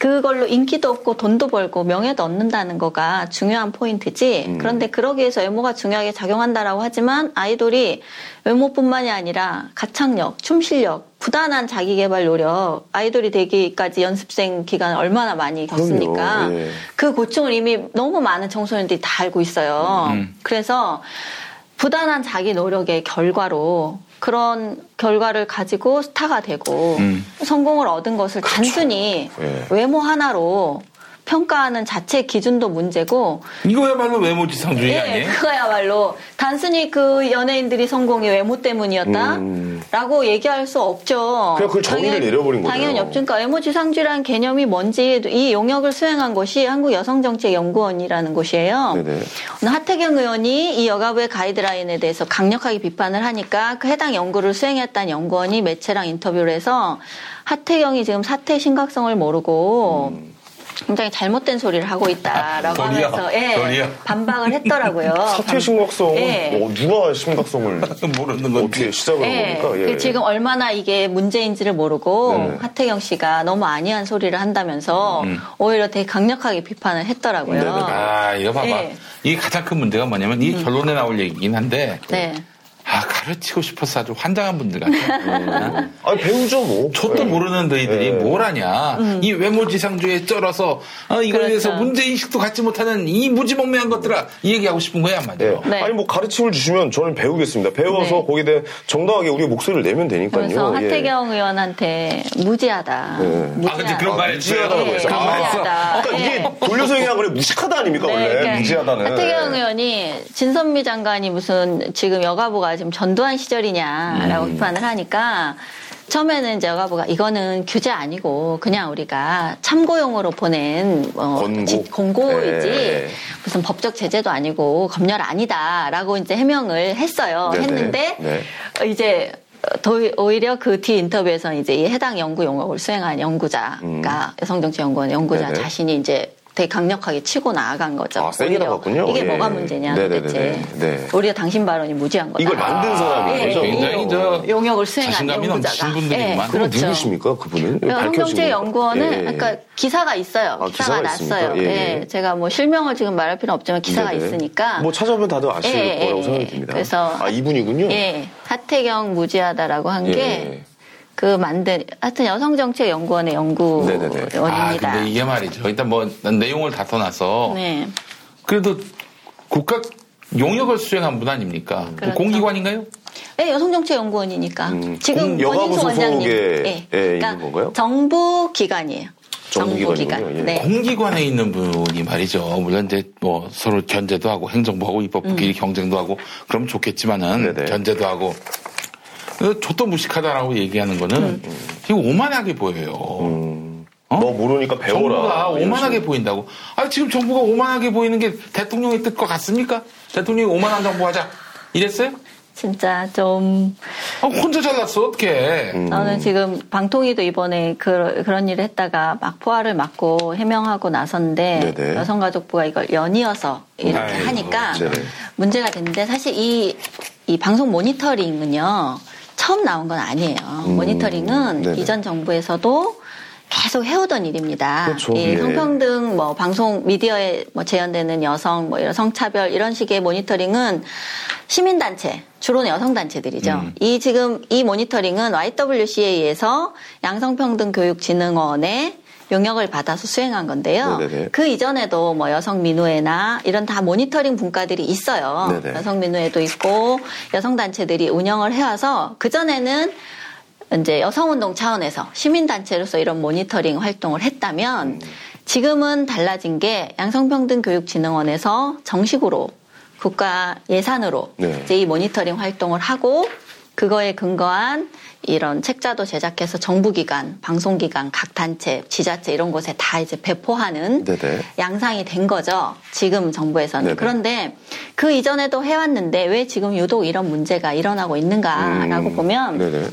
그걸로 인기도 얻고 돈도 벌고 명예도 얻는다는 거가 중요한 포인트지. 음. 그런데 그러기 위해서 외모가 중요하게 작용한다라고 하지만 아이돌이 외모뿐만이 아니라 가창력, 춤 실력, 부단한 자기 개발 노력, 아이돌이 되기까지 연습생 기간 얼마나 많이 겪습니까? 예. 그 고충을 이미 너무 많은 청소년들이 다 알고 있어요. 음. 그래서 부단한 자기 노력의 결과로 그런 결과를 가지고 스타가 되고 음. 성공을 얻은 것을 단순히 예. 외모 하나로 평가하는 자체 기준도 문제고 이거야말로 외모 지상주의 예, 아니에요? 그거야말로 단순히 그 연예인들이 성공이 외모 때문이었다? 음. 라고 얘기할 수 없죠. 그냥 그걸 정의를 내려버린 거네요. 당연히 없죠. 그러니까 외모 지상주의라는 개념이 뭔지 이 용역을 수행한 곳이 한국여성정책연구원이라는 곳이에요. 네네. 하태경 의원이 이 여가부의 가이드라인에 대해서 강력하게 비판을 하니까 그 해당 연구를 수행했다는 연구원이 매체랑 인터뷰를 해서 하태경이 지금 사태 심각성을 모르고 굉장히 잘못된 소리를 하고 있다라고 소리야, 하면서 예, 소리야. 반박을 했더라고요. (laughs) 사태 심각성은 예. 어, 누가 심각성을 (laughs) 모르는 어떻게 시작을 한 예, 겁니까? 예. 그 지금 얼마나 이게 문제인지를 모르고 네. 하태경 씨가 너무 아니한 소리를 한다면서 오히려 되게 강력하게 비판을 했더라고요. 아, 이거 봐봐. 예. 이게 가장 큰 문제가 뭐냐면 이 결론에 나올 얘기긴 한데 네. 아 가르치고 싶어서 아주 환장한 분들 같아요. 아 배우죠 뭐. 저도 모르는 너희들이 네. 뭘 하냐. 이 외모지상주의에 쩔어서 어, 이거에 대해서 그렇죠. 문제인식도 갖지 못하는 이 무지몽매한 것들아 이 얘기하고 싶은 거야 한마디로. 네. 아니 뭐 가르침을 주시면 저는 배우겠습니다. 배워서 네. 거기에 대해 정당하게 우리 목소리를 내면 되니까요. 그래서 예. 하태경 의원한테 무지하다. 네. 무지하다. 아, 근데 그런 말 했어요. 무지하다고 네, 했어 요. 아, 무지하다. 그러니까 예. 이게 돌려서 얘기하면 그래 무식하다 아닙니까 원래 그러니까 무지하다는. 하태경 의원이 진선미 장관이 무슨 지금 여가부가 지금 전두환 시절이냐라고 음. 비판을 하니까 처음에는 이제 여가부가 이거는 규제 아니고 그냥 우리가 참고용으로 보낸 어, 권고? 지- 공고 이지 네. 무슨 법적 제재도 아니고 검열 아니다라고 이제 해명을 했어요. 네네. 했는데 네. 어, 이제 더 오히려 그 뒤 인터뷰에서 이제 이 해당 연구 용역을 수행한 연구자가 여성정치연구원 연구자 음. 네네. 자신이 이제 되게 강력하게 치고 나아간 거죠. 아, 세게 나갔군요. 이게 예. 뭐가 문제냐 네네네네. 도대체. 네. 오히려 당신 발언이 무지한 거다. 이걸 만든 사람이 예, 거죠. 굉장히 저 용역을 수행한 연구자가. 예, 그렇죠. 누구십니까 그분은? 여성정치연구원은 예. 아까 기사가 있어요. 아, 기사가, 기사가? 났어요. 예, 예, 예. 제가 뭐 실명을 지금 말할 필요는 없지만 기사가 네네. 있으니까. 뭐 찾아보면 다들 아실 예, 예, 거라고 예. 생각이 듭니다. 그래서 아 이분이군요. 예, 하태경 무지하다라고 한게 예. 그 만든 하여튼 여성정책연구원의 연구원입니다. 아, 근데 이게 말이죠. 일단 뭐 내용을 다 떠나서 네. 그래도 국가 용역을 수행한 분 아닙니까? 그렇죠. 공기관인가요? 네, 여성정책연구원이니까 지금 음, 여가부 권인수 원장님, 소속에 예, 예, 그러니까 있는 건가요? 정부 기관이에요. 정부기관. 네. 공기관에 있는 분이 말이죠. 물론 이제 뭐 서로 견제도 하고 행정부하고 입법부끼리 음. 경쟁도 하고 그럼 좋겠지만은 견제도 하고 어, 저도 무식하다라고 얘기하는 거는 음. 이거 오만하게 보여요. 어? 너 모르니까 배워라. 정부가 오만하게. 보인다고. 아 지금 정부가 오만하게 보이는 게 대통령의 뜻과 같습니까? 대통령이 오만한 정부 하자. 이랬어요? 진짜 좀 아, 혼자 잘났어 어떻게? 음. 저는 지금 방통위도 이번에 그, 그런 일을 했다가 막 포화를 맞고 해명하고 나섰는데 네네. 여성가족부가 이걸 연이어서 이렇게 아이고, 하니까 네네. 문제가 됐는데 사실 이, 이 방송 모니터링은요 처음 나온 건 아니에요. 모니터링은 네네. 이전 정부에서도 계속 해오던 일입니다. 그렇죠. 이 예. 성평등 뭐 방송 미디어에 뭐 재현되는 여성 뭐 이런 성차별 이런 식의 모니터링은 시민단체 주로는 여성단체들이죠. 음. 이 지금 이 모니터링은 YWC에 의해서 양성평등교육진흥원에 용역을 받아서 수행한 건데요. 네네네. 그 이전에도 뭐 여성 민우회나 이런 다 모니터링 분과들이 있어요. 네네. 여성 민우회도 있고 여성 단체들이 운영을 해와서 그 전에는 이제 여성운동 차원에서 시민단체로서 이런 모니터링 활동을 했다면 지금은 달라진 게 양성평등교육진흥원에서 정식으로 국가 예산으로 네. 이제 이 모니터링 활동을 하고 그거에 근거한 이런 책자도 제작해서 정부기관, 방송기관, 각 단체, 지자체 이런 곳에 다 이제 배포하는 네네. 양상이 된 거죠. 지금 정부에서는. 네네. 그런데 그 이전에도 해왔는데 왜 지금 유독 이런 문제가 일어나고 있는가라고 음, 보면 네네.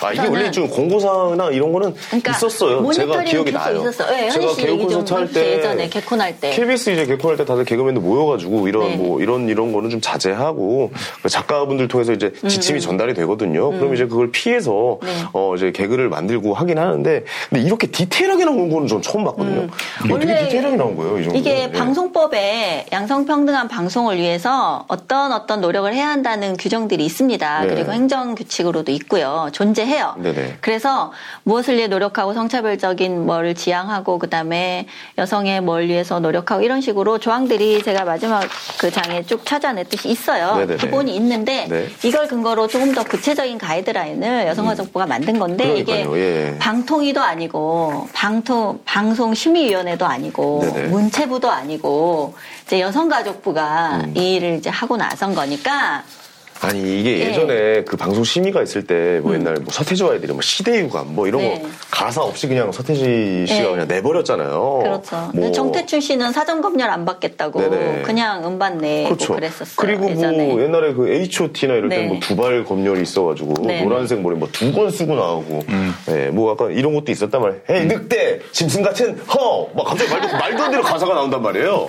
아 이게 원래 좀 공고사나 이런 거는 있었어요. 제가 기억이 나요. 있었어요. 네, 제가 현희 씨 개그 콘서트 할. 때 예전에 개콘 할 때. KBS 이제 개콘 할 때 다들 개그맨들 모여가지고 이런 네. 뭐 이런 이런 거는 좀 자제하고 그 작가분들 통해서 이제 지침이 음. 전달이 되거든요. 그럼 음. 이제 그걸 피해서 네. 어 이제 개그를 만들고 하긴 하는데 근데 이렇게 디테일하게 나온 거는 전 처음 봤거든요. 음. 원래 디테일하게 나온 거예요, 이 정도? 이게 방송법에 양성평등한 방송을 위해서 어떤 어떤 노력을 해야 한다는 규정들이 있습니다. 네. 그리고 행정 규칙으로도 있고요. 존재해요. 네네. 그래서 무엇을 위해 노력하고 성차별적인 뭘 지향하고 그다음에 여성의 뭘 위해서 노력하고 이런 식으로 조항들이 제가 마지막 그 장에 쭉 찾아냈듯이 있어요. 네네네. 기본이 있는데 네. 이걸 근거로 조금 더 구체적인 가이드라인을 여성가족부가 만든 건데 이게 그러니까요, 예. 방통위도 아니고 방통 방송 심의위원회도 아니고 네네. 문체부도 아니고 이제 여성가족부가 음. 이 일을 이제 하고 나선 거니까 아니 이게 예. 예전에 그 방송 심의가 있을 때뭐 옛날 뭐 서태지와 아이들이 뭐 시대유감 뭐 이런 음. 네. 거 가사 없이 그냥 서태지 씨가 네. 그냥 내버렸잖아요. 그렇죠. 뭐 정태춘 씨는 사전 검열 안 받겠다고 네네. 그냥 음반 내고 그렇죠. 그랬었어요. 그리고 예전에. 뭐 옛날에 그 H.O.T.나 이럴 네. 때뭐 두발 검열이 있어가지고 네. 노란색 머리 뭐 두 권 쓰고 나오고 예, 뭐 약간 이런 것도 있었단 말이에요. 헤이 늑대 짐승 같은 허! 막 갑자기 말도 말도 안 되는 가사가 나온단 말이에요.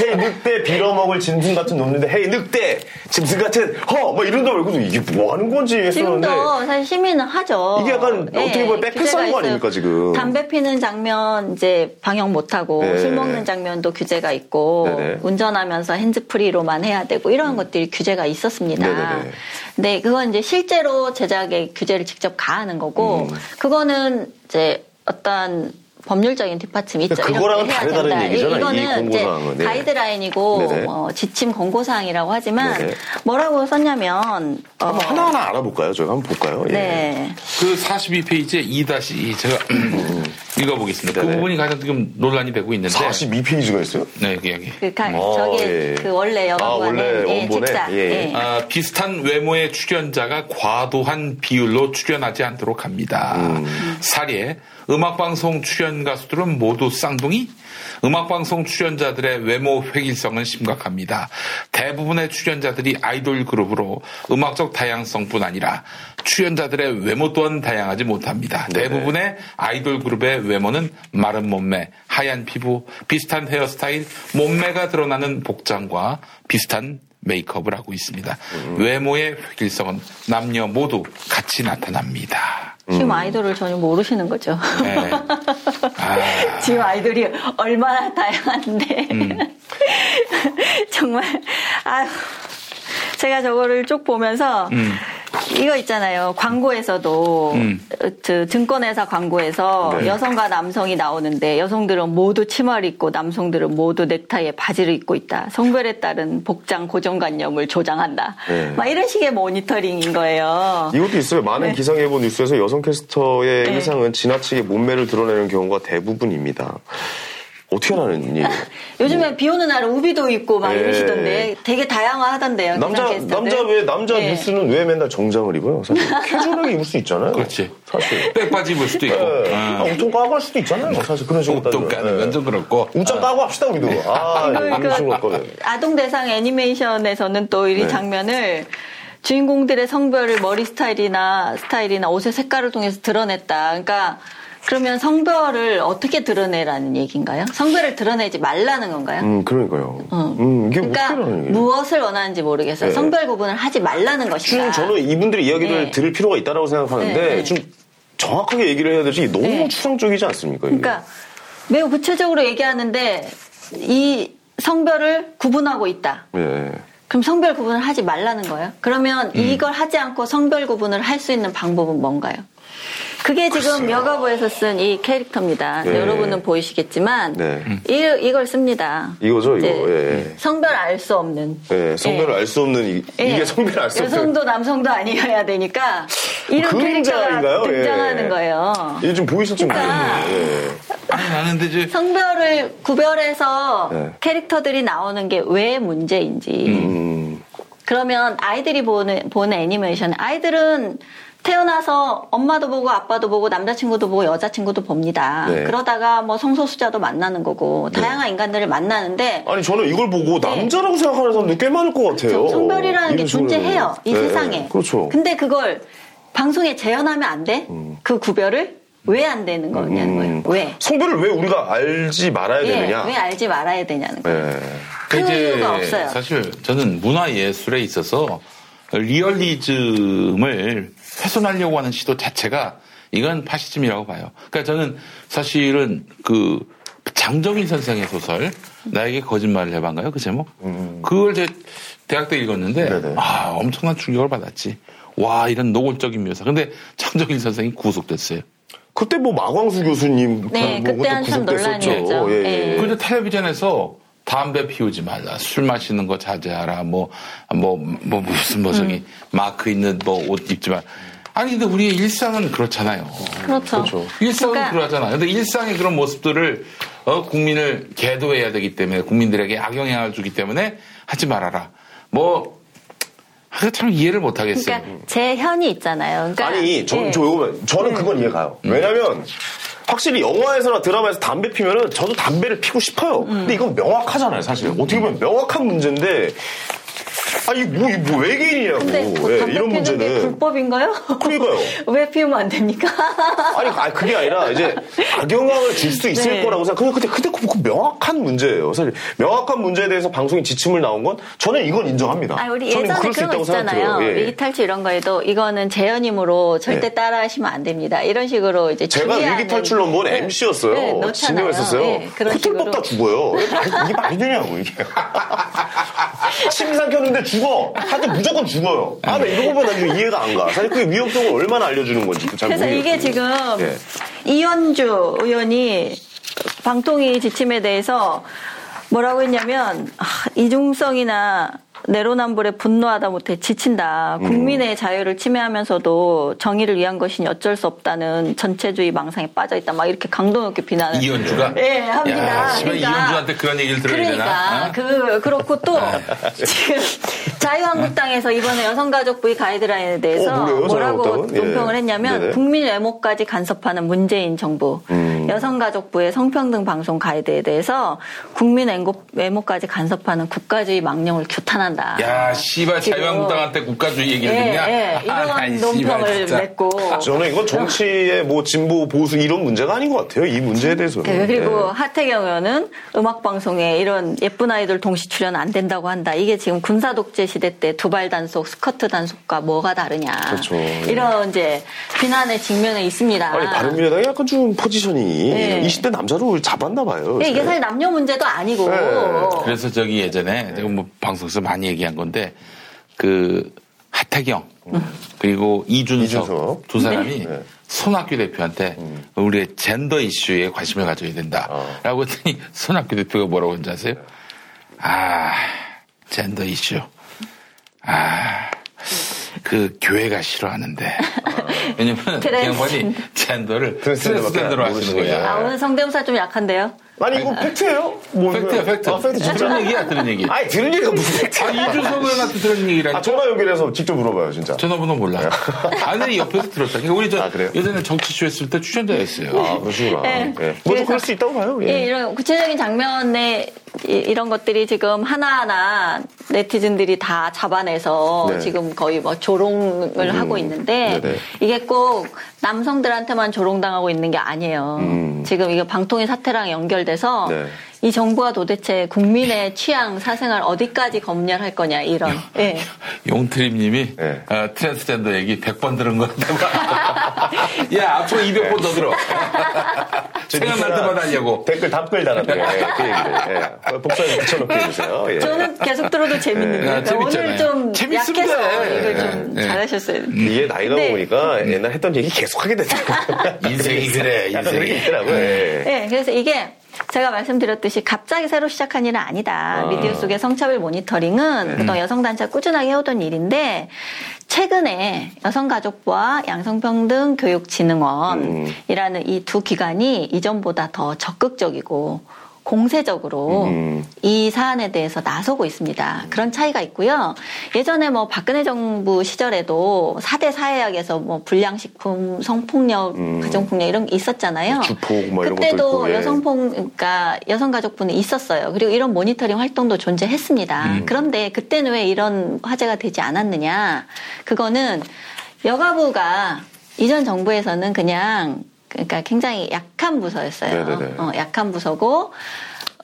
헤이 늑대 빌어먹을 짐승 같은 놈인데 헤이 늑대 짐승 같은 허! 막 이런단 말이에요. 그래서 이게 뭐 하는 건지 했었는데 지금도 사실 시민은 하죠. 이게 약간 예, 어떻게 보면 백패스 규제가 하는 거. 아닙니까 지금? 담배 피는 장면 이제 방역 못하고 네. 술 먹는 장면도 규제가 있고 네네. 운전하면서 핸즈프리로만 해야 되고 이런 것들이 규제가 있었습니다. 네네네. 근데 그건 이제 실제로 제작에 규제를 직접 가하는 거고 음. 그거는 이제 어떤 법률적인 뒷받침이 있죠. 그러니까 해야 다르다는 된다. 얘기잖아요, 이 이거는 이제 공고사항은. 네. 가이드라인이고. 뭐 지침 공고사항이라고 하지만 네네. 뭐라고 썼냐면 어, 한번 하나하나 알아볼까요? 저희가 한번 볼까요? 예. 네. 그 42페이지에 2- 제가 (clears throat) 읽어보겠습니다. 그 네네. 부분이 가장 지금 논란이 되고 있는데. 42페이지가 있어요? 네, 그 여기. 그 가, 어, 저게 예. 그 원래 여가관의 예, 책자. 예. 아, 비슷한 외모의 출연자가 과도한 비율로 출연하지 않도록 합니다. 음. 사례, 음악방송 출연 가수들은 모두 쌍둥이? 음악방송 출연자들의 외모 획일성은 심각합니다. 대부분의 출연자들이 아이돌 그룹으로 음악적 다양성뿐 아니라 출연자들의 외모 또한 다양하지 못합니다. 대부분의 아이돌 그룹의 외모는 마른 몸매, 하얀 피부, 비슷한 헤어스타일, 몸매가 드러나는 복장과 비슷한 메이크업을 하고 있습니다. 외모의 획일성은 남녀 모두 같이 나타납니다. 지금 아이돌을 전혀 모르시는 거죠. 네. (laughs) 지금 아이돌이 얼마나 다양한데. 음. (laughs) 정말, 아휴. 제가 저거를 쭉 보면서 음. 이거 있잖아요. 광고에서도 음. 그 증권회사 광고에서 네. 여성과 남성이 나오는데 여성들은 모두 치마를 입고 남성들은 모두 넥타이에 바지를 입고 있다. 성별에 따른 복장 고정관념을 조장한다. 네. 막 이런 식의 모니터링인 거예요. 이것도 있어요. 많은 네. 기상예보 뉴스에서 여성 캐스터의 네. 의상은 지나치게 몸매를 드러내는 경우가 대부분입니다. 어떻게 하는 일이에요? (laughs) 요즘에 비 오는 날은 우비도 입고 막 네. 이러시던데 되게 다양하던데요. 남자. 남자 왜 남자 네. 뉴스는 왜 맨날 정장을 입어요? 사실 (laughs) 캐주얼하게 입을 수 있잖아요. 그렇지. 사실 (laughs) 백바지 입을 수도 있고. 네. 아. 아, 옷좀 까고 할 수도 있잖아요. 사실 그런 식으로 옷좀. 까는 네. 건좀 그렇고. 옷좀 까고 합시다 우리도. 아 그러니까 이런 식으로 할 거네. 아동 대상 애니메이션에서는 또이 네. 장면을 주인공들의 성별을 머리 스타일이나 스타일이나 옷의 색깔을 통해서 드러냈다. 그러니까 그러면 성별을 어떻게 드러내라는 얘기인가요? 성별을 드러내지 말라는 건가요? 음 그러니까요. 어. 음 이게 그러니까 하는 얘기예요? 무엇을 원하는지 모르겠어요. 네. 성별 구분을 하지 말라는 것이다. 좀 저는 이분들의 이야기를 네. 들을 필요가 있다고 생각하는데 네, 네. 좀 정확하게 얘기를 해야 되지 너무 네. 추상적이지 않습니까? 이게? 그러니까 매우 구체적으로 얘기하는데 이 성별을 구분하고 있다. 예. 그럼 성별 구분을 하지 말라는 거예요? 그러면 음. 이걸 하지 않고 성별 구분을 할 수 있는 방법은 뭔가요? 그게 지금 여가부에서 쓴 이 캐릭터입니다. 네. 여러분은 보이시겠지만 네. 이, 이걸 씁니다. 이거죠, 이거. 이제 예. 성별 알 수 없는. 예, 성별을 알 수 없는 이, 예. 게 성별을 알수 없는 여성도 남성도 아니어야 되니까 이런 캐릭터가 그림자인가요? 예. 등장하는 거예요. 이게 좀 보이셨죠? 그러니까. 예. 아니, 나는 근데 이제. 성별을 구별해서 네. 캐릭터들이 나오는 게 왜 문제인지. 음. 그러면 아이들이 보는, 보는 애니메이션, 아이들은 태어나서 엄마도 보고 아빠도 보고 남자친구도 보고 여자친구도 봅니다. 네. 그러다가 뭐 성소수자도 만나는 거고 다양한 인간들을 만나는데 아니 저는 이걸 보고 남자라고 생각하는 사람들 꽤 많을 것 같아요. 네. 성별이라는 게. 존재해요 이 네, 세상에. 그렇죠. 근데 그걸 방송에 재현하면 안 돼? 그 구별을 왜안 되는 거냐는 거예요. 왜? 성별을 왜 우리가 알지 말아야 예, 되느냐? 왜 알지 말아야 되냐는 거예요. 예. 그 이유가 없어요. 사실 저는 문화 예술에 있어서 리얼리즘을 훼손하려고 하는 시도 자체가 이건 파시즘이라고 봐요. 그러니까 저는 사실은 그 장정인 선생의 소설 나에게 거짓말을 해봐인가요? 그 제목? 그걸 제 대학 때 읽었는데 아 엄청난 충격을 받았지. 와 이런 노골적인 묘사. 근데 장정인 선생이 구속됐어요. 그때 뭐 마광수 교수님 네, 뭐 그때 한참 논란이었죠. 예, 예. 근데 텔레비전에서 담배 피우지 말라, 술 마시는 거 자제하라, 뭐, 뭐, 뭐, 무슨, 뭐, 저기, 마크 있는 뭐, 옷 입지 마. 아니, 근데 우리의 일상은 그렇잖아요. 그렇죠. 일상은 그러니까- 그러잖아요 근데 일상의 그런 모습들을, 어, 국민을 계도해야 되기 때문에, 국민들에게 악영향을 주기 때문에 하지 말아라. 뭐, 아, 참 이해를 못 하겠어요. 그러니까 제 현이 있잖아요. 그러니까 아니, 저, 예. 저, 이거, 저는 그건 이해가요. 왜냐면, 확실히 영화에서나 드라마에서 담배 피면은 저도 담배를 피고 싶어요. 음. 근데 이건 명확하잖아요, 사실. 어떻게 보면 명확한 문제인데, 아니, 뭐, 이뭐 외계인이냐고. 근데 뭐 예, 이런 문제는. 불법인가요? 그러니까요. (laughs) 왜 피우면 안 됩니까? (laughs) 아니, 아니, 그게 아니라 이제 악영향을 줄 수 있을 네. 거라고 생각. 근데 근데 그, 그 명확한 문제예요. 사실 명확한 문제에 대해서 방송이 지침을 나온 건 저는 이건 인정합니다. 아, 우리 저는 예전에 그럴 수 그런 거 있잖아요. 생각해요. 예. 위기탈출 이런 거에도 이거는 재현임으로 절대 네. 따라하시면 안 됩니다. 이런 식으로 이제 제가 주의하는- 위기탈출 넘버원 네. MC였어요. 네. 진행했었어요. 네, 그런 식으로. 뽑다 죽어요. 이게 말이, 이게 말이 되냐고, 이게. (laughs) 침상 켰는데 죽어. 하여튼 무조건 죽어요. 아, 나 거보다 난좀 이해가 안 가. 사실 그게 위협성을 얼마나 알려주는 건지 잘 그래서 모르겠어요. 이게 지금 예. 이현주 의원이 방통위 지침에 대해서 뭐라고 했냐면 아, 이중성이나 내로남불에 분노하다 못해 지친다. 음. 국민의 자유를 침해하면서도 정의를 위한 것이니 어쩔 수 없다는 전체주의 망상에 빠져 있다. 막 이렇게 강도 높게 비난을. 이현주가? 예, 합니다. 야, 그러니까 이현주한테 그런 얘기를 들어야 그러니까 되나? 어? 그 그렇고 또 지금 자유한국당에서 이번에 여성가족부의 가이드라인에 대해서 어, 뭐라고 자유한국당은? 예. 논평을 했냐면 네네. 국민 외모까지 간섭하는 문재인 정부 음. 여성가족부의 성평등 방송 가이드에 대해서 국민 외모- 외모까지 간섭하는 국가주의 망령을 규탄한 다. 야, 씨발 지금. 자유한국당한테 국가주의 얘기를 예, 듣냐? 예, 이런 아이, 씨발, 논평을. 냈고 저는 이건 정치의 뭐 진보 보수 이런 문제가 아닌 것 같아요. 이 문제에 대해서는. 네, 그리고 예. 하태경 의원은 음악 방송에 이런 예쁜 아이들 동시 출연 안 된다고 한다. 이게 지금 군사 독재 시대 때 두발 단속, 스커트 단속과 뭐가 다르냐. 그렇죠. 예. 이런 이제 비난의 직면에 있습니다. 아니 바른미래당이 약간 좀 포지션이 네. 20대 남자로 잡았나 봐요. 예, 이게. 사실 남녀 문제도 아니고 네. 그래서 저기 예전에 제가 뭐 방송에서 많이 얘기한 건데 그 하태경 그리고 이준석, 이준석. 두 사람이 네. 손학규 대표한테 우리의 젠더 이슈에 관심을 가져야 된다라고 했더니 손학규 대표가 뭐라고 했는지 아세요? 아 젠더 이슈 아 그 교회가 싫어하는데 왜냐면 그 양반이 젠더를 트랜스젠더로 하시는. 거야. 아, 오늘 성대모사 좀 약한데요. 아니 이거 팩트예요? 뭐 팩트야, 팩트. 아, 팩트 진짜? 들은 얘기야, 들은 얘기. 아니 들은 얘기가 무슨 팩트야? 아니, 이준석 의원한테 들은 얘기라니까. 아, 전화 연결해서 직접 물어봐요 진짜. 전화번호 몰라. 아니, 옆에서 들었다. 그러니까 우리 저 아, 그래요? 예전에 정치쇼 했을 때 출연자였어요. 아 그러시구나. 네. 예. 뭐좀 그래서- 그럴 수 있다고 봐요. 예. 예, 이런 구체적인 장면에 이, 런 것들이 지금 하나하나 네티즌들이 다 잡아내서 네. 지금 거의 뭐 조롱을 하고 있는데 네네. 이게 꼭 남성들한테만 조롱당하고 있는 게 아니에요. 음. 지금 이거 방통위 사태랑 연결돼서 네. 이 정부가 도대체 국민의 취향, 사생활 어디까지 검열할 거냐 이런. 예. 용트림님이 네. 어, 트랜스젠더 얘기 100번 들은 것 같다고. (laughs) 야, 앞으로 200번 더 들어. (laughs) 저 생각날 때마다 하려고. 댓글 답글 달았대요. 예, 그 얘기를. 예. 복사해서 붙여놓게 해주세요. 예. 저는 계속 들어도 재밌는데 야, 재밌잖아요. 오늘 좀 재밌으면 약해서 돼. 이걸 좀 네. 잘하셨어요. 이게 나이가 근데- 먹으니까 옛날 했던 얘기 계속 하게 되더라고요. 인생이 그래, 인생이. 있더라고요. 예. 네, 그래서 이게 제가 말씀드렸듯이 갑자기 새로 시작한 일은 아니다. 아. 미디어 속의 성차별 모니터링은 그동안 여성단체가 꾸준하게 해오던 일인데 최근에 여성가족부와 양성평등교육진흥원이라는 이두 기관이 이전보다 더 적극적이고 공세적으로 음. 이 사안에 대해서 나서고 있습니다. 그런 차이가 있고요. 예전에 뭐 박근혜 정부 시절에도 4대 사회학에서 뭐 불량식품, 성폭력, 가정폭력 이런 게 있었잖아요. 주폭 뭐 이런 그때도 예. 여성폭, 그러니까 여성가족부는 있었어요. 그리고 이런 모니터링 활동도 존재했습니다. 음. 그런데 그때는 왜 이런 화제가 되지 않았느냐? 그거는 여가부가 이전 정부에서는 그냥 그러니까 굉장히 약한 부서였어요. 어, 약한 부서고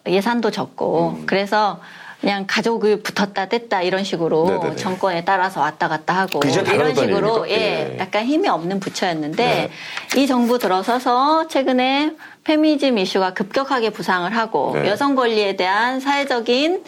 예산도 적고 음. 그래서 그냥 가족을 붙었다 뗐다 이런 식으로 네네네. 정권에 따라서 왔다 갔다 하고 이런 식으로? 예, 예. 네. 약간 힘이 없는 부처였는데 이 정부 들어서서 최근에 페미니즘 이슈가 급격하게 부상을 하고 네. 여성 권리에 대한 사회적인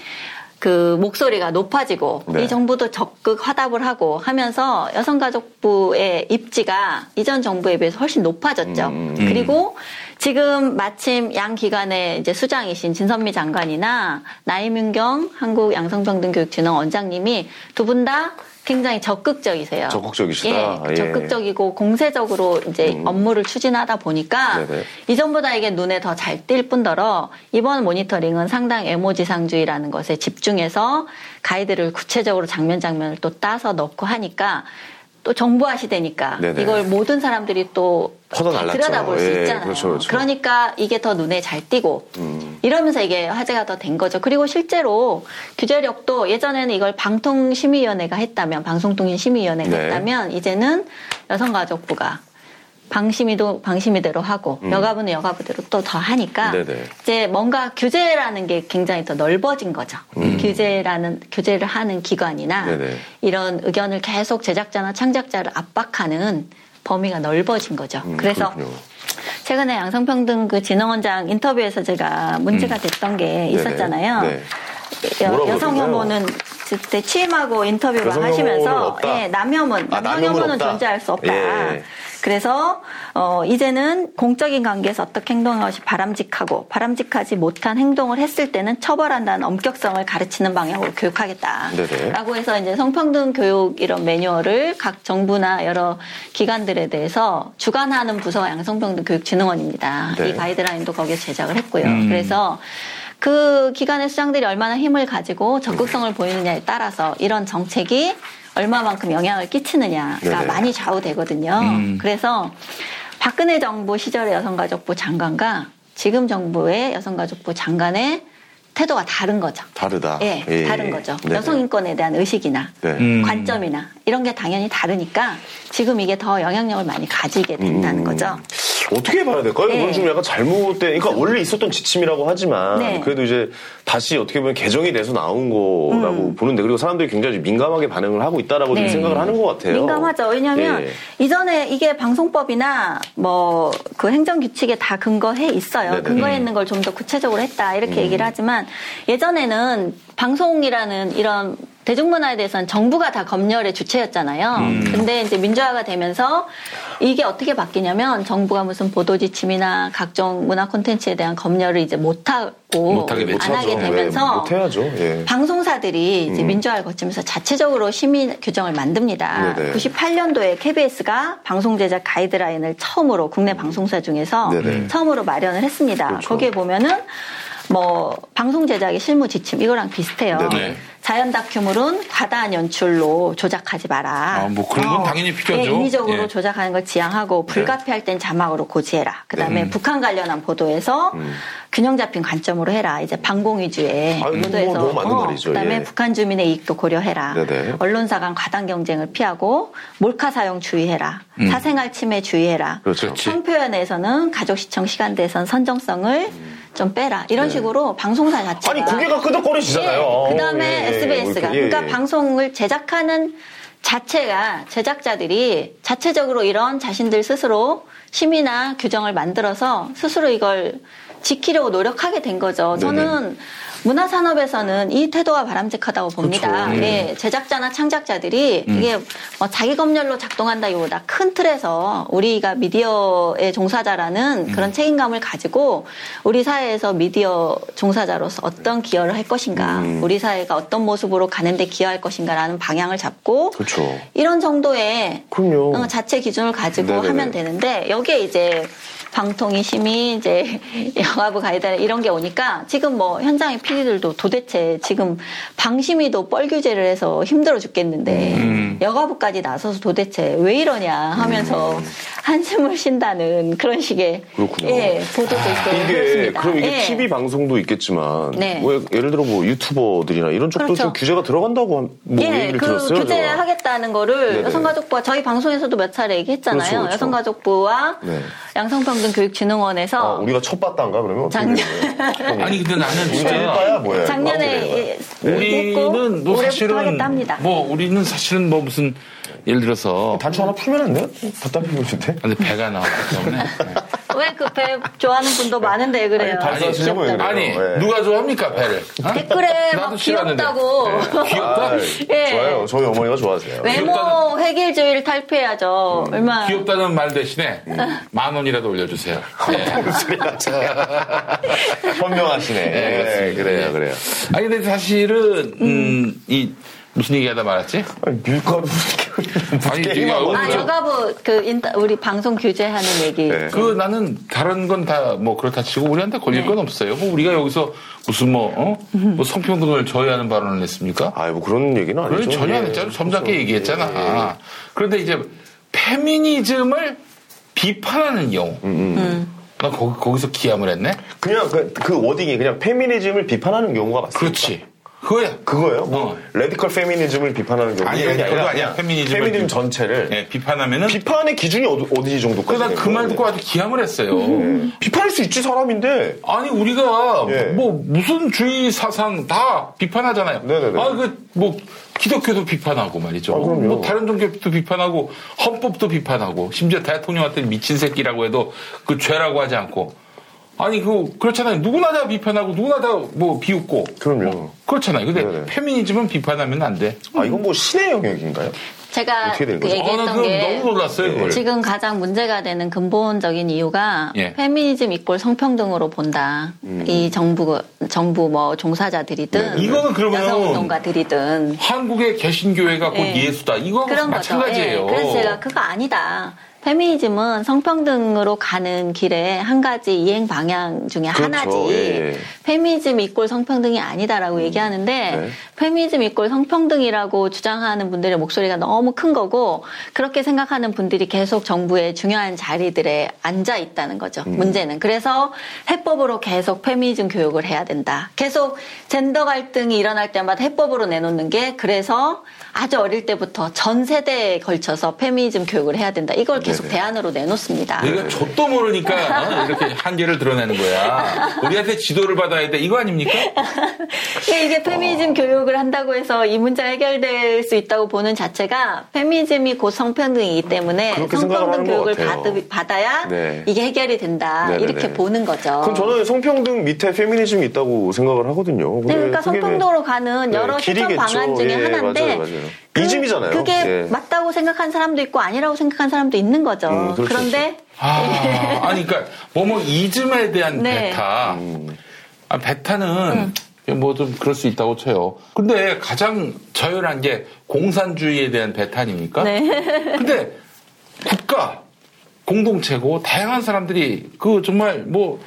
그 목소리가 높아지고 네. 이 정부도 적극 화답을 하고 하면서 여성가족부의 입지가 이전 정부에 비해서 훨씬 높아졌죠. 음. 그리고 지금 마침 양 기관의 이제 수장이신 진선미 장관이나 나이민경 한국양성평등교육진흥 원장님이 두 분 다 굉장히 적극적이세요. 적극적이시다. 예, 예. 적극적이고 공세적으로 이제 업무를 추진하다 보니까 네네. 이전보다 이게 눈에 더 잘 띌 뿐더러 이번 모니터링은 상당 애모지상주의라는 것에 집중해서 가이드를 구체적으로 장면 장면을 또 따서 넣고 하니까 또 정보화 시대니까 네네. 이걸 모든 사람들이 또. 들여다볼 수 예, 있잖아요. 그렇죠, 그렇죠. 러니까 이게 더 눈에 잘 띄고 음. 이러면서 이게 화제가 더 된 거죠. 그리고 실제로 규제력도 예전에는 이걸 방통심의위원회가 했다면 방송통신심의위원회가 네. 했다면 이제는 여성가족부가 방심위도 방심위대로 하고 음. 여가부는 여가부대로 또 더 하니까 네네. 이제 뭔가 규제라는 게 굉장히 더 넓어진 거죠. 음. 규제라는 규제를 하는 기관이나 네네. 이런 의견을 계속 제작자나 창작자를 압박하는 범위가 넓어진 거죠. 음, 그래서 그렇군요. 최근에 양성평등 그 진흥원장 인터뷰에서 제가 문제가 됐던 게. 있었잖아요. 네. 여, 그러던가요? 혐오는 그때 취임하고 인터뷰를 하시면서. 예, 남혐은 아, 남성 남혐은 혐오는 없다. 존재할 수 없다. 예. 그래서 어, 이제는 공적인 관계에서 어떻게 행동하는 것이 바람직하고 바람직하지 못한 행동을 했을 때는 처벌한다는 엄격성을 가르치는 방향으로 교육하겠다. 네네. 라고 해서 이제 성평등 교육 이런 매뉴얼을 각 정부나 여러 기관들에 대해서 주관하는 부서가 양성평등 교육진흥원입니다. 네. 이 가이드라인도 거기에 제작을 했고요. 음. 그래서 그 기관의 수장들이 얼마나 힘을 가지고 적극성을 보이느냐에 따라서 이런 정책이 얼마만큼 영향을 끼치느냐가 네네. 많이 좌우되거든요. 음. 그래서 박근혜 정부 시절의 여성가족부 장관과 지금 정부의 여성가족부 장관의 태도가 다른 거죠. 다르다. 예, 예. 다른 거죠. 네네. 여성 인권에 대한 의식이나 네. 음. 관점이나 이런 게 당연히 다르니까 지금 이게 더 영향력을 많이 가지게 된다는 음. 거죠. 어떻게 봐야 될까요? 네. 이건 좀 약간 잘못된, 그러니까 원래 있었던 지침이라고 하지만 네. 그래도 이제 다시 어떻게 보면 개정이 돼서 나온 거라고 보는데 그리고 사람들이 굉장히 민감하게 반응을 하고 있다라고 좀 음. 네. 생각을 하는 것 같아요. 민감하죠. 왜냐하면 예. 이전에 이게 방송법이나 뭐 그 행정 규칙에 다 근거해 있어요. 네네. 근거해 음. 있는 걸 좀 더 구체적으로 했다 이렇게 얘기를 하지만 예전에는 방송이라는 이런 대중문화에 대해서는 정부가 다 검열의 주체였잖아요. 음. 근데 이제 민주화가 되면서 이게 어떻게 바뀌냐면 정부가 무슨 보도 지침이나 각종 문화 콘텐츠에 대한 검열을 이제 못하고 못하게 안 하게 되면서 네, 못해야죠. 예. 방송사들이 이제 음. 민주화를 거치면서 자체적으로 심의 규정을 만듭니다. 네네. 98년도에 KBS가 방송 제작 가이드라인을 처음으로 국내 방송사 중에서 네네. 처음으로 마련을 했습니다. 그렇죠. 거기에 보면은 뭐 방송 제작의 실무 지침 이거랑 비슷해요. 네네. 자연 다큐물은 과다한 연출로 조작하지 마라. 아, 뭐 그런 건 당연히 필요하죠. 예, 인위적으로 예. 조작하는 걸 지향하고 불가피할 땐 자막으로 고지해라. 그다음에 네. 북한 관련한 보도에서 균형 잡힌 관점으로 해라. 이제 방공 위주의 아유, 보도에서 뭐, 너무 맞는 말이죠. 그다음에 예. 북한 주민의 이익도 고려해라. 네네. 언론사 간 과당 경쟁을 피하고 몰카 사용 주의해라. 음. 사생활 침해 주의해라. 그렇죠. 성표현에서는 가족 시청 시간대에선 선정성을 좀 빼라. 이런 식으로 방송사 자체가 네. 아니, 고개가 끄덕거리시잖아요. 그 다음에 예, 예, SBS가 예, 예. 그러니까 방송을 제작하는 자체가 제작자들이 자체적으로 이런 자신들 스스로 심의나 규정을 만들어서 스스로 이걸 지키려고 노력하게 된 거죠. 저는 문화 산업에서는 이 태도가 바람직하다고 봅니다. 그렇죠. 예, 제작자나 창작자들이 음. 이게 뭐 자기 검열로 작동한다기보다 큰 틀에서 우리가 미디어의 종사자라는 음. 그런 책임감을 가지고 우리 사회에서 미디어 종사자로서 어떤 기여를 할 것인가, 음. 우리 사회가 어떤 모습으로 가는데 기여할 것인가라는 방향을 잡고 그렇죠. 이런 정도의 그럼요. 어, 자체 기준을 가지고 네네네. 하면 되는데 여기에 이제 방통위 심의 이제 (laughs) 여가부 가이드라인 이런 게 오니까 지금 뭐 현장의 PD들도 도대체 지금 방심위도 뻘 규제를 해서 힘들어 죽겠는데 음. 여가부까지 나서서 도대체 왜 이러냐 하면서 한숨을 쉰다는 그런 식의 그렇군요. 예, 보도도 있고 이게 그렇습니다. 그럼 이게 예. TV 방송도 있겠지만 네. 왜 예를 들어 뭐 유튜버들이나 이런 쪽도 그렇죠. 좀 규제가 들어간다고 한- 뭐 예, 얘기를 그 들었어요. 규제를 제가. 하겠다는 거를 네네. 여성가족부와 저희 방송에서도 몇 차례 얘기했잖아요. 그렇죠, 그렇죠. 여성가족부와 네. 양성평등 교육진흥원에서 아, 우리가 첫 봤단가 그러면 작년-? (laughs) 아니 근데 나는 진짜 뭐야? 작년에 우리는 뭐 사실은. 뭐 우리는 사실은 뭐 무슨 예를 들어서 단추 하나 풀면 안 돼요? 답답해 보이는데. 근데 배가 나오기 때문에 (laughs) 왜그 배 좋아하는 분도 많은데 왜 그래요? 아니, 아니 누가 좋아합니까 배를? 어? 댓글에 막. 귀엽다고. 네. (laughs) 귀엽다? 아, 예. 좋아요. 저희 어머니가 좋아하세요. 외모 획일주의를 탈피해야죠. 얼마 귀엽다는 말 대신에 만 원이라도 올려주세요. 예. 무슨 소리야. (laughs) 현명하시네. 예, 그래요, 그래요. 아니 근데 사실은 음, 이 무슨 얘기하다 말았지? 밀가루 아니 이게 아, 여가부 그 인터, 우리 방송 규제하는 얘기. 네. 그 나는 다른 건 다 뭐 그렇다 치고 우리한테 걸릴 네. 건 없어요. 뭐 우리가 여기서 무슨 뭐, 어? 뭐 성평등을 저해하는 발언을 했습니까? 아, 뭐 그런 얘기는 아니죠. 전혀 안 예. 했잖아. 점잖게 그래서, 얘기했잖아. 예. 그런데 이제 페미니즘을 비판하는 경우. 음. 나 거기, 거기서 기함을 했네? 그냥 그, 그 wording이 그냥 페미니즘을 비판하는 경우가 맞습니다. 그렇지. 그거야. 그거예요? 뭐 radical 페미니즘을 비판하는 경우 아니, 그거 아니라 아니야. 페미니즘 비- 전체를 예, 비판하면은. 비판의 기준이 어디, 어디 정도까지? 그래서 되는 그말 거예요? 듣고 아주 기함을 했어요. 비판할 수 있지 사람인데. 아니 우리가 예. 뭐 무슨 주의 사상 다 비판하잖아요. 네네네. 아그뭐 기독교도 비판하고 말이죠. 아, 그럼요. 뭐 다른 종교도 비판하고 헌법도 비판하고 심지어 대통령한테 미친 새끼라고 해도 그 죄라고 하지 않고 아니 그 그렇잖아요. 누구나 다 비판하고 누구나 다 뭐 비웃고 그럼요. 그렇잖아요. 근데 네네. 페미니즘은 비판하면 안 돼. 아 이건 뭐 신의 영역인가요? 제가 그? 얘기했던 아, 게 너무 놀랐어요. 그걸. 지금 가장 문제가 되는 근본적인 이유가 예. 페미니즘 이꼴 성평등으로 본다. 음. 이 정부 정부 뭐 종사자들이든 네. 이거는 그러면 여성 운동가들이든 한국의 개신교회가 곧 예. 예수다. 이거 그런 마찬가지예요. 거죠. 예, 그래서 제가 그거 아니다. 페미니즘은 성평등으로 가는 길에 한 가지 이행 방향 중에 그렇죠. 하나지. 예, 예. 페미니즘 이꼴 성평등이 아니다라고 얘기하는데 네. 페미니즘 이꼴 성평등이라고 주장하는 분들의 목소리가 너무 큰 거고 그렇게 생각하는 분들이 계속 정부의 중요한 자리들에 앉아 있다는 거죠. 음. 문제는 그래서 해법으로 계속 페미니즘 교육을 해야 된다. 계속 젠더 갈등이 일어날 때마다 해법으로 내놓는 게 그래서 아주 어릴 때부터 전 세대에 걸쳐서 페미니즘 교육을 해야 된다. 이걸 계속 네네. 대안으로 내놓습니다. 우리가 족도 모르니까 어? (laughs) 이렇게 한계를 드러내는 거야. 우리한테 지도를 받아야 돼. 이거 아닙니까? (laughs) 이게 페미니즘 교육을 한다고 해서 이 문제가 해결될 수 있다고 보는 자체가 페미니즘이 곧 성평등이기 때문에 성평등 교육을. 받, 받아야 네. 이게 해결이 된다. 네네네. 이렇게 보는 거죠. 그럼 저는 성평등 밑에 페미니즘이 있다고 생각을 하거든요. 네, 그러니까 성평등으로 가는 네, 여러 실천 길이겠죠. 방안 중에 예, 하나인데 맞아요, 맞아요. 이즘이잖아요. 그게 예. 맞다고 생각한 사람도 있고 아니라고 생각한 사람도 있는 거죠. 음, 그렇죠, 그런데 아, 아니, 그러니까 뭐뭐 이즘에 대한 네. 베타. 음. 아, 베타는 뭐좀 그럴 수 있다고 쳐요. 근데 가장 저열한 게 공산주의에 대한 베타 아닙니까? 네. 근데 국가 공동체고 다양한 사람들이 그 정말 뭐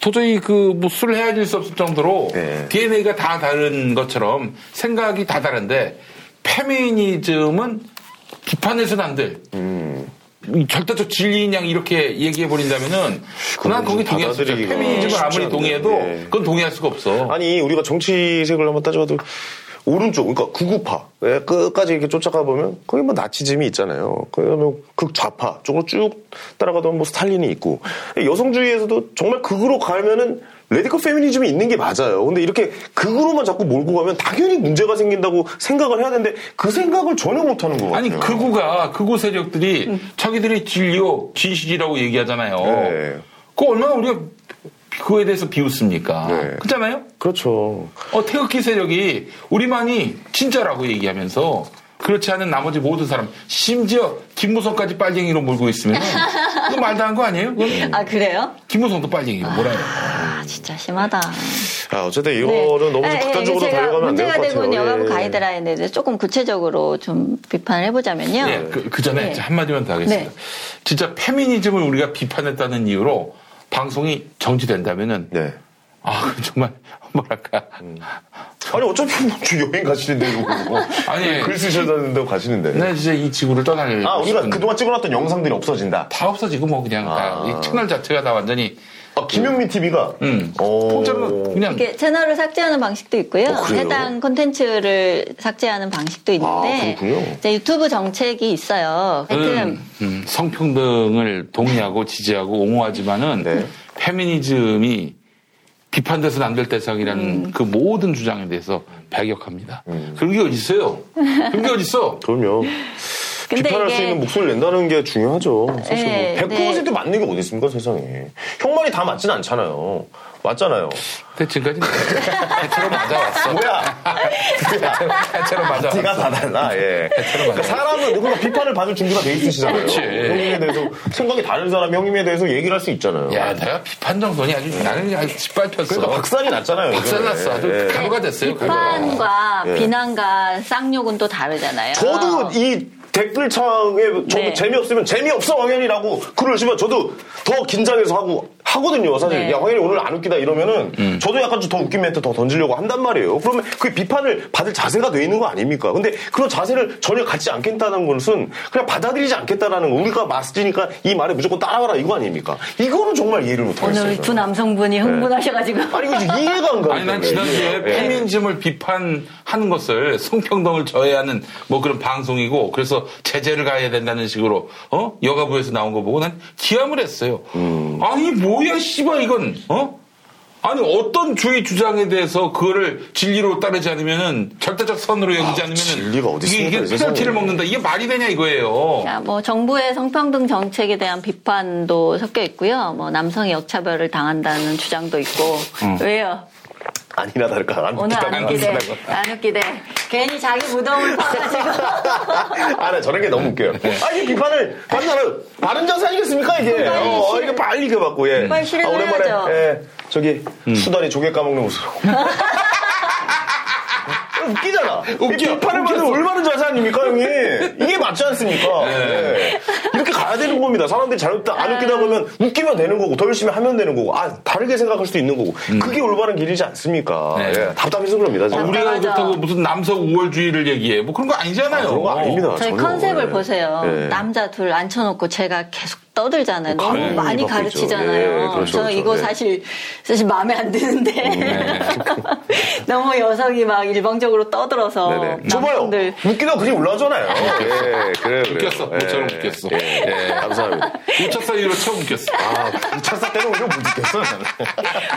도저히 그뭐 술을 헤아릴 수 없을 정도로 네. DNA가 다 다른 것처럼 생각이 다 다른데 페미니즘은 비판해서는 안 될. 음. 이 절대적 진리인 양 이렇게 얘기해 버린다면은 난 거기 동의할 수. 받아들이기가 페미니즘을 아무리. 동의해도 예. 그건 동의할 수가 없어. 아니 우리가 정치색을 한번 따져봐도 오른쪽 그러니까 구구파 예, 끝까지 이렇게 쫓아가 보면 거기 뭐 나치즘이 있잖아요. 그다음에 극좌파 쪽으로 쭉 따라가다 뭐 스탈린이 있고 여성주의에서도 정말 극으로 가면은 radical 페미니즘이 있는 게 맞아요. 근데 이렇게 극으로만 자꾸 몰고 가면 당연히 문제가 생긴다고 생각을 해야 되는데 그 생각을 전혀 못 하는 것 같아요. 아니 극우가 극우 세력들이 자기들이 진리요 진실이라고 얘기하잖아요. 네. 그 얼마나 우리가 그거에 대해서 비웃습니까? 네. 그렇잖아요. 그렇죠. 어 태극기 세력이 우리만이 진짜라고 얘기하면서 그렇지 않은 나머지 모든 사람 심지어 김무성까지 빨갱이로 몰고 있으면 그거 말도 안거 아니에요? 그건 아 그래요? 김무성도 빨갱이고 뭐라 해요? 아 진짜 심하다. 아, 어쨌든 이거는 너무 네, 극단적으로 예, 제가 달려가면 안될 문제가 것 되고 같아요. 있는 여가부 예. 가이드라인에 대해서 조금 구체적으로 좀 비판을 해보자면요. 예, 그, 그 전에 네. 한마디만 더 하겠습니다. 네. 진짜 페미니즘을 우리가 비판했다는 이유로 방송이 정지된다면은 네. 아, 그 정말 (laughs) 뭐랄까 아니 어차피 뭐 여행 가시는데 뭐. 아니. 글 쓰셔다는데 가시는데. 네, 진짜 이 지구를 떠날. 아 우리가 그동안 찍어놨던 영상들이 없어진다. 다 없어지고 뭐 그냥 다, 이 채널 자체가 다 완전히. 아, 김현미 TV가? 응. 어. 통째로 그냥. 이렇게 채널을 삭제하는 방식도 있고요. 어, 그래요? 해당 콘텐츠를 삭제하는 방식도 있는데 아, 그렇군요. 이제 유튜브 정책이 있어요. 하여튼 음, 음, 성평등을 동의하고 지지하고 옹호하지만은 네. 페미니즘이 비판돼서는 안 될 대상이라는 음. 그 모든 주장에 대해서 배격합니다. 그런 게 어디 있어요? 그런 게 어디 있어? 그럼요. 근데 비판할 이게- 수 있는 목소리를 낸다는 게 중요하죠. 사실 네, 뭐 100% 맞는 게 어디 있습니까 세상에. 형 말이 다 맞진 않잖아요. 맞잖아요. 근데 지금까지 대체로 맞아왔어. 뭐야? 대체로 맞아. 티가 다 달라. 예. 그러니까 사람은 누군가 비판을 받을 준비가 돼 있으시잖아요. 그렇지. 형님에 대해서 생각이 다른 사람이 형님에 대해서 얘기를 할 수 있잖아요. 야, 내가 비판 정도니 아주 나는 아주 짓밟혔어. 그러니까 박살이 났잖아요. 박살. 났어. 아주 예. 가루가 됐어요. 비판과 예. 비난과 쌍욕은 또 다르잖아요. 저도 이 댓글창에 저도 네. 재미없으면 재미없어 황현이라고 글을 쓰면 저도 더 긴장해서 하고 하거든요. 사실 네. 야 황현이 오늘 안 웃기다 이러면은 저도 약간 좀 더 웃긴 멘트 더 던지려고 한단 말이에요. 그러면 그 비판을 받을 자세가 돼 있는 거 아닙니까? 근데 그런 자세를 전혀 갖지 않겠다는 것은 그냥 받아들이지 않겠다라는 거. 우리가 맞으니까 이 말에 무조건 따라가라 이거 아닙니까? 이거는 정말 이해를 못하겠어요. 오늘 두 남성분이 흥분하셔가지고 아니 이거 이해가 안 가요. 아니 난 지난주에 페미니즘을 비판하는 것을 성평등을 저해하는 뭐 그런 방송이고 그래서 제재를 가해야 된다는 식으로 어 여가부에서 나온 거 보고 난 기함을 했어요. 아니 뭐야 씨발 이건 어? 아니 어떤 주의 주장에 대해서 그거를 진리로 따르지 않으면은 절대적 선으로 여기지 않으면은 진리가 어디 이게, 이게. 페널티를 먹는다 이게 말이 되냐 이거예요. 자, 뭐 정부의 성평등 정책에 대한 비판도 섞여 있고요. 뭐 남성이 역차별을 당한다는 주장도 있고. 음. 왜요? 아니나 다를까 안 오늘 웃기다 안 웃기대. 안 웃기대. 괜히 자기 무덤을 파가지고. (laughs) 아, 나 저런 게 너무 웃겨요. 아, 이 비판을 받는 바른 자세 아니겠습니까, 이게? 어, 실- 이게 빨리 이렇게 받고, 예. 빨리 아, 오랜만에, 해야죠. 예. 저기, 수다니 조개 까먹는 모습. (laughs) 웃기잖아. 웃겨. 이 비판을 받는 올바른 자세 아닙니까, 형님? 이게 맞지 않습니까? 예. 이렇게 가야 되는 겁니다. 사람들이 잘못다 안 웃기다 보면 웃기면 되는 거고, 더 열심히 하면 되는 거고, 아, 다르게 생각할 수도 있는 거고. 그게 올바른 길이지 않습니까? 네. 예. 답답해서 그럽니다. 아. 우리가 맞아. 그렇다고 무슨 남성 우월주의를 얘기해 뭐 그런 거 아니잖아요. 아, 그런 거 아닙니다. 저희 전혀. 컨셉을 예. 보세요. 예. 남자 둘 앉혀놓고 제가 계속 떠들잖아요. 너무 가만히 많이 가르치잖아요. 예, 그렇죠, 저 그렇죠. 이거 예. 사실 사실 마음에 안 드는데 (laughs) 너무 여성이 막 일방적으로 떠들어서. 남성들 웃기다 그냥 올라오잖아요. (laughs) 예, 그래, 그래. 웃겼어. 모처럼 웃겼어. 예, 예. 감사합니다. 2차 사이로 처음 웃겼어. 아, 2차 때는 오히려 못 웃겼어. 나는.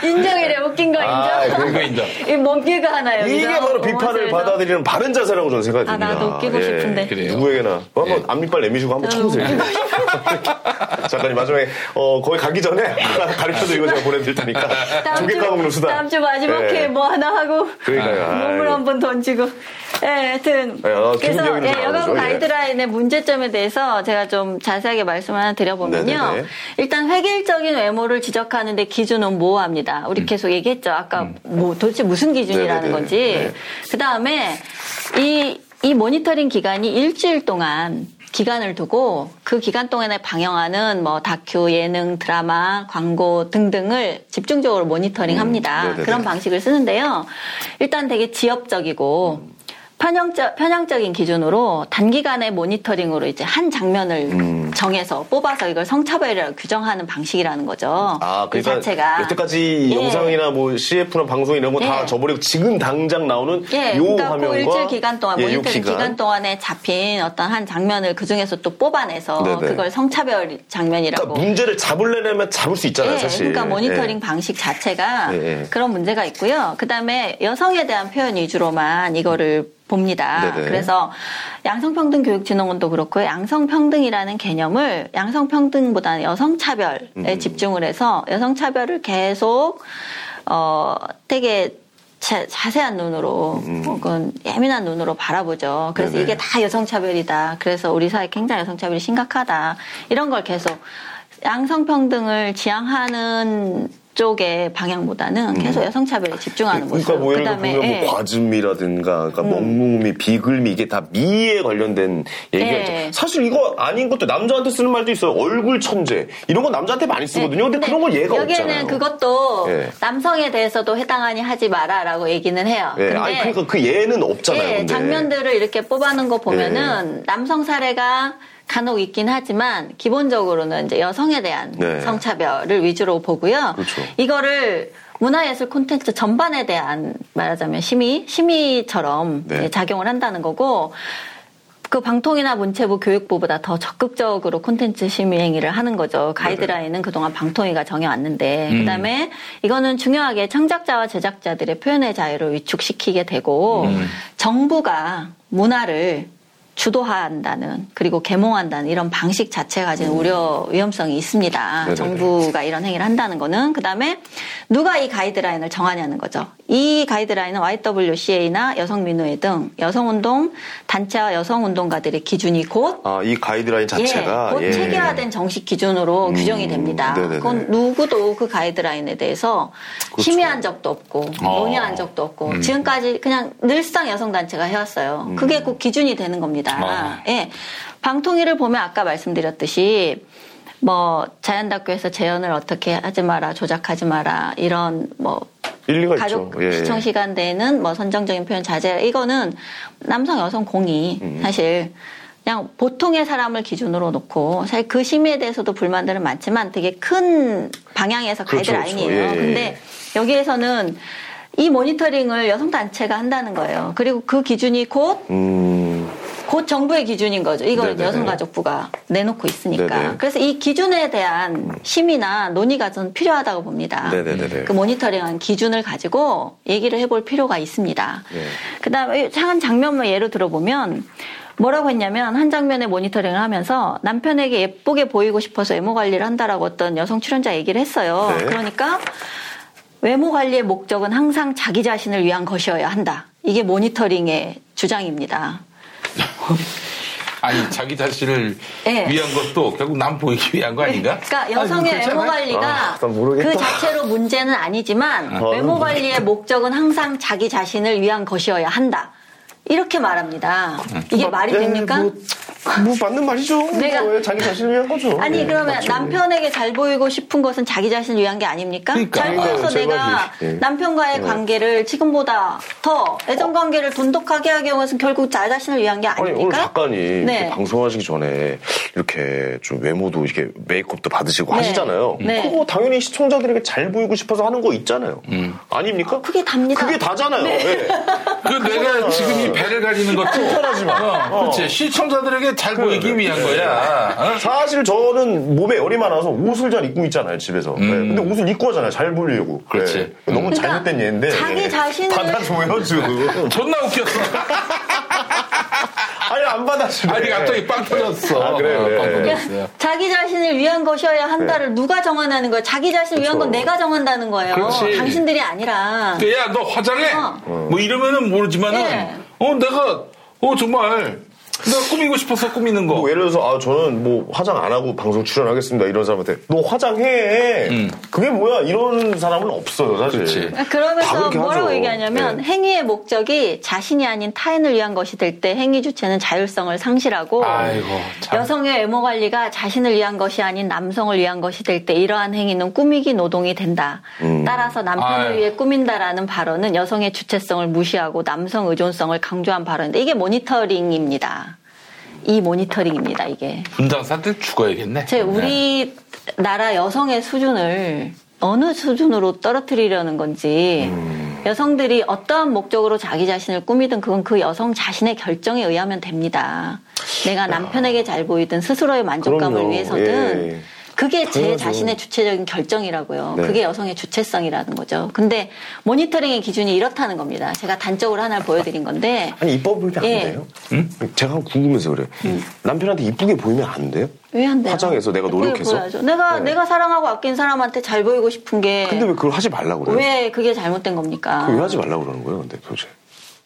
인정이래 웃긴 거 인정. 아, 그거 인정. 이 몸개가 하나요. 이게 바로 비판을 받아들이는 바른 자세라고 저는 생각이 아, 듭니다. 나도 웃기고 싶은데. 그래요. 누구에게나. 뭐 한번 앞니빨 내미시고 한번 쳐보세요. (laughs) 잠깐 마지막에 어, 거기 가기 전에 가르쳐도 이거 제가 보내드릴 테니까 조개 까먹는 수다. 다음 주 마지막에 예. 뭐 하나 하고 그러니까요. 몸을. 한번 던지고. 예, 하여튼 예, 어, 그래서 예, 여가부. 예. 가이드라인의 문제점에 대해서 제가 좀 자세 하게 말씀 하나 드려보면요. 네네네. 일단 획일적인 외모를 지적하는데 기준은 모호합니다. 우리 계속 얘기했죠. 아까 뭐 도대체 무슨 기준이라는 네네네. 건지. 네. 그 다음에 이, 이 모니터링 기간이 일주일 동안 기간을 두고 그 기간 동안에 방영하는 뭐 다큐, 예능, 드라마, 광고 등등을 집중적으로 모니터링 합니다. 네네네. 그런 방식을 쓰는데요. 일단 되게 지역적이고 편향적, 편향적인 기준으로 단기간의 모니터링으로 이제 한 장면을 음. 정해서 뽑아서 이걸 성차별이라고 규정하는 방식이라는 거죠. 아, 그 그러니까 자체가. 여태까지 예. 영상이나 뭐 CF나 방송 이런 거다 예. 저버리고 지금 당장 나오는 예, 요 그러니까 화면과 그 일주일 기간 동안 예, 요 모니터링 기간. 동안에 잡힌 어떤 한 장면을 그 중에서 또 뽑아내서 네네. 그걸 성차별 장면이라고. 그러니까 문제를 잡으려면 잡을 수 있잖아요, 예, 사실. 그러니까 모니터링 예. 방식 자체가 예, 예. 그런 문제가 있고요. 그 다음에 여성에 대한 표현 위주로만 이거를 봅니다. 네네. 그래서 양성평등 교육진흥원도 그렇고 양성평등이라는 개념을 양성평등보다는 여성차별에 음. 집중을 해서 여성차별을 계속 어 되게 자, 자세한 눈으로 혹은 예민한 눈으로 바라보죠. 그래서 음. 네네. 이게 다 여성차별이다. 그래서 우리 사회 굉장히 여성차별이 심각하다. 이런 걸 계속 양성평등을 지향하는 그쪽의 방향보다는 계속 여성 차별에 집중하는 모습. 그러니까 뭐 예를 들면 예. 뭐 과즙미라든가 그러니까 음. 먹물미, 비글미 이게 다 미에 관련된 얘기였죠. 예. 사실 이거 아닌 것도 남자한테 쓰는 말도 있어요. 얼굴 천재 이런 건 남자한테 많이 쓰거든요. 근데, 그런 걸 얘가 여기에는 없잖아요. 그것도 예. 남성에 대해서도 해당하니 하지 마라라고 얘기는 해요. 예, 근데 아니 그러니까 그 얘는 없잖아요. 예, 근데. 장면들을 이렇게 뽑아놓은 거 보면은 남성 사례가 간혹 있긴 하지만 기본적으로는 이제 여성에 대한 네. 성차별을 위주로 보고요. 그렇죠. 이거를 문화예술 콘텐츠 전반에 대한 말하자면 심의, 심의처럼 네. 예, 작용을 한다는 거고 그 방통이나 문체부 교육부보다 더 적극적으로 콘텐츠 심의 행위를 하는 거죠. 가이드라인은 그동안 방통위가 정해왔는데 음. 그다음에 이거는 중요하게 창작자와 제작자들의 표현의 자유를 위축시키게 되고 음. 정부가 문화를 주도한다는 그리고 계몽한다는 이런 방식 자체가 가진 우려 위험성이 있습니다. 네네네. 정부가 이런 행위를 한다는 거는 그다음에 누가 이 가이드라인을 정하냐는 거죠. 이 가이드라인은 YWCA나 여성민우회 등 여성운동 단체와 여성운동가들의 기준이 곧 아, 이 가이드라인 자체가 예, 곧 예. 체계화된 정식 기준으로 음, 규정이 됩니다. 네네네. 그건 누구도 그 가이드라인에 대해서 그렇죠. 심의한 적도 없고 어. 논의한 적도 없고 음. 지금까지 그냥 늘상 여성단체가 해왔어요. 음. 그게 곧 기준이 되는 겁니다. 아. 예. 방통위를 보면 아까 말씀드렸듯이 뭐 자연다큐에서 재현을 어떻게 하지 마라, 조작하지 마라 이런 뭐 일리가 가족 있죠. 예. 시청 시간대에는 뭐 선정적인 표현 자제 이거는 남성 여성 공이 음. 사실 그냥 보통의 사람을 기준으로 놓고 사실 그 심의에 대해서도 불만들은 많지만 되게 큰 방향에서 그렇죠, 가이드라인이에요. 그렇죠. 예, 예. 근데 여기에서는 이 모니터링을 여성 단체가 한다는 거예요. 그리고 그 기준이 곧 음. 곧 정부의 기준인 거죠. 이걸 네네네. 여성가족부가 내놓고 있으니까. 네네. 그래서 이 기준에 대한 심의나 논의가 저는 필요하다고 봅니다. 네네네. 그 모니터링한 기준을 가지고 얘기를 해볼 필요가 있습니다. 네. 그 다음에 한 장면만 예로 들어보면 뭐라고 했냐면 한 장면의 모니터링을 하면서 남편에게 예쁘게 보이고 싶어서 외모 관리를 한다라고 어떤 여성 출연자 얘기를 했어요. 네. 그러니까 외모 관리의 목적은 항상 자기 자신을 위한 것이어야 한다. 이게 모니터링의 주장입니다. (laughs) 아니 자기 자신을 예. 위한 것도 결국 남 보이기 위한 거 아닌가? 그러니까 여성의 아니, 외모. 관리가 아. 그 자체로 문제는 아니지만 아, 외모 모르겠다. 관리의 목적은 항상 자기 자신을 위한 것이어야 한다. 이렇게 말합니다. 이게 뭐, 말이 네, 됩니까? 뭐, 뭐 맞는 말이죠. (laughs) 내가- 뭐, 자기 자신을 위한 거죠. 아니 예, 그러면 맞죠. 남편에게 잘 보이고 싶은 것은 자기 자신을 위한 게 아닙니까? 그러니까. 잘 보여서 그러니까요, 내가 예. 남편과의 예. 관계를 지금보다 더 애정 관계를 돈독하게 하기 위해서는 결국 자 자신을 위한 게 아니 오늘 아닙니까? 작가님 네. 방송하시기 전에 이렇게 좀 외모도 이렇게 메이크업도 받으시고 네. 하시잖아요. 네. 그거 당연히 시청자들에게 잘 보이고 싶어서 하는 거 있잖아요. 아닙니까? 그게 답니다. 그게 다잖아요. 네. 예. (laughs) 그 내가 지금 이 배를 가리는 것도 (laughs) 불편하지 마. 어, 그렇지 시청자들에게 잘 보이기 위한 거야. 어? 사실 저는 몸에 열이 많아서 옷을 잘 입고 있잖아요 집에서. 예. 근데 옷을 입고 하잖아요. 잘 보이려고. 음. 그렇지. 예. 너무 그러니까 잘못된 예인데. 자기 예. 자신을- (laughs) 받아줘요 지금. (laughs) 존나 웃겼어. 아니 안 받아주네. 아니 갑자기 빵 터졌어. 아, 그래요? 어, 빵 네. 터졌어요. 자기 자신을 위한 것이어야 한다를 누가 정하는 거예요? 자기 자신을 위한 건 그렇죠. 내가 정한다는 거예요. 그렇지. 당신들이 아니라. 야, 너 화장해? 어. 뭐 이러면은 모르지만은, 예. 어, 내가, 어, 정말, 내가 꾸미고 싶어서 꾸미는 거. 뭐 예를 들어서 아 저는 뭐 화장 안 하고 방송 출연하겠습니다 이런 사람한테 너 화장해 그게 뭐야 이런 사람은 없어요 사실 다 아, 그러면서 뭐라고 하죠. 얘기하냐면 네. 행위의 목적이 자신이 아닌 타인을 위한 것이 될 때 행위 주체는 자율성을 상실하고 아이고, 참. 여성의 외모 관리가 자신을 위한 것이 아닌 남성을 위한 것이 될 때 이러한 행위는 꾸미기 노동이 된다. 음. 따라서 남편을 아유. 위해 꾸민다라는 발언은 여성의 주체성을 무시하고 남성 의존성을 강조한 발언인데 이게 모니터링입니다. 이 모니터링입니다. 이게. 분장사들 죽어야겠네. 제 우리 나라 여성의 수준을 어느 수준으로 떨어뜨리려는 건지 여성들이 어떠한 목적으로 자기 자신을 꾸미든 그건 그 여성 자신의 결정에 의하면 됩니다. 내가 남편에게 잘 보이든 스스로의 만족감을 그럼요. 위해서든 예. 그게 제 당연하죠. 자신의 주체적인 결정이라고요. 네. 그게 여성의 주체성이라는 거죠. 근데 모니터링의 기준이 이렇다는 겁니다. 제가 단적으로 하나를 보여드린 건데 아니 이뻐 보이면 안 예. 돼요? 제가 궁금해서 그래 남편한테 이쁘게 보이면 안 돼요? 왜 안 돼요? 화장해서 내가 노력해서 보여야죠. 내가 네. 내가 사랑하고 아낀 사람한테 잘 보이고 싶은 게 근데 왜 그걸 하지 말라고 그래요? 왜 그게 잘못된 겁니까? 그걸 왜 하지 말라고 그러는 거예요 근데 도대체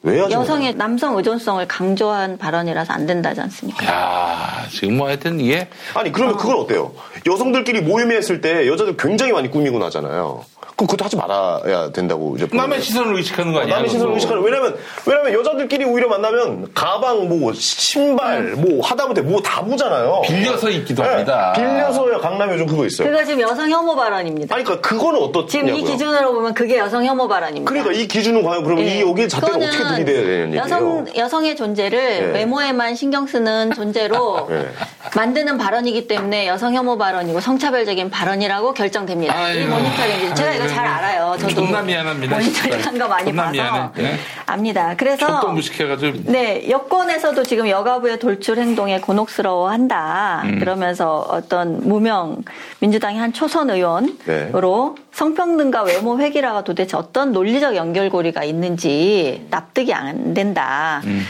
왜 하지 여성의 남성 의존성을 강조한 발언이라서 안 된다지 않습니까? 야 지금 뭐 하여튼 이게. 아니 그러면 그건 어때요? 여성들끼리 모임에 했을 때 여자들 굉장히 많이 꾸미고 나잖아요. 그 그것도 하지 말아야 된다고 이제 남의. 시선을 의식하는 거 아니야? 남의 시선을. 의식하는 왜냐면 왜냐면 여자들끼리 오히려 만나면 가방 뭐 신발 뭐 하다못해 뭐 다 보잖아요. 빌려서 입기도 네, 합니다. 빌려서요. 강남에 요즘 그거 있어요. 그거 지금 여성 혐오 발언입니다. 아니 그러니까 그거는 어떻냐고요? 지금 이 기준으로 보면 그게 여성 혐오 발언입니다. 그러니까 이 기준은 과연 그러면 예. 이 여기 잣대를 어떻게 들이대야 되는 얘기예요? 여성 여성의 존재를 예. 외모에만 신경 쓰는 존재로 (laughs) 예. 만드는 발언이기 때문에 여성 혐오 발언이고 성차별적인 발언이라고 결정됩니다. 이 아이고. 모니터링 제가 이거 잘 알아요. 저도 존나 미안합니다. 모니터링한 거 많이 봐서 미안해. 네. 압니다. 그래서 척도 무식해가지고 네, 여권에서도 지금 여가부의 돌출 행동에 곤혹스러워한다. 음. 그러면서 어떤 무명 민주당의 한 초선 의원으로 성평등과 외모 회기라가 도대체 어떤 논리적 연결고리가 있는지 납득이 안 된다. 음.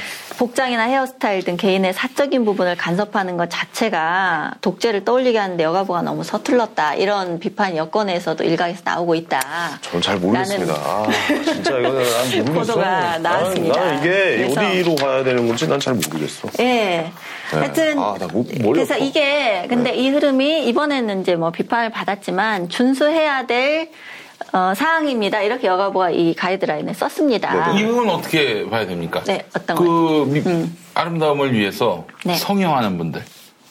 복장이나 헤어스타일 등 개인의 사적인 부분을 간섭하는 것 자체가 독재를 떠올리게 하는데 여가부가 너무 서툴렀다. 이런 비판이 여권에서도 일각에서 나오고 있다. 저는 잘 모르겠습니다. 아, 진짜 이거는 난 모르겠어. (laughs) 보도가 나왔습니다. 나는, 나는 이게 그래서- 어디로 가야 되는 건지 난 잘 모르겠어. 예. 네. 하여튼 아, 나 뭐, 그래서. 이게 근데 네. 이 흐름이 이번에는 이제 뭐 비판을 받았지만 준수해야 될 어, 사항입니다. 이렇게 여가부가 이 가이드라인에 썼습니다. 이 부분 어떻게 봐야 됩니까? 네, 어떤 그? 미- 아름다움을 위해서 네. 성형하는 분들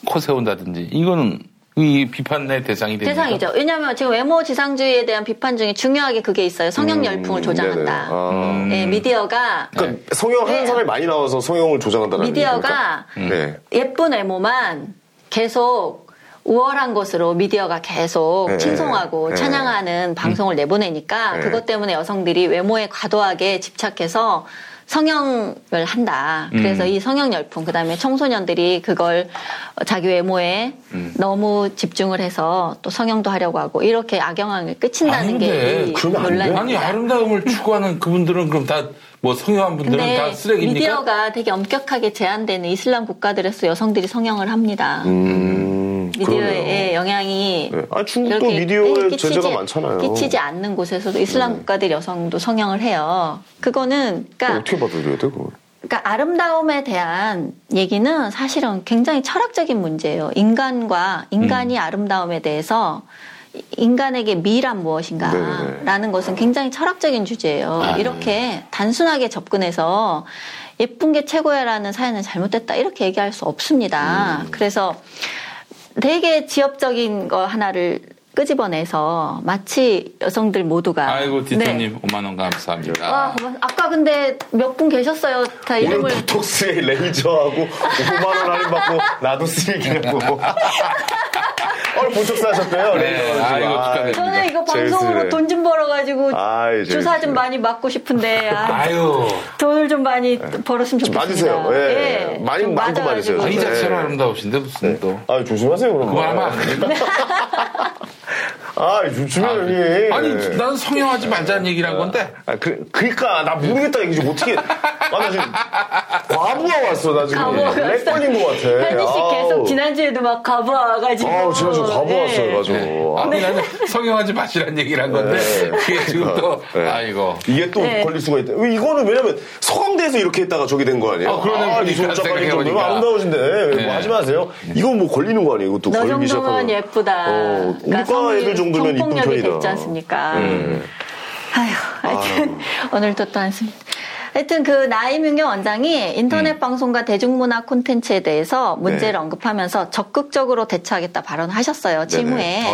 코 세운다든지 이거는 이 비판의 대상이 됩니까? 대상이죠. 왜냐하면 지금 외모 지상주의에 대한 비판 중에 중요하게 그게 있어요. 성형 음, 열풍을 조장한다. 아. 예, 미디어가 그러니까 성형하는 사람이 많이 나와서 성형을 조장한다는 미디어가? 네. 예쁜 외모만 계속 우월한 것으로 미디어가 계속 네, 칭송하고 네. 찬양하는 방송을 내보내니까 네. 그것 때문에 여성들이 외모에 과도하게 집착해서 성형을 한다. 그래서 음. 이 성형 열풍, 그 다음에 청소년들이 그걸 자기 외모에 음. 너무 집중을 해서 또 성형도 하려고 하고 이렇게 악영향을 끼친다는 게이 논란입니다. 아니 아름다움을 추구하는 그분들은 그럼 다 뭐 성형한 분들은 근데 다 쓰레기입니까? 미디어가 되게 엄격하게 제한되는 이슬람 국가들에서 여성들이 성형을 합니다. 음, 미디어의 영향이 네. 아, 중국도 미디어에 끼치지- 제재가 많잖아요. 끼치지 않는 곳에서도 이슬람 국가들 여성도 성형을 해요. 그거는 그러니까 어떻게 받아들여야 돼, 그걸? 그러니까 아름다움에 대한 얘기는 사실은 굉장히 철학적인 문제예요. 인간과 인간이 아름다움에 대해서 인간에게 미란 무엇인가라는 것은 굉장히 철학적인 주제예요. 아, 이렇게 단순하게 접근해서 예쁜 게 최고야라는 사연은 잘못됐다 이렇게 얘기할 수 없습니다. 그래서 되게 지엽적인 거 하나를 끄집어내서 마치 여성들 모두가 아이고 네. 디토님 5만 원 감사합니다. 와, 고맙- 아까 근데 몇 분 계셨어요. 다 오늘 이름을 보톡스에 레이저하고 5만 원 할인 받고 나도 쓰레기라고. 오늘 보톡스 하셨대요, 네, 레이저. 아이고, 축하드립니다. 저는 이거 방송으로. 돈 좀 벌어가지고 아이, 주사 좀 쓰네. 많이 맞고 싶은데 아, 아유. 돈을 좀 많이 벌었으면 좀 좋겠습니다. 맞으세요. 예. 많이 좀 많고 맞아가지고. 맞으세요. 이 자체로 네. 아름다우신데 무슨 또. 아, 조심하세요, 그럼. 그만하면 안 됩니다. (laughs) 아, 조심해, 형님. 아니 나는 성형하지 말자는 얘기를 한 건데. 아, 그, 그니까, 나 모르겠다, 이게 지금 어떻게. 아, 나 지금. 과부하 왔어, 나 지금. lag 걸린 것 같아. 현지 씨 계속. 지난주에도 막 과부하 와가지고. 아우, 지난주 과부하 예. 왔어요, 맞아. 아니 나는 성형하지 마시라는 얘기를 한 건데 네. 그게 지금 또 네. 아이고. 이게 또 네. 걸릴 수가 있다. 왜 이거는 왜냐면 서강대에서 이렇게 했다가 저기 된 거 아니에요? 아, 그러네 보니까 이종 작가님 좀 생각해보니까. 아름다우신데 왜 네. 뭐 하지 마세요. 이건 뭐 걸리는 거 아니에요? 이것도 너 걸리기 정도면 시작하면. 예쁘다. 어, 그러니까 성- 애들 정도면 이쁜 편이다. 됐지 않습니까? 네. 아휴, 하여튼 오늘도 또 한습니다. 하여튼 그 나이민경 원장이 인터넷 방송과 대중문화 콘텐츠에 대해서 문제를 네. 언급하면서 적극적으로 대처하겠다 발언하셨어요.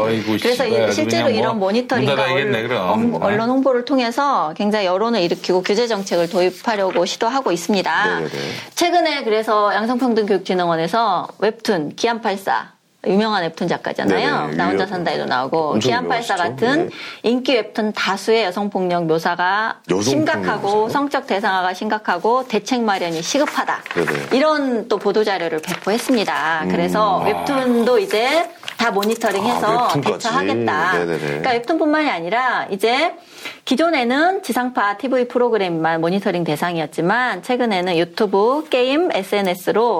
아이고, 그래서 이- 실제로 그냥 뭐 이런 모니터링과 언- 그럼. 언- 언론 홍보를 통해서 굉장히 여론을 일으키고 규제 정책을 도입하려고 시도하고 있습니다. 네네네. 최근에 그래서 양성평등교육진흥원에서 웹툰 기안84 유명한 웹툰 작가잖아요. 네네, 나 혼자 산다에도 나오고 기안84 유명하시죠. 같은 네. 인기 웹툰 다수의 여성 폭력 묘사가 여성폭력 심각하고 묘사요? 성적 대상화가 심각하고 대책 마련이 시급하다. 네네. 이런 또 보도 자료를 배포했습니다. 음. 그래서 웹툰도 이제 다 모니터링해서 아. 대처하겠다. 네네네. 그러니까 웹툰뿐만이 아니라 이제 기존에는 지상파 TV 프로그램만 모니터링 대상이었지만 최근에는 유튜브, 게임, SNS로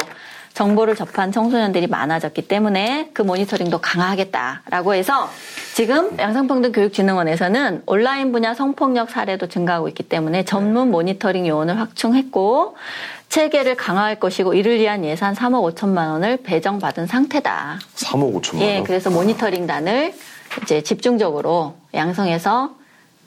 정보를 접한 청소년들이 많아졌기 때문에 그 모니터링도 강화하겠다라고 해서 지금 양성평등 교육진흥원에서는 온라인 분야 성폭력 사례도 증가하고 있기 때문에 전문 모니터링 요원을 확충했고 체계를 강화할 것이고 이를 위한 예산 3억 5천만 원을 배정받은 상태다. 3억 5천만 원. 예, 그래서 모니터링단을 이제 집중적으로 양성해서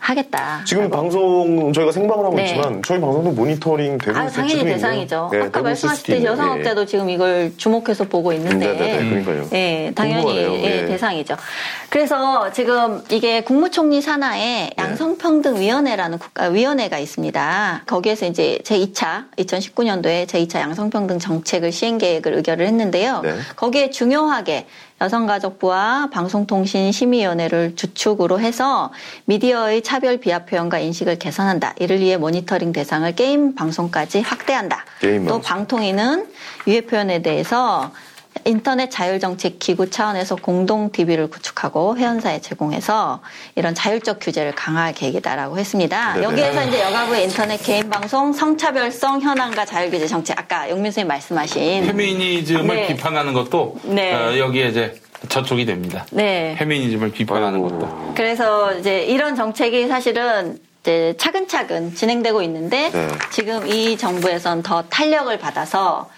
하겠다. 지금 방송 저희가 생방을 하고 네. 있지만 저희 방송도 모니터링 되고 아, 당연히 대상이죠. 네, 아까 말씀하실 때 있네요. 여성업자도 지금 이걸 주목해서 보고 있는데, 네, 네, 네, 그러니까요. 예, 당연히. 예, 예. 대상이죠. 그래서 지금 이게 국무총리 산하에 양성평등위원회라는 국가위원회가 있습니다. 거기에서 이제 제 2차 2019년도에 제 2차 양성평등 정책을 시행 계획을 의결을 했는데요. 네. 거기에 중요하게 여성가족부와 방송통신심의위원회를 주축으로 해서 미디어의 차별 비하 표현과 인식을 개선한다. 이를 위해 모니터링 대상을 게임 방송까지 확대한다. 게임 또 방송. 방통위는 유해 표현에 대해서 인터넷 자율정책 기구 차원에서 공동 TV를 구축하고 회원사에 제공해서 이런 자율적 규제를 강화할 계획이다라고 했습니다. 네네. 여기에서 이제 여가부의 인터넷 개인 방송 성차별성 현황과 자율규제 정책 아까 용민 선생님 말씀하신 페미니즘을 네. 비판하는 것도 네. 어, 여기에 이제 저촉이 됩니다. 네. 페미니즘을 비판하는 것도. 그래서 이제 이런 정책이 사실은 이제 차근차근 진행되고 있는데 네. 지금 이 정부에선 더 탄력을 받아서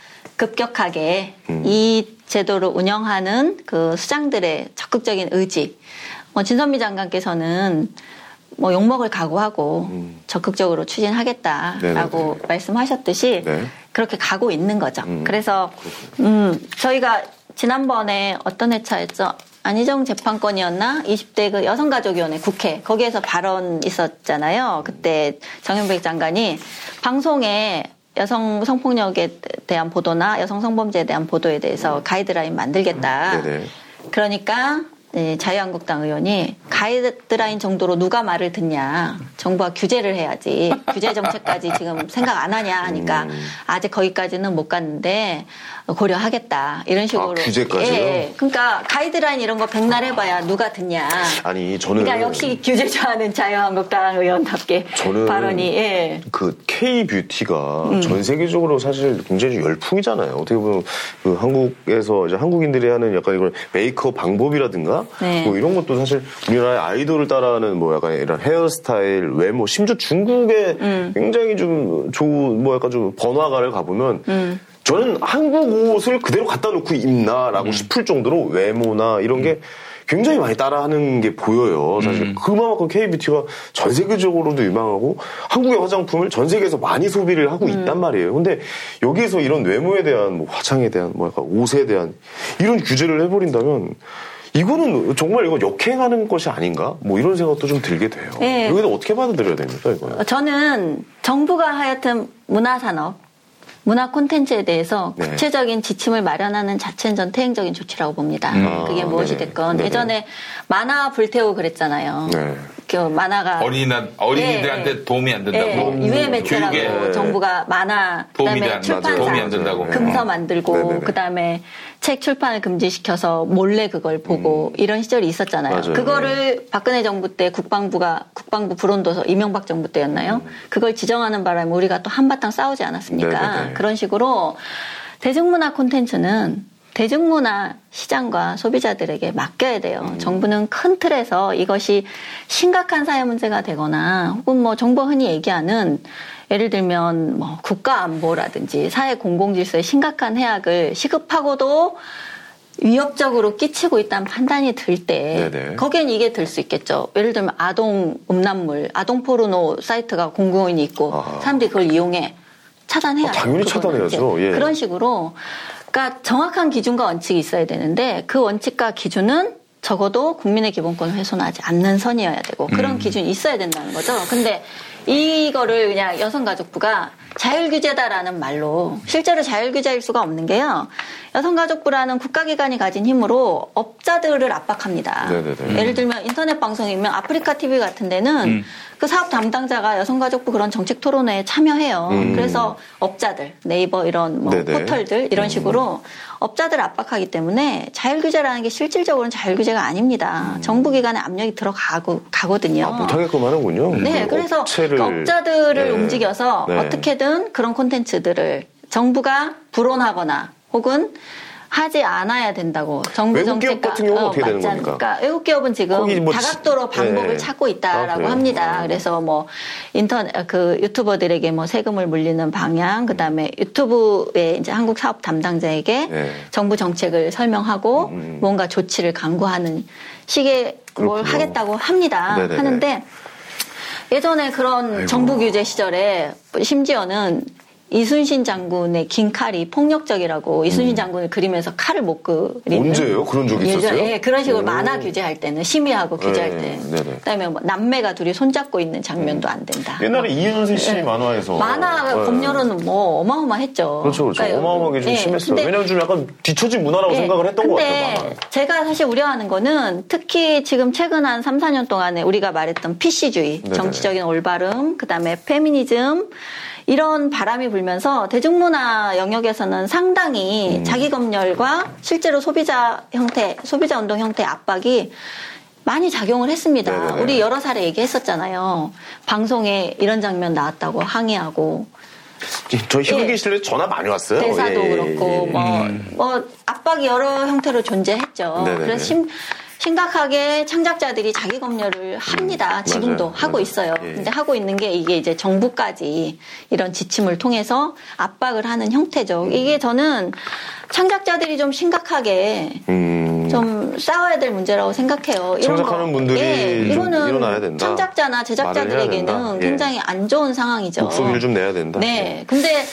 급격하게 음. 이 제도를 운영하는 그 수장들의 적극적인 의지. 뭐 진선미 장관께서는 뭐 욕먹을 각오하고 음. 적극적으로 추진하겠다라고 말씀하셨듯이 네. 그렇게 가고 있는 거죠. 그래서 음, 저희가 지난번에 어떤 회차였죠? 안희정 재판권이었나? 20대 그 여성가족위원회 국회 거기에서 발언 있었잖아요. 그때 정현백 장관이 방송에 여성 성폭력에 대한 보도나 여성 성범죄에 대한 보도에 대해서 가이드라인 만들겠다. 네네. 그러니까 네, 자유한국당 의원이 가이드라인 정도로 누가 말을 듣냐. 정부가 규제를 해야지. 규제 정책까지 지금 생각 안 하냐 하니까 음. 아직 거기까지는 못 갔는데 고려하겠다. 이런 식으로. 아, 규제까지요? 예, 예. 그러니까 가이드라인 이런 거 백날 해봐야 누가 듣냐. 아니 저는 그러니까 역시 규제 좋아하는 자유한국당 의원답게 저는 발언이 예. 그 K 뷰티가 음. 전 세계적으로 사실 굉장히 열풍이잖아요. 어떻게 보면 그 한국에서 이제 한국인들이 하는 약간 이런 메이크업 방법이라든가 네. 뭐 이런 것도 사실 우리나라의 아이돌을 따라하는 뭐 약간 이런 헤어스타일, 외모, 심지어 중국에 음. 굉장히 좀 좋은 뭐 약간 좀 번화가를 가보면 음. 저는 한국 옷을 그대로 갖다 놓고 입나라고 싶을 정도로 외모나 이런 게 굉장히 많이 따라하는 게 보여요. 사실 그만큼 K뷰티가 전 세계적으로도 유망하고 한국의 화장품을 전 세계에서 많이 소비를 하고 있단 말이에요. 근데 여기서 이런 외모에 대한 뭐 화장에 대한 뭐 약간 옷에 대한 이런 규제를 해버린다면 이거는 정말 이거 역행하는 것이 아닌가? 뭐 이런 생각도 좀 들게 돼요. 네. 여기는 어떻게 받아들여야 됩니까, 이거는? 어, 저는 정부가 하여튼 문화산업, 문화 콘텐츠에 대해서 네. 구체적인 지침을 마련하는 자체는 전 태행적인 조치라고 봅니다. 음. 그게 아, 무엇이 네네. 됐건 네네. 예전에 만화 불태우고 그랬잖아요. 네. 그 만화가 어린이나 어린이들한테 도움이 안 된다고. 예, 유해 매체라고 교육에 정부가 만화 도움이 그다음에 안- 출판사 도움이 안 된다고. 금서 어. 만들고 네네네. 그다음에 책 출판을 금지시켜서 몰래 그걸 보고 이런 시절이 있었잖아요. 음. 맞아요. 그거를 박근혜 정부 때 국방부가 국방부 불온도서 이명박 정부 때였나요? 그걸 지정하는 바람에 우리가 또 한바탕 싸우지 않았습니까? 음. 네네네. 그런 식으로 대중문화 콘텐츠는 대중문화 시장과 소비자들에게 맡겨야 돼요. 음. 정부는 큰 틀에서 이것이 심각한 사회 문제가 되거나 혹은 뭐 정부가 흔히 얘기하는 예를 들면 뭐 국가 안보라든지 사회 공공 질서에 심각한 해악을 시급하고도 위협적으로 끼치고 있다는 판단이 들 때. 거기엔 이게 들 수 있겠죠. 예를 들면 아동 음란물, 아동 포르노 사이트가 공공연히 있고 사람들이 그걸 이용해 차단해야 아, 돼요. 당연히 차단해야죠. 예. 그런 식으로 그러니까 정확한 기준과 원칙이 있어야 되는데 그 원칙과 기준은 적어도 국민의 기본권을 훼손하지 않는 선이어야 되고 그런 음. 기준이 있어야 된다는 거죠. 근데 이거를 그냥 여성가족부가 자율규제다라는 말로 실제로 자율규제일 수가 없는 게요. 여성가족부라는 국가기관이 가진 힘으로 업자들을 압박합니다. 네네네. 예를 들면 인터넷 방송이면 아프리카 TV 같은 데는 음. 그 사업 담당자가 여성가족부 그런 정책 토론회에 참여해요. 음. 그래서 업자들, 네이버 이런 뭐. 포털들 이런 식으로 업자들 압박하기 때문에 자율규제라는 게 실질적으로는 자율규제가 아닙니다. 정부기관의 압력이 들어가고 가거든요. 음. 아, 못하게끔 하는군요. 네, 그래서 업체를 그 업자들을 네. 움직여서 네. 어떻게든 그런 콘텐츠들을 정부가 불온하거나 혹은 하지 않아야 된다고 정부 외국 기업 정책과 같은 경우는 어떻게 되는 맞지 않- 겁니까? 그러니까 외국 기업은 지금 뭐 다각도로 지- 방법을 네. 찾고 있다라고 아? 합니다. 그래서 뭐 인터넷 그 유튜버들에게 뭐 세금을 물리는 방향, 그다음에 유튜브의 이제 한국 사업 담당자에게 네. 정부 정책을 설명하고 음. 뭔가 조치를 강구하는 식의 뭘 그렇군요. 하겠다고 합니다. 네네네. 하는데 예전에 그런 정부 규제 시절에 심지어는 이순신 장군의 긴 칼이 폭력적이라고 이순신 장군을 그리면서 칼을 못 그리는 언제예요? 그런 적이 예전- 있었어요? 예, 그런 식으로 오. 만화 규제할 때는 심의하고 규제할 네, 때 네네. 그다음에 뭐 남매가 둘이 손잡고 있는 장면도 안 된다. 옛날에 이은세 씨 예. 만화에서 만화 네. 검열은 뭐 어마어마했죠. 그렇죠, 그렇죠. 그러니까 어마어마하게 좀 예, 심했어요. 근데 왜냐면 좀 약간 뒤처진 문화라고 예, 생각을 했던 것 근데 같아요. 만화. 제가 사실 우려하는 거는 특히 지금 최근 한 3, 4년 동안에 우리가 말했던 PC주의, 네네. 정치적인 올바름, 그 다음에 페미니즘, 이런 바람이 불면서 대중문화 영역에서는 상당히 음. 자기 검열과 실제로 소비자 형태, 소비자 운동 형태 압박이 많이 작용을 했습니다. 네네네. 우리 여러 차례 얘기했었잖아요. 방송에 이런 장면 나왔다고 항의하고 저희 희극기실에 전화 많이 왔어요. 예. 대사도 예, 예, 그렇고 예. 뭐, 뭐 압박이 여러 형태로 존재했죠. 네네네. 그래서 심, 심각하게 창작자들이 자기 검열을 합니다. 지금도 맞아요. 하고 맞아요. 있어요. 예. 근데 하고 있는 게 이게 이제 정부까지 이런 지침을 통해서 압박을 하는 형태죠. 이게 저는 창작자들이 좀 심각하게 음. 좀 싸워야 될 문제라고 생각해요. 이런 창작하는 거. 분들이 예, 좀 이거는 일어나야 된다. 창작자나 제작자들에게는. 예. 굉장히 안 좋은 상황이죠. 목소리를 좀 내야 된다. 네. 근데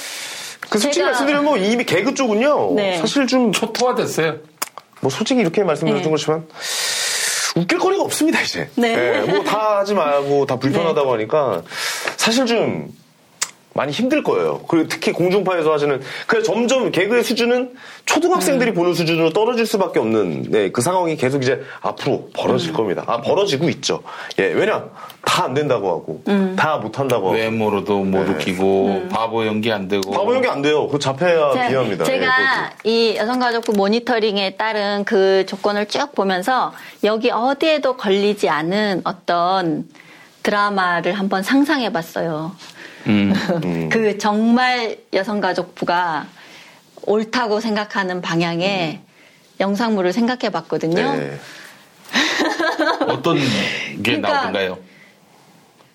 그 솔직히 말씀드리면 이미 개그 쪽은요. 네. 사실 좀 초토화됐어요. 뭐 솔직히 이렇게 말씀드린 네. 좀 그렇지만 웃길 거리가 없습니다 이제. 네. 뭐다 하지 말고 다 불편하다고 하니까 사실 좀 많이 힘들 거예요. 그리고 특히 공중파에서 하시는 그래 점점 개그의 수준은 초등학생들이 보는 수준으로 떨어질 수밖에 없는 네, 그 상황이 계속 이제 앞으로 벌어질 겁니다. 아 벌어지고 있죠. 예 왜냐 다 안 된다고 하고 음. 다못 한다고 하고 외모로도 못 웃기고 바보 연기 안 되고 바보 연기 안 돼요. 그 잡혀야 자, 비합니다. 예, 제가 그것도. 이 여성가족부 모니터링에 따른 그 조건을 쭉 보면서 여기 어디에도 걸리지 않은 어떤 드라마를 한번 상상해 봤어요. (laughs) 음. 그 정말 여성가족부가 옳다고 생각하는 방향의 영상물을 생각해 봤거든요. 네. (laughs) 어떤 게 그러니까 나오던가요?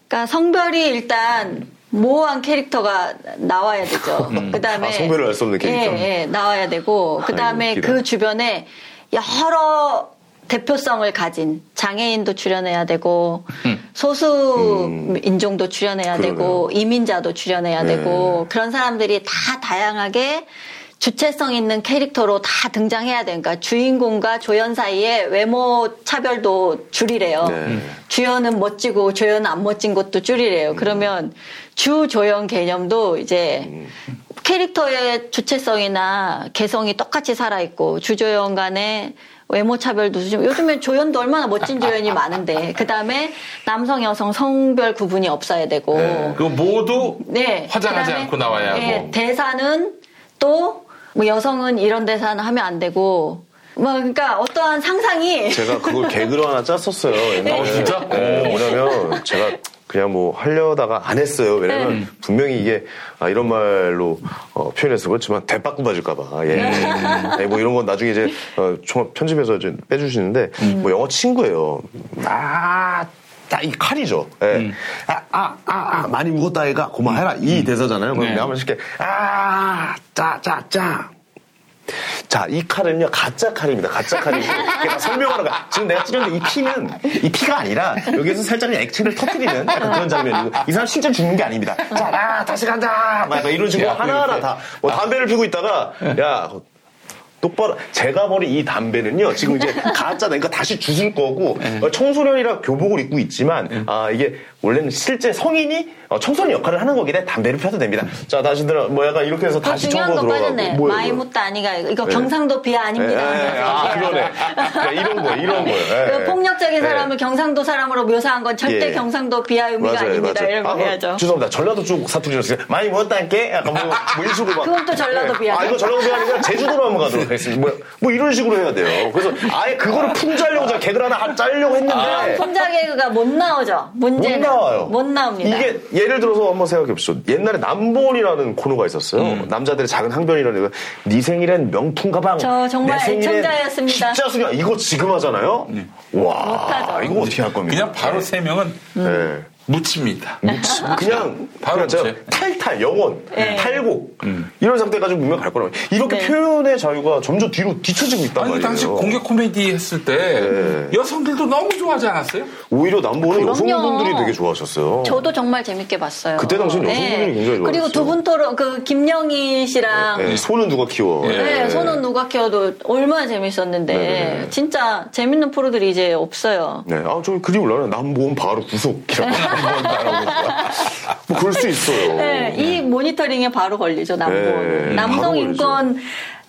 그러니까 성별이 일단 모호한 캐릭터가 나와야 되죠. 음. 그다음에 아, 성별을 알 수 없는 캐릭터. 예, 예, 나와야 되고 그다음에 아이고, 웃기다. 그 주변에 여러 대표성을 가진 장애인도 출연해야 되고 소수 인종도 출연해야 되고 이민자도 출연해야 네. 되고 그런 사람들이 다 다양하게 주체성 있는 캐릭터로 다 등장해야 되니까 그러니까 주인공과 조연 사이에 외모 차별도 줄이래요. 네. 주연은 멋지고 조연은 안 멋진 것도 줄이래요. 그러면 주 조연 개념도 이제 캐릭터의 주체성이나 개성이 똑같이 살아있고 주조연 간의 외모 차별도 좀 요즘엔 조연도 얼마나 멋진 조연이 많은데 그 다음에 남성 여성 성별 구분이 없어야 되고 그 모두 네. 화장하지 그다음에, 않고 나와야 하고. 예, 대사는 또 뭐 여성은 이런 대사는 하면 안 되고 뭐 그러니까 어떠한 상상이 제가 그걸 (laughs) 개그로 하나 짰었어요. 옛날에. 어, 진짜? 네, 뭐냐면 제가 그냥 뭐 하려다가 안 했어요. 왜냐면 네. 분명히 이게 아, 이런 말로 어, 표현해서 그렇지만 대빠꾸 맞을까봐. 예. 네, 뭐 이런 건 나중에 이제 어, 종합 편집해서 좀 빼주시는데 뭐 영어 친구예요. 아. 딱이 칼이죠. 예. 아, 아, 아, 아, 많이 묵었다, 애가. 고마해라. 이 대사잖아요. 그럼 네. 내가 한번 쉽게, 아, 짜, 짜, 짜. 자, 이 칼은요, 가짜 칼입니다. 가짜 칼이고. (laughs) 그러니까 설명하는 거야. 지금 내가 찌렸는데 이 피는, 이 피가 아니라, 여기에서 살짝 액체를 터뜨리는 약간 그런 장면이고, 이 사람 실제 죽는 게 아닙니다. 자, 나 다시 간다! 막 이런 식으로 야, 하나하나. 다, 뭐 담배를 피고 있다가, 야, 똑바로 제가 버린 이 담배는요 지금 이제 (laughs) 가짜 그러니까 다시 주술 거고 어, 청소년이라 교복을 입고 있지만 아 이게 원래는 실제 성인이 어, 청소년 역할을 하는 거기 때문에 담배를 펴도 됩니다. 자 다시 들어 뭐 약간 이렇게 해서 그 다시 거 들어가고 마이무따 아니가 이거 네. 경상도 비하 아닙니다. 예. 아 (laughs) 그러네. 이런 거 이런 거예요. 예, 그 예. 폭력적인 예. 사람을 경상도 사람으로 묘사한 건 절대 예. 경상도 비하 의미가 아닙니다. 이런 거 아, 해야죠. 죄송합니다. 전라도 쪽 사투리였어요. 많이 먹었다니까? 약간 뭐, 뭐 이런 식으로 막. 그건 또 전라도 예. 비하죠. 아, 이거 전라도 비하 아니라 제주도로 한번 가도록 하겠습니다. 뭐, 뭐 이런 식으로 해야 돼요. 그래서 아예 그거를 풍자하려고 제가 개그를 하나 짜려고 했는데. 혼자 개그가 못 나오죠. 문제는 못 나와요. 못 나옵니다. 이게 예를 들어서 한번 생각해 보시죠. 옛날에 남본이라는 코너가 있었어요. 음. 남자들의 작은 항변이라는 거. 네 생일엔 명품 가방. 저 정말 애청자였습니다. 십자수냐 이거 지금 하잖아요. 와, 못하죠. 이거 어떻게 할 겁니까? 그냥 바로 세 명은 네. 묻힙니다. 묻히, 그냥 바로 묻혀요. 탈탈 영원 네. 탈곡 음. 이런 상태까지 분명 갈 거라고 이렇게 네. 표현의 자유가 점점 뒤로 뒤처지고 있단 아니 말이에요. 당시 공개 코미디 했을 때 네. 여성들도 너무 좋아하지 않았어요? 오히려 남보는. 여성분들이 되게 좋아하셨어요. 저도 정말 재밌게 봤어요. 그때 당시는 여성분들이 굉장히 좋아했어요. 그리고 두 분 토론, 그 김영희 씨랑 네, 손은 누가 키워? 네, 손은 누가 키워도 얼마나 재밌었는데 네네네. 진짜 재밌는 프로들이 이제 없어요. 네, 아, 저 그림 올라요. 남보은 바로 구속 (laughs) (laughs) 뭐, 그럴 수 있어요. 네, 이 모니터링에 바로 걸리죠 네, 남성 바로 인권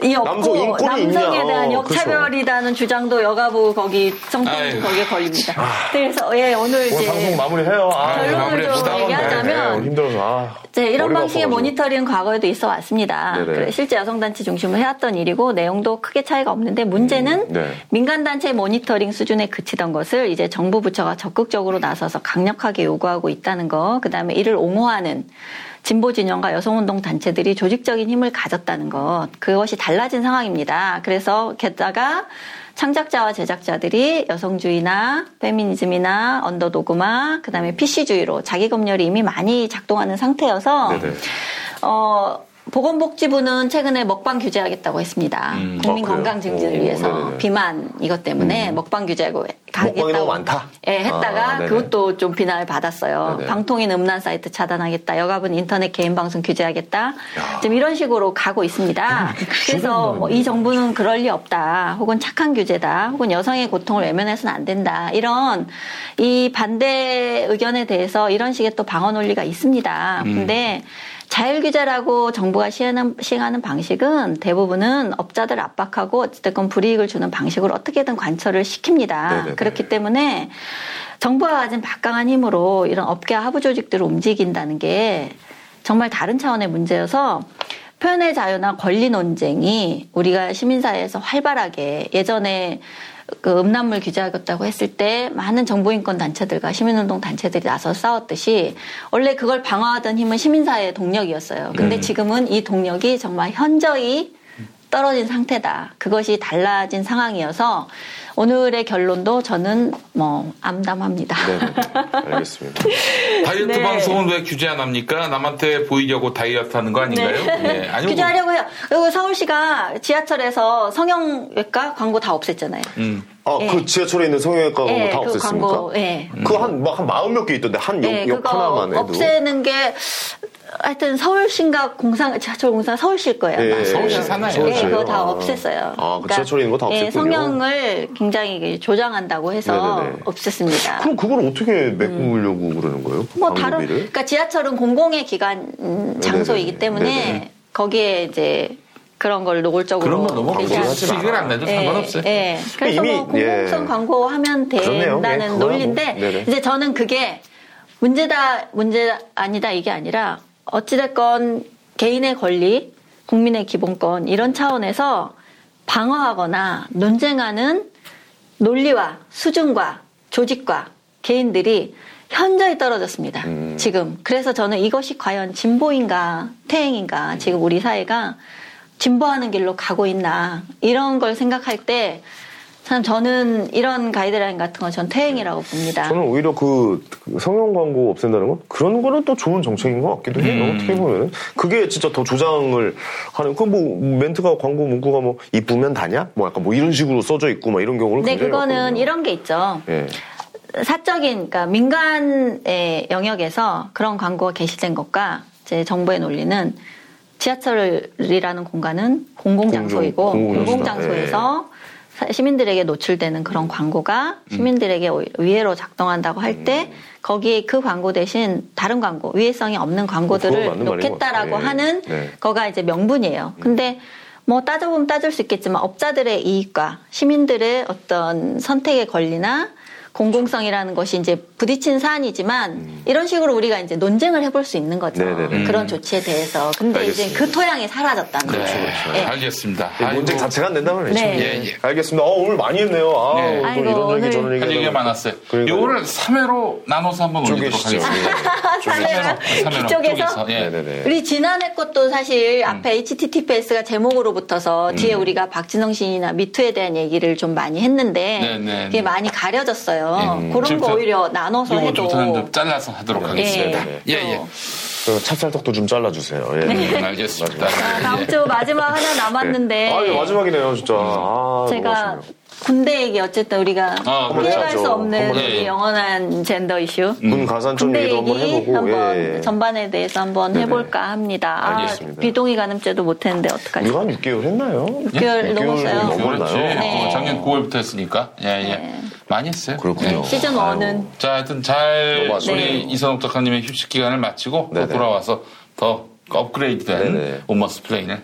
이 없고 남성 인권이 남성에 있냐. 대한 어, 역차별이라는 주장도 여가부 거기 아이고. 거기에 걸립니다. 그래서 예 오늘 오늘 이제 방송 마무리해요. 아, 결론을 좀. 얘기하자면 네, 오늘 힘들어서. 아, 네, 이런 방식의. 모니터링 과거에도 있어 왔습니다. 네네. 그래, 실제 여성단체 중심으로 해왔던 일이고 내용도 크게 차이가 없는데 문제는 네. 민간단체 모니터링 수준에 그치던 것을 이제 정부 부처가 적극적으로 나서서 강력하게 요구하고 있다는 거, 그 다음에 이를 옹호하는 진보 진영과 여성운동 단체들이 조직적인 힘을 가졌다는 것, 그것이 달라진 상황입니다. 그래서 게다가 창작자와 제작자들이 여성주의나 페미니즘이나 언더도그마, 그 다음에 PC주의로 자기 검열이 이미 많이 작동하는 상태여서 네네. 어, 보건복지부는 최근에 먹방 규제하겠다고 했습니다. 음. 국민 아? 건강 증진을 오, 위해서 네네네. 비만 이것 때문에 먹방 규제하고 먹방이 너무 가겠다고 많다? 예, 했다가 아. 그것도 좀 비난을 받았어요. 네네. 방통인 음란 사이트 차단하겠다. 여가분 인터넷 개인 방송 규제하겠다. 지금 이런 식으로 가고 있습니다. 그래서 뭐 이 정부는 그럴 리 없다. 혹은 착한 규제다. 혹은 여성의 고통을 외면해서는 안 된다. 이런 이 반대 의견에 대해서 이런 식의 또 방어 논리가 있습니다. 음. 근데 자율 규제라고 정부가 시행하는, 시행하는 방식은 대부분은 업자들 압박하고 어쨌든 불이익을 주는 방식으로 어떻게든 관철을 시킵니다. 네네네. 그렇기 때문에 정부가 가진 막강한 힘으로 이런 업계와 하부 조직들을 움직인다는 게 정말 다른 차원의 문제여서 표현의 자유나 권리 논쟁이 우리가 시민사회에서 활발하게 예전에 그 음란물 규제하겠다고 했을 때 많은 정보인권 단체들과 시민운동 단체들이 나서 싸웠듯이 원래 그걸 방어하던 힘은 시민사회의 동력이었어요. 근데 음. 지금은 이 동력이 정말 현저히 떨어진 상태다. 그것이 달라진 상황이어서 오늘의 결론도 저는 뭐 암담합니다. 네, 알겠습니다. (laughs) 다이어트 네. 방송은 왜 규제 안 합니까? 남한테 보이려고 다이어트 하는 거 아닌가요? 예, 아니면 규제하려고 해요. 그리고 서울시가 지하철에서 성형외과 광고 다 없앴잖아요. 음. 아, 예. 그 지하철에 있는 성형외과 광고 예, 다 그 없앴습니까? 광고, 예. 그거 한, 막, 한 마흔 몇 개 있던데, 한 역, 네, 역 그거 하나만 해도. 없애는 게 하여튼 서울시인가 공상 지하철 공사 서울시일 거예요. 예, 아마. 서울시 사나요? 네, 서울시예요? 그거 다 아. 없앴어요. 아, 그 지하철에 있는 거다 예, 없앴군요. 성형을 굉장히 조장한다고 해서 네네네. 없앴습니다. 그럼 그걸 어떻게 메꾸려고 그러는 거예요? 음. 뭐 다른 광고비를? 그러니까 지하철은 공공의 기관 음, 장소이기. 때문에 네네. 거기에 이제 그런 걸 노골적으로 그런 너무 광고하지 수익을 안 내도 예, 상관없어요. 예. 그래서 이미, 뭐 공공성 예. 광고하면. 된다는 예, 논리인데 뭐. 이제 저는 그게 문제다 문제 아니다 이게 아니라 어찌됐건 개인의 권리, 국민의 기본권 이런 차원에서 방어하거나 논쟁하는 논리와 수준과 조직과 개인들이 현저히 떨어졌습니다. 지금. 그래서 저는 이것이 과연 진보인가 퇴행인가 지금 우리 사회가 진보하는 길로 가고 있나 이런 걸 생각할 때 참 저는 이런 가이드라인 같은 건전 퇴행이라고 봅니다. 저는 오히려 그, 그 성형 광고 없앤다는 건 그런 거는 또 좋은 정책인 것 같기도 해요. 음. 어떻게 보면은. 그게 진짜 더 조장을 하는, 그 뭐, 멘트가 광고 문구가 뭐, 이쁘면 다냐? 뭐 약간 뭐 이런 식으로 써져 있고 막 이런 경우를 네, 그거는 많거든요. 이런 게 있죠. 예. 사적인, 그러니까 민간의 영역에서 그런 광고가 게시된 것과 제 정부의 논리는 지하철이라는 공간은 공공장소이고 공공-. 공공장소에서 사- 시민들에게 노출되는 그런 광고가 시민들에게 오히려 위해로 작동한다고 할 때 거기에 그 광고 대신 다른 광고 위해성이 없는 광고들을 것 놓겠다라고 같아요. 예. 하는 네. 거가 이제 명분이에요. 근데 뭐 따져보면 따질 수 있겠지만 업자들의 이익과 시민들의 어떤 선택의 권리나 공공성이라는 것이 이제 부딪힌 사안이지만 이런 식으로 우리가 이제 논쟁을 해볼 수 있는 거죠. 음. 네네네. 그런 음. 조치에 대해서. 근데 이제 알겠습니다. 그 토양이 사라졌다는 네, 거죠. 그렇죠. 예. 알겠습니다. 이 논쟁 자체가 안 된다면 네. 네. 예, 예. 알겠습니다. 어, 오늘 많이 했네요. 아, 네. 또 아이고, 이런 얘기 저런 얘기. 할 얘기가. 많았어요. 요거를 3회로 나눠서 한번 올리도록. 하겠습니다. 삼회로? 삼회로 이쪽에서? 쪼개서, 예. 네네네. 우리 지난해 것도 사실 음. 앞에 HTTPS가 제목으로 붙어서 뒤에 우리가 박진영 시인이나 미투에 대한 얘기를 좀 많이 했는데 네, 네, 그게 네. 많이 가려졌어요. 있어요. 예. 그런 거 오히려 나눠서 해도 요거부터는 좀 잘라서 하도록 네. 하겠습니다. 네. 예, 예. 그 찹쌀떡도 좀 잘라주세요. 예. 네. 음, 알겠습니다. 아, 다음 주 마지막 하나 남았는데 아, 예, 마지막이네요, 진짜. 아, 제가 군대 얘기 어쨌든 우리가 아, 피해갈 그렇죠. 수 없는 한번 우리 해야죠. 영원한 젠더 이슈. 군 가산점 군대 얘기도 한번 해보고. 한번 예. 전반에 대해서 한번 네네. 해볼까 합니다. 아, 알겠습니다. 비동의 간음죄도 못했는데 어떡하지? 우리가 한 6개월 했나요? 6개월 넘었어요. 넘었나요? 네. 어, 작년 9월부터 했으니까. 예, 예. 많이 했어요. 그렇군요. 시즌 1은 자, 하여튼 잘. 우리 이선옥 작가님의 휴식 기간을 마치고 또 돌아와서 더 업그레이드된 우먼스플레인을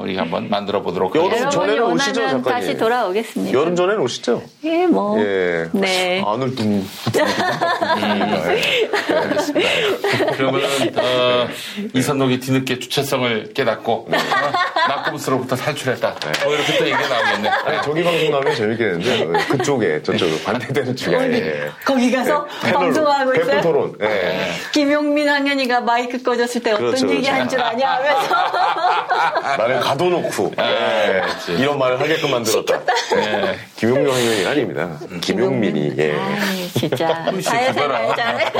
우리 한번 만들어 보도록 여름 하겠습니다. 전에는 오시죠, 작가님. 다시 돌아오겠습니다. 여름 전에는 오시죠? 예, 뭐. 예. 네. 안을 둥. 알겠습니다. 그러면은 어, 이선옥이 뒤늦게 주체성을 깨닫고 네. 어, 낙고부스로부터 탈출했다. 뭐 이렇게 또 얘기가 나오겠네. 아니, 저기 방송 나면 재밌겠는데, 그쪽에, 저쪽, 반대되는 쪽에. 예. 거기 가서 패널, 방송하고 있어요? 토론. 예. 김용민 학년이가 마이크 꺼졌을 때 어떤 그렇죠, 얘기 한줄 아냐 하면서. (laughs) 나를 가둬놓고, 예. 이런 말을 하게끔 만들었다. 예. 김용민 형이 아닙니다. 김용민이, 예. 아이, 진짜. 사회생활 잘해.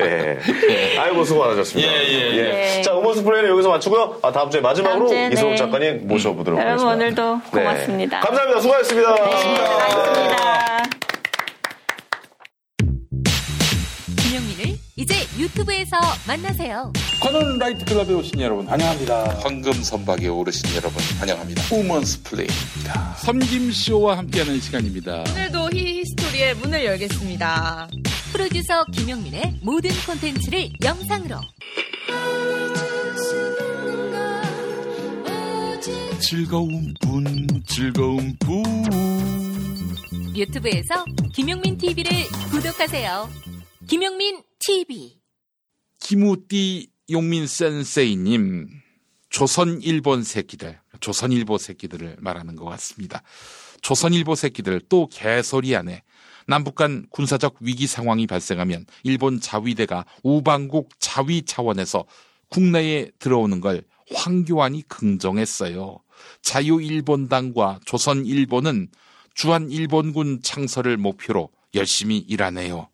예. 아이고, 수고 많으셨습니다. 예, 예, 예. 자, 우먼스플레인은 여기서 마치고요. 아, 다음 주에 마지막으로 다음 주에, 이선옥 네. 작가님 모셔보도록 여러분 하겠습니다. 오늘도 네. 고맙습니다. 감사합니다. 수고하셨습니다. 고맙습니다. 이제 유튜브에서 만나세요. 관원 라이트 클럽에 오신 여러분 환영합니다. 황금 선박에 오르신 여러분 환영합니다. 우먼스플레인입니다. 섬김 쇼와 함께하는 시간입니다. 오늘도 히히스토리의 문을 열겠습니다. 프로듀서 김영민의 모든 콘텐츠를 영상으로 즐거운 분, 즐거운 분. 유튜브에서 김영민 TV를 구독하세요. 김영민 TV. 김우띠 용민 센세이님, 조선일본 새끼들, 조선일보 새끼들을 말하는 것 같습니다. 조선일보 새끼들 또 개소리 안에 남북 간 군사적 위기 상황이 발생하면 일본 자위대가 우방국 자위 차원에서 국내에 들어오는 걸 황교안이 긍정했어요. 자유일본당과 조선일보는 주한일본군 창설을 목표로 열심히 일하네요.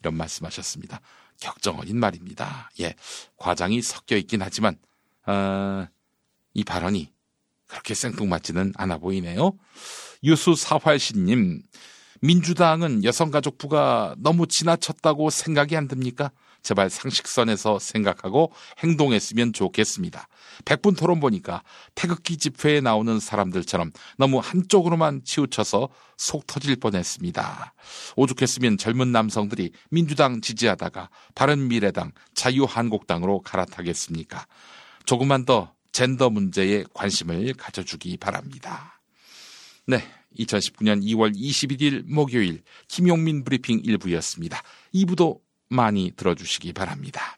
이런 말씀하셨습니다. 격정 어린 말입니다. 예, 과장이 섞여 있긴 하지만 어, 이 발언이 그렇게 생뚱맞지는 않아 보이네요. 유수 사활신님, 민주당은 여성가족부가 너무 지나쳤다고 생각이 안 듭니까? 제발 상식선에서 생각하고 행동했으면 좋겠습니다. 백분 토론 보니까 태극기 집회에 나오는 사람들처럼 너무 한쪽으로만 치우쳐서 속 터질 뻔했습니다. 오죽했으면 젊은 남성들이 민주당 지지하다가 바른미래당, 자유한국당으로 갈아타겠습니까? 조금만 더 젠더 문제에 관심을 가져주기 바랍니다. 네. 2019년 2월 21일 목요일 김용민 브리핑 1부였습니다. 2부도 많이 들어주시기 바랍니다.